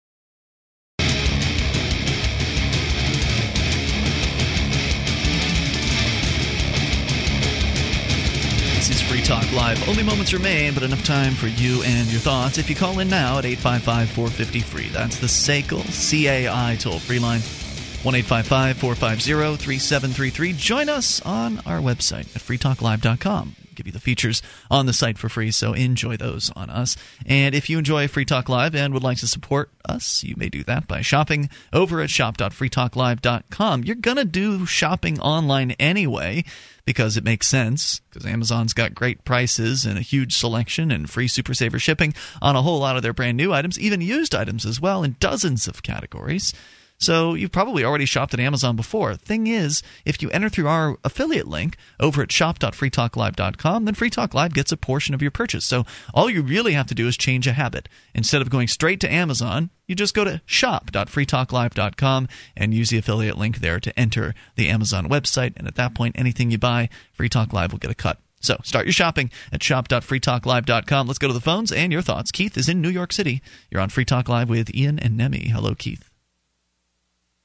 This is Free Talk Live. Only moments remain, but enough time for you and your thoughts. If you call in now at 855 450 free, that's the SACL CAI toll free line 1 450 3733. Join us on our website at freetalklive.com. Give you the features on the site for free, so enjoy those on us. And if you enjoy Free Talk Live and would like to support us, you may do that by shopping over at shop.freetalklive.com. You're going to do shopping online anyway because it makes sense because Amazon's got great prices and a huge selection and free super saver shipping on a whole lot of their brand new items, even used items as well in dozens of categories. So you've probably already shopped at Amazon before. Thing is, if you enter through our affiliate link over at shop.freetalklive.com, then Free Talk Live gets a portion of your purchase. So all you really have to do is change a habit. Instead of going straight to Amazon, you just go to shop.freetalklive.com and use the affiliate link there to enter the Amazon website. And at that point, anything you buy, Free Talk Live will get a cut So start your shopping at shop.freetalklive.com. Let's go to the phones and your thoughts. Keith is in New York City. You're on Free Talk Live with Ian and Nemi. Hello, Keith.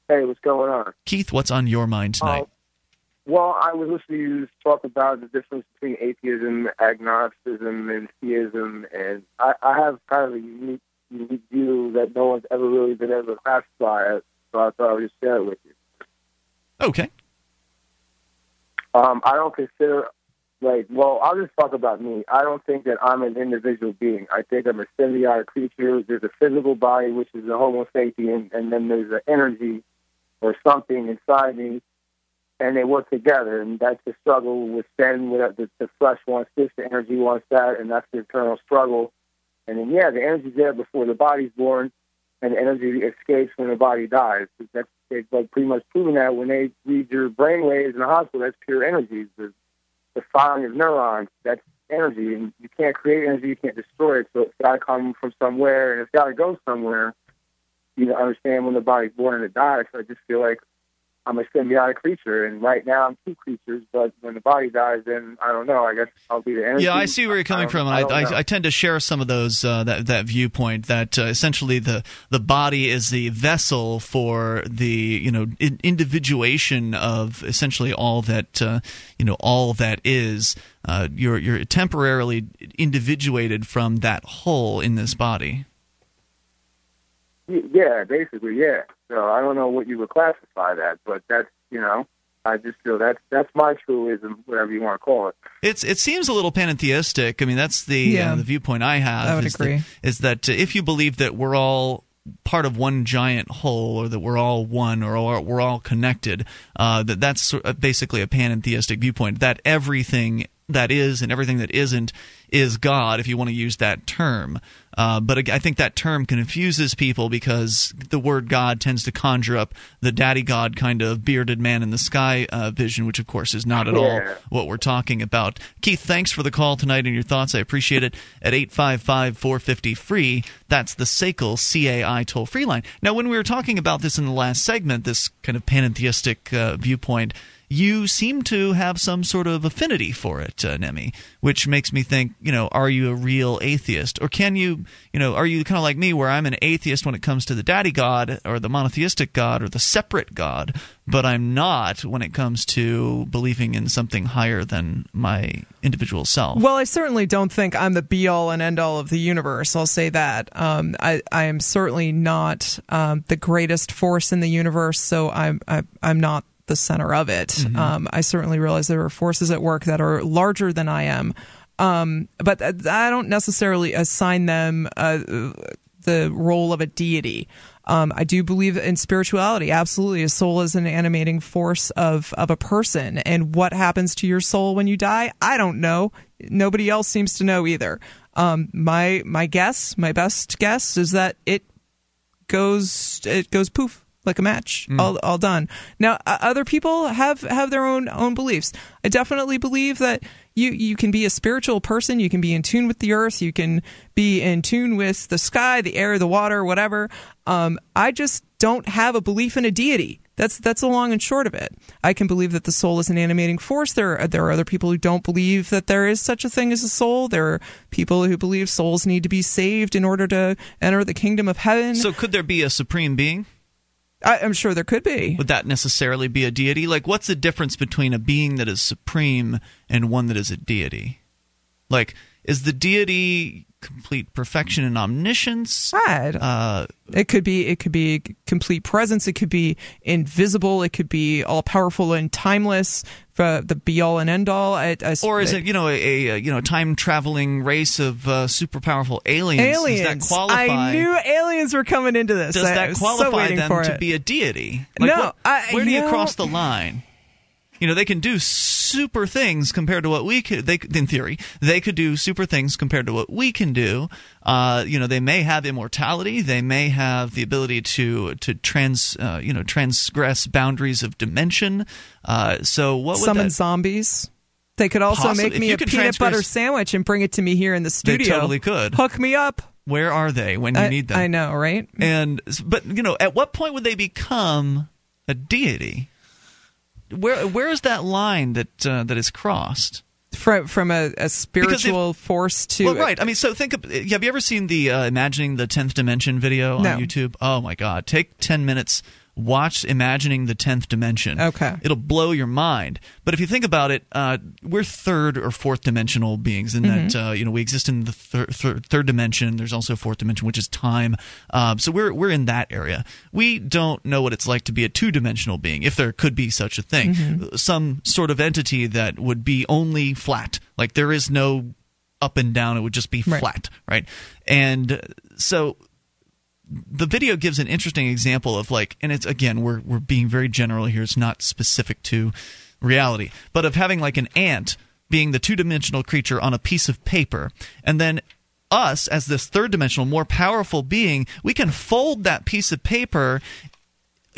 Hey, what's going on?
Keith, what's on your mind tonight?
Uh, well, I was listening to you talk about the difference between atheism, agnosticism, and theism, and I, I have kind of a unique, unique view that no one's ever really been able to classify it, so I thought I would just share it with you.
Okay.
Um, I don't consider, like, well, I'll just talk about me. I don't think that I'm an individual being. I think I'm a symbiotic creature. There's a physical body, which is the Homo sapien, and then there's an energy or something inside me, and they work together. And that's the struggle with sin. With the, the flesh wants this, the energy wants that, and that's the eternal struggle. And then, yeah, the energy's there before the body's born, and the energy escapes when the body dies. That's they've like pretty much proven that when they read your brain waves in the hospital, that's pure energy. The, the firing of neurons, that's energy, and you can't create energy, you can't destroy it. So it's got to come from somewhere, and it's got to go somewhere. You know, understand when the body's born and it dies. So I just feel like I'm a symbiotic creature, and right now I'm two creatures. But when the body dies, then I don't know. I guess I'll be the energy.
Yeah, I see where you're coming
I
from.
I,
I. I, I tend to share some of those uh, that that viewpoint that uh, essentially the the body is the vessel for the you know in, individuation of essentially all that uh, you know all that is. Uh, you're you're temporarily individuated from that whole in this body.
Y- Yeah, basically, yeah. So I don't know what you would classify that, but that's you know, I just feel that's that's my truism, whatever you want to call it.
It's it seems a little pantheistic. I mean, that's the
Yeah.
uh, the viewpoint I have.
I would
is
agree.
That, is that uh, if you believe that we're all part of one giant whole, or that we're all one, or we're all connected, uh, that that's basically a pantheistic viewpoint. That everything that is and everything that isn't is God, if you want to use that term. Uh, but I think that term confuses people because the word God tends to conjure up the daddy God kind of bearded man in the sky uh, vision, which of course is not at all what we're talking about. Keith, thanks for the call tonight and your thoughts. I appreciate it. At 855 450 free, that's the SACL CAI toll free line. Now, when we were talking about this in the last segment, this kind of pantheistic uh, viewpoint, you seem to have some sort of affinity for it, uh, Nemi, which makes me think, you know, are you a real atheist? Or can you, you know, are you kind of like me where I'm an atheist when it comes to the daddy God or the monotheistic God or the separate God, but I'm not when it comes to believing in something higher than my individual self?
Well, I certainly don't think I'm the be all and end all of the universe. I'll say that. Um, I, I am certainly not um, the greatest force in the universe, so I'm I, I'm not the center of it.
Mhm.
Um, I certainly realize there are forces at work that are larger than I am, um, but I don't necessarily assign them uh, the role of a deity. Um, I do believe in spirituality. Absolutely, a soul is an animating force of of a person, and what happens to your soul when you die, I don't know. Nobody else seems to know either. Um, my my guess, my best guess, is that it goes it goes poof like a match
Mm.
all, all done now uh, other people have have their own own beliefs i definitely believe that you you can be a spiritual person you can be in tune with the earth you can be in tune with the sky the air the water whatever um, i just don't have a belief in a deity that's that's the long and short of it. I can believe that the soul is an animating force. There are, there are other people who don't believe that there is such a thing as a soul. There are people who believe souls need to be saved in order to enter the kingdom of heaven.
So, could there be a supreme being?
I, I'm sure there could be.
Would that necessarily be a deity? Like, what's the difference between a being that is supreme and one that is a deity? Like, is the deity complete perfection and omniscience?
Uh, it could be it could be complete presence. It could be invisible. It could be all powerful and timeless. For the be all and end all. I, I,
Or is it you know a, a you know time traveling race of uh, super powerful aliens?
aliens?
Does that qualify?
I knew aliens were coming into this.
does
I
that
so
qualify
waiting
them to be a deity? Like,
No,
what-
I-
where do you
you know-
cross the line? You know, they can do super things compared to what we could. They, in theory, they could do super things compared to what we can do. Uh, you know, they may have immortality. They may have the ability to to trans, uh, you know, transgress boundaries of dimension. Uh, so what would
Summon
that?
zombies. They could also
Possibly.
make me a peanut butter sandwich and bring it to me here in the studio.
They totally could.
Hook me up.
Where are they when you
I-
need them?
I know, right?
And but you know, at what point would they become a deity? Where where is that line that uh, that is crossed?
from from a, a spiritual force to
well, right. I mean, so think of. Have you ever seen the uh, imagining the tenth dimension video
No.
on YouTube? Oh my God! Take ten minutes. Watch imagining the tenth dimension.
Okay.
it'll blow your mind. But if you think about it, uh, we're third or fourth dimensional beings in that
Mhm.
uh, you know we exist in the thir- thir- third dimension. There's also a fourth dimension, which is time. Um, so we're we're in that area. We don't know what it's like to be a two dimensional being, if there could be such a thing.
Mhm.
Some sort of entity that would be only flat, like there is no up and down. It would just be flat, right? And uh, so the video gives an interesting example of like, and it's again we're we're being very general here. It's not specific to reality, but of having like an ant being the two dimensional creature on a piece of paper, and then us as this third dimensional, more powerful being, we can fold that piece of paper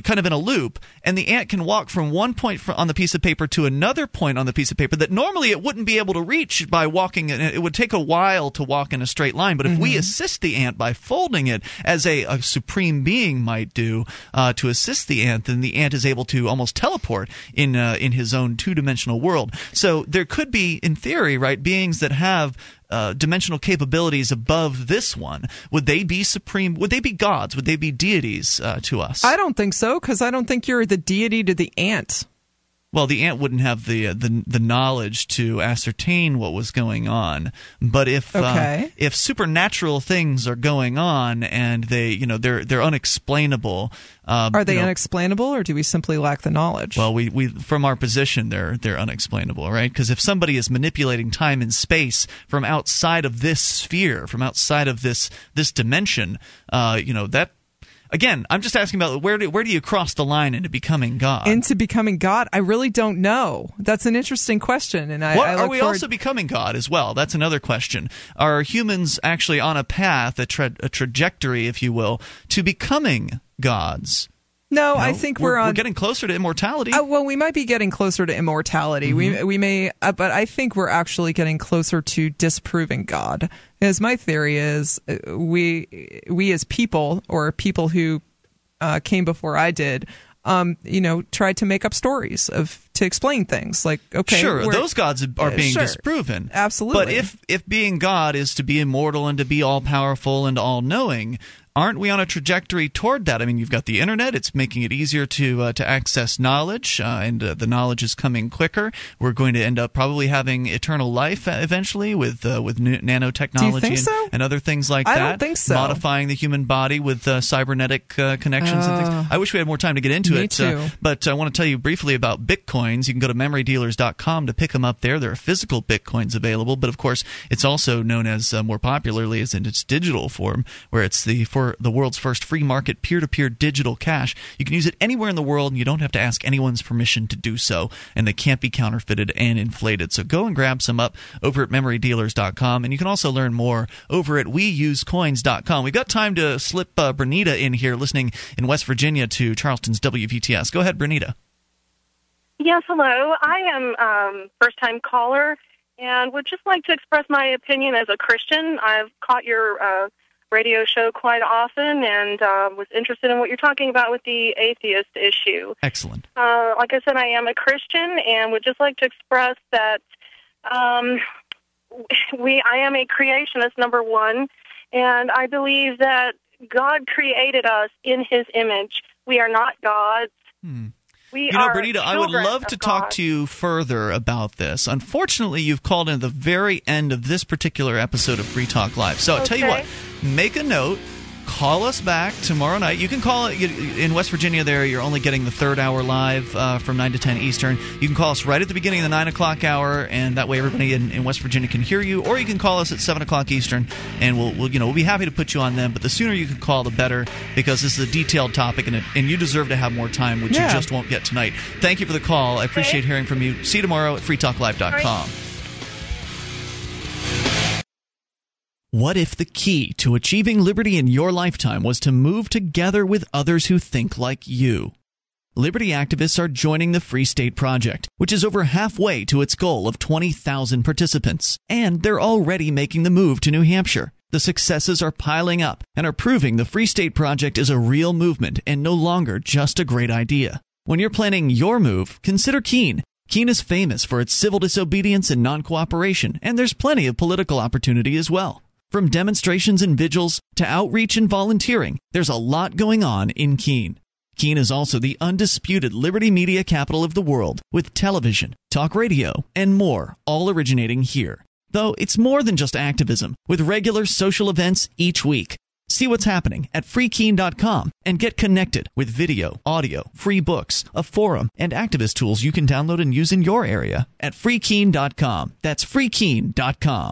kind of in a loop, and the ant can walk from one point on the piece of paper to another point on the piece of paper that normally it wouldn't be able to reach by walking. It would take a while to walk in a straight line. But if we assist the ant by folding it, as a, a supreme being might do, uh, to assist the ant, then the ant is able to almost teleport in uh, in his own two dimensional world. So there could be, in theory, right, beings that have uh, dimensional capabilities above this one, would they be supreme? Would they be gods? Would they be deities uh, to us?
I don't think so because I don't think you're the deity to the ant.
Well, the ant wouldn't have the uh, the the knowledge to ascertain what was going on. But if
Okay.
uh, if supernatural things are going on and they you know they're they're unexplainable, uh,
Are they
you know,
unexplainable, or do we simply lack the knowledge?
Well, we, we from our position, they're they're unexplainable, right? Because if somebody is manipulating time and space from outside of this sphere, from outside of this this dimension, uh, you know that. Again, I'm just asking about where do where do you cross the line into becoming God?
Into becoming God, I really don't know. That's an interesting question, and I,
What,
I
are we
forward-
also becoming God as well? That's another question. Are humans actually on a path, a, tra- a trajectory, if you will, to becoming gods?
No,
No?
I think
We're-
we're, on.
we're getting closer to immortality.
Uh, well, we might be getting closer to immortality.
Mm-hmm.
We we may, uh, but I think we're actually getting closer to disproving God. Because my theory is uh, we we as people or people who uh, came before I did. Um, you know, tried to make up stories of to explain things like okay,
sure, those gods are
Uh,
being
sure.
disproven.
Absolutely.
But if if being God is to be immortal and to be all powerful and all knowing, aren't we on a trajectory toward that? I mean, you've got the internet; it's making it easier to uh, to access knowledge, uh, and uh, the knowledge is coming quicker. We're going to end up probably having eternal life uh, eventually with uh, with n- nanotechnology and,
so?
and other things like
I
that.
don't think so.
Modifying the human body with uh, cybernetic connections and things. I wish we had more time to get into it. but I want to tell you briefly about bitcoins. You can go to memorydealers.com to pick them up there. There are physical bitcoins available, but of course, it's also known as uh, more popularly as in its digital form, where it's the for the world's first free market peer-to-peer digital cash. You can use it anywhere in the world, and you don't have to ask anyone's permission to do so, and they can't be counterfeited and inflated. So go and grab some up over at memorydealers.com, and you can also learn more over at weusecoins.com. We've got time to slip uh, Bernita in here, listening in West Virginia to Charleston's WVTS. Go ahead, Bernita.
Yes, hello. I am um, first time caller and would just like to express my opinion as a Christian. I've caught your uh, radio show quite often and uh, was interested in what you're talking about with the atheist issue.
Excellent.
Uh, like I said, I am a Christian and would just like to express that um, we I am a creationist, number one, and I believe that God created us in His image. We are not gods. We
You know, Bernita, I would love to
God.
talk to you further about this. Unfortunately, you've called in at the very end of this particular episode of Free Talk Live. So I'll tell you what, make a note. Call us back tomorrow night. You can call it in West Virginia. There, you're only getting the third hour live uh, from nine to ten Eastern. You can call us right at the beginning of the nine o'clock hour, and that way everybody in, in West Virginia can hear you. Or you can call us at seven o'clock Eastern, and we'll, we'll you know we'll be happy to put you on them. But the sooner you can call, the better, because this is a detailed topic, and it, and you deserve to have more time, which
Yeah.
you just won't get tonight. Thank you for the call. I appreciate hearing from you. See you tomorrow at freetalklive.com. What if the key to achieving liberty in your lifetime was to move together with others who think like you? Liberty activists are joining the Free State Project, which is over halfway to its goal of 20,000 participants, and they're already making the move to New Hampshire. The successes are piling up and are proving the Free State Project is a real movement and no longer just a great idea. When you're planning your move, consider Keene. Keene is famous for its civil disobedience and non cooperation, and there's plenty of political opportunity as well. From demonstrations and vigils to outreach and volunteering, there's a lot going on in Keene. Keene is also the undisputed liberty media capital of the world, with television, talk radio, and more, all originating here. Though it's more than just activism, with regular social events each week. See what's happening at freekeene.com and get connected with video, audio, free books, a forum, and activist tools you can download and use in your area at freekeene.com. That's freekeene.com.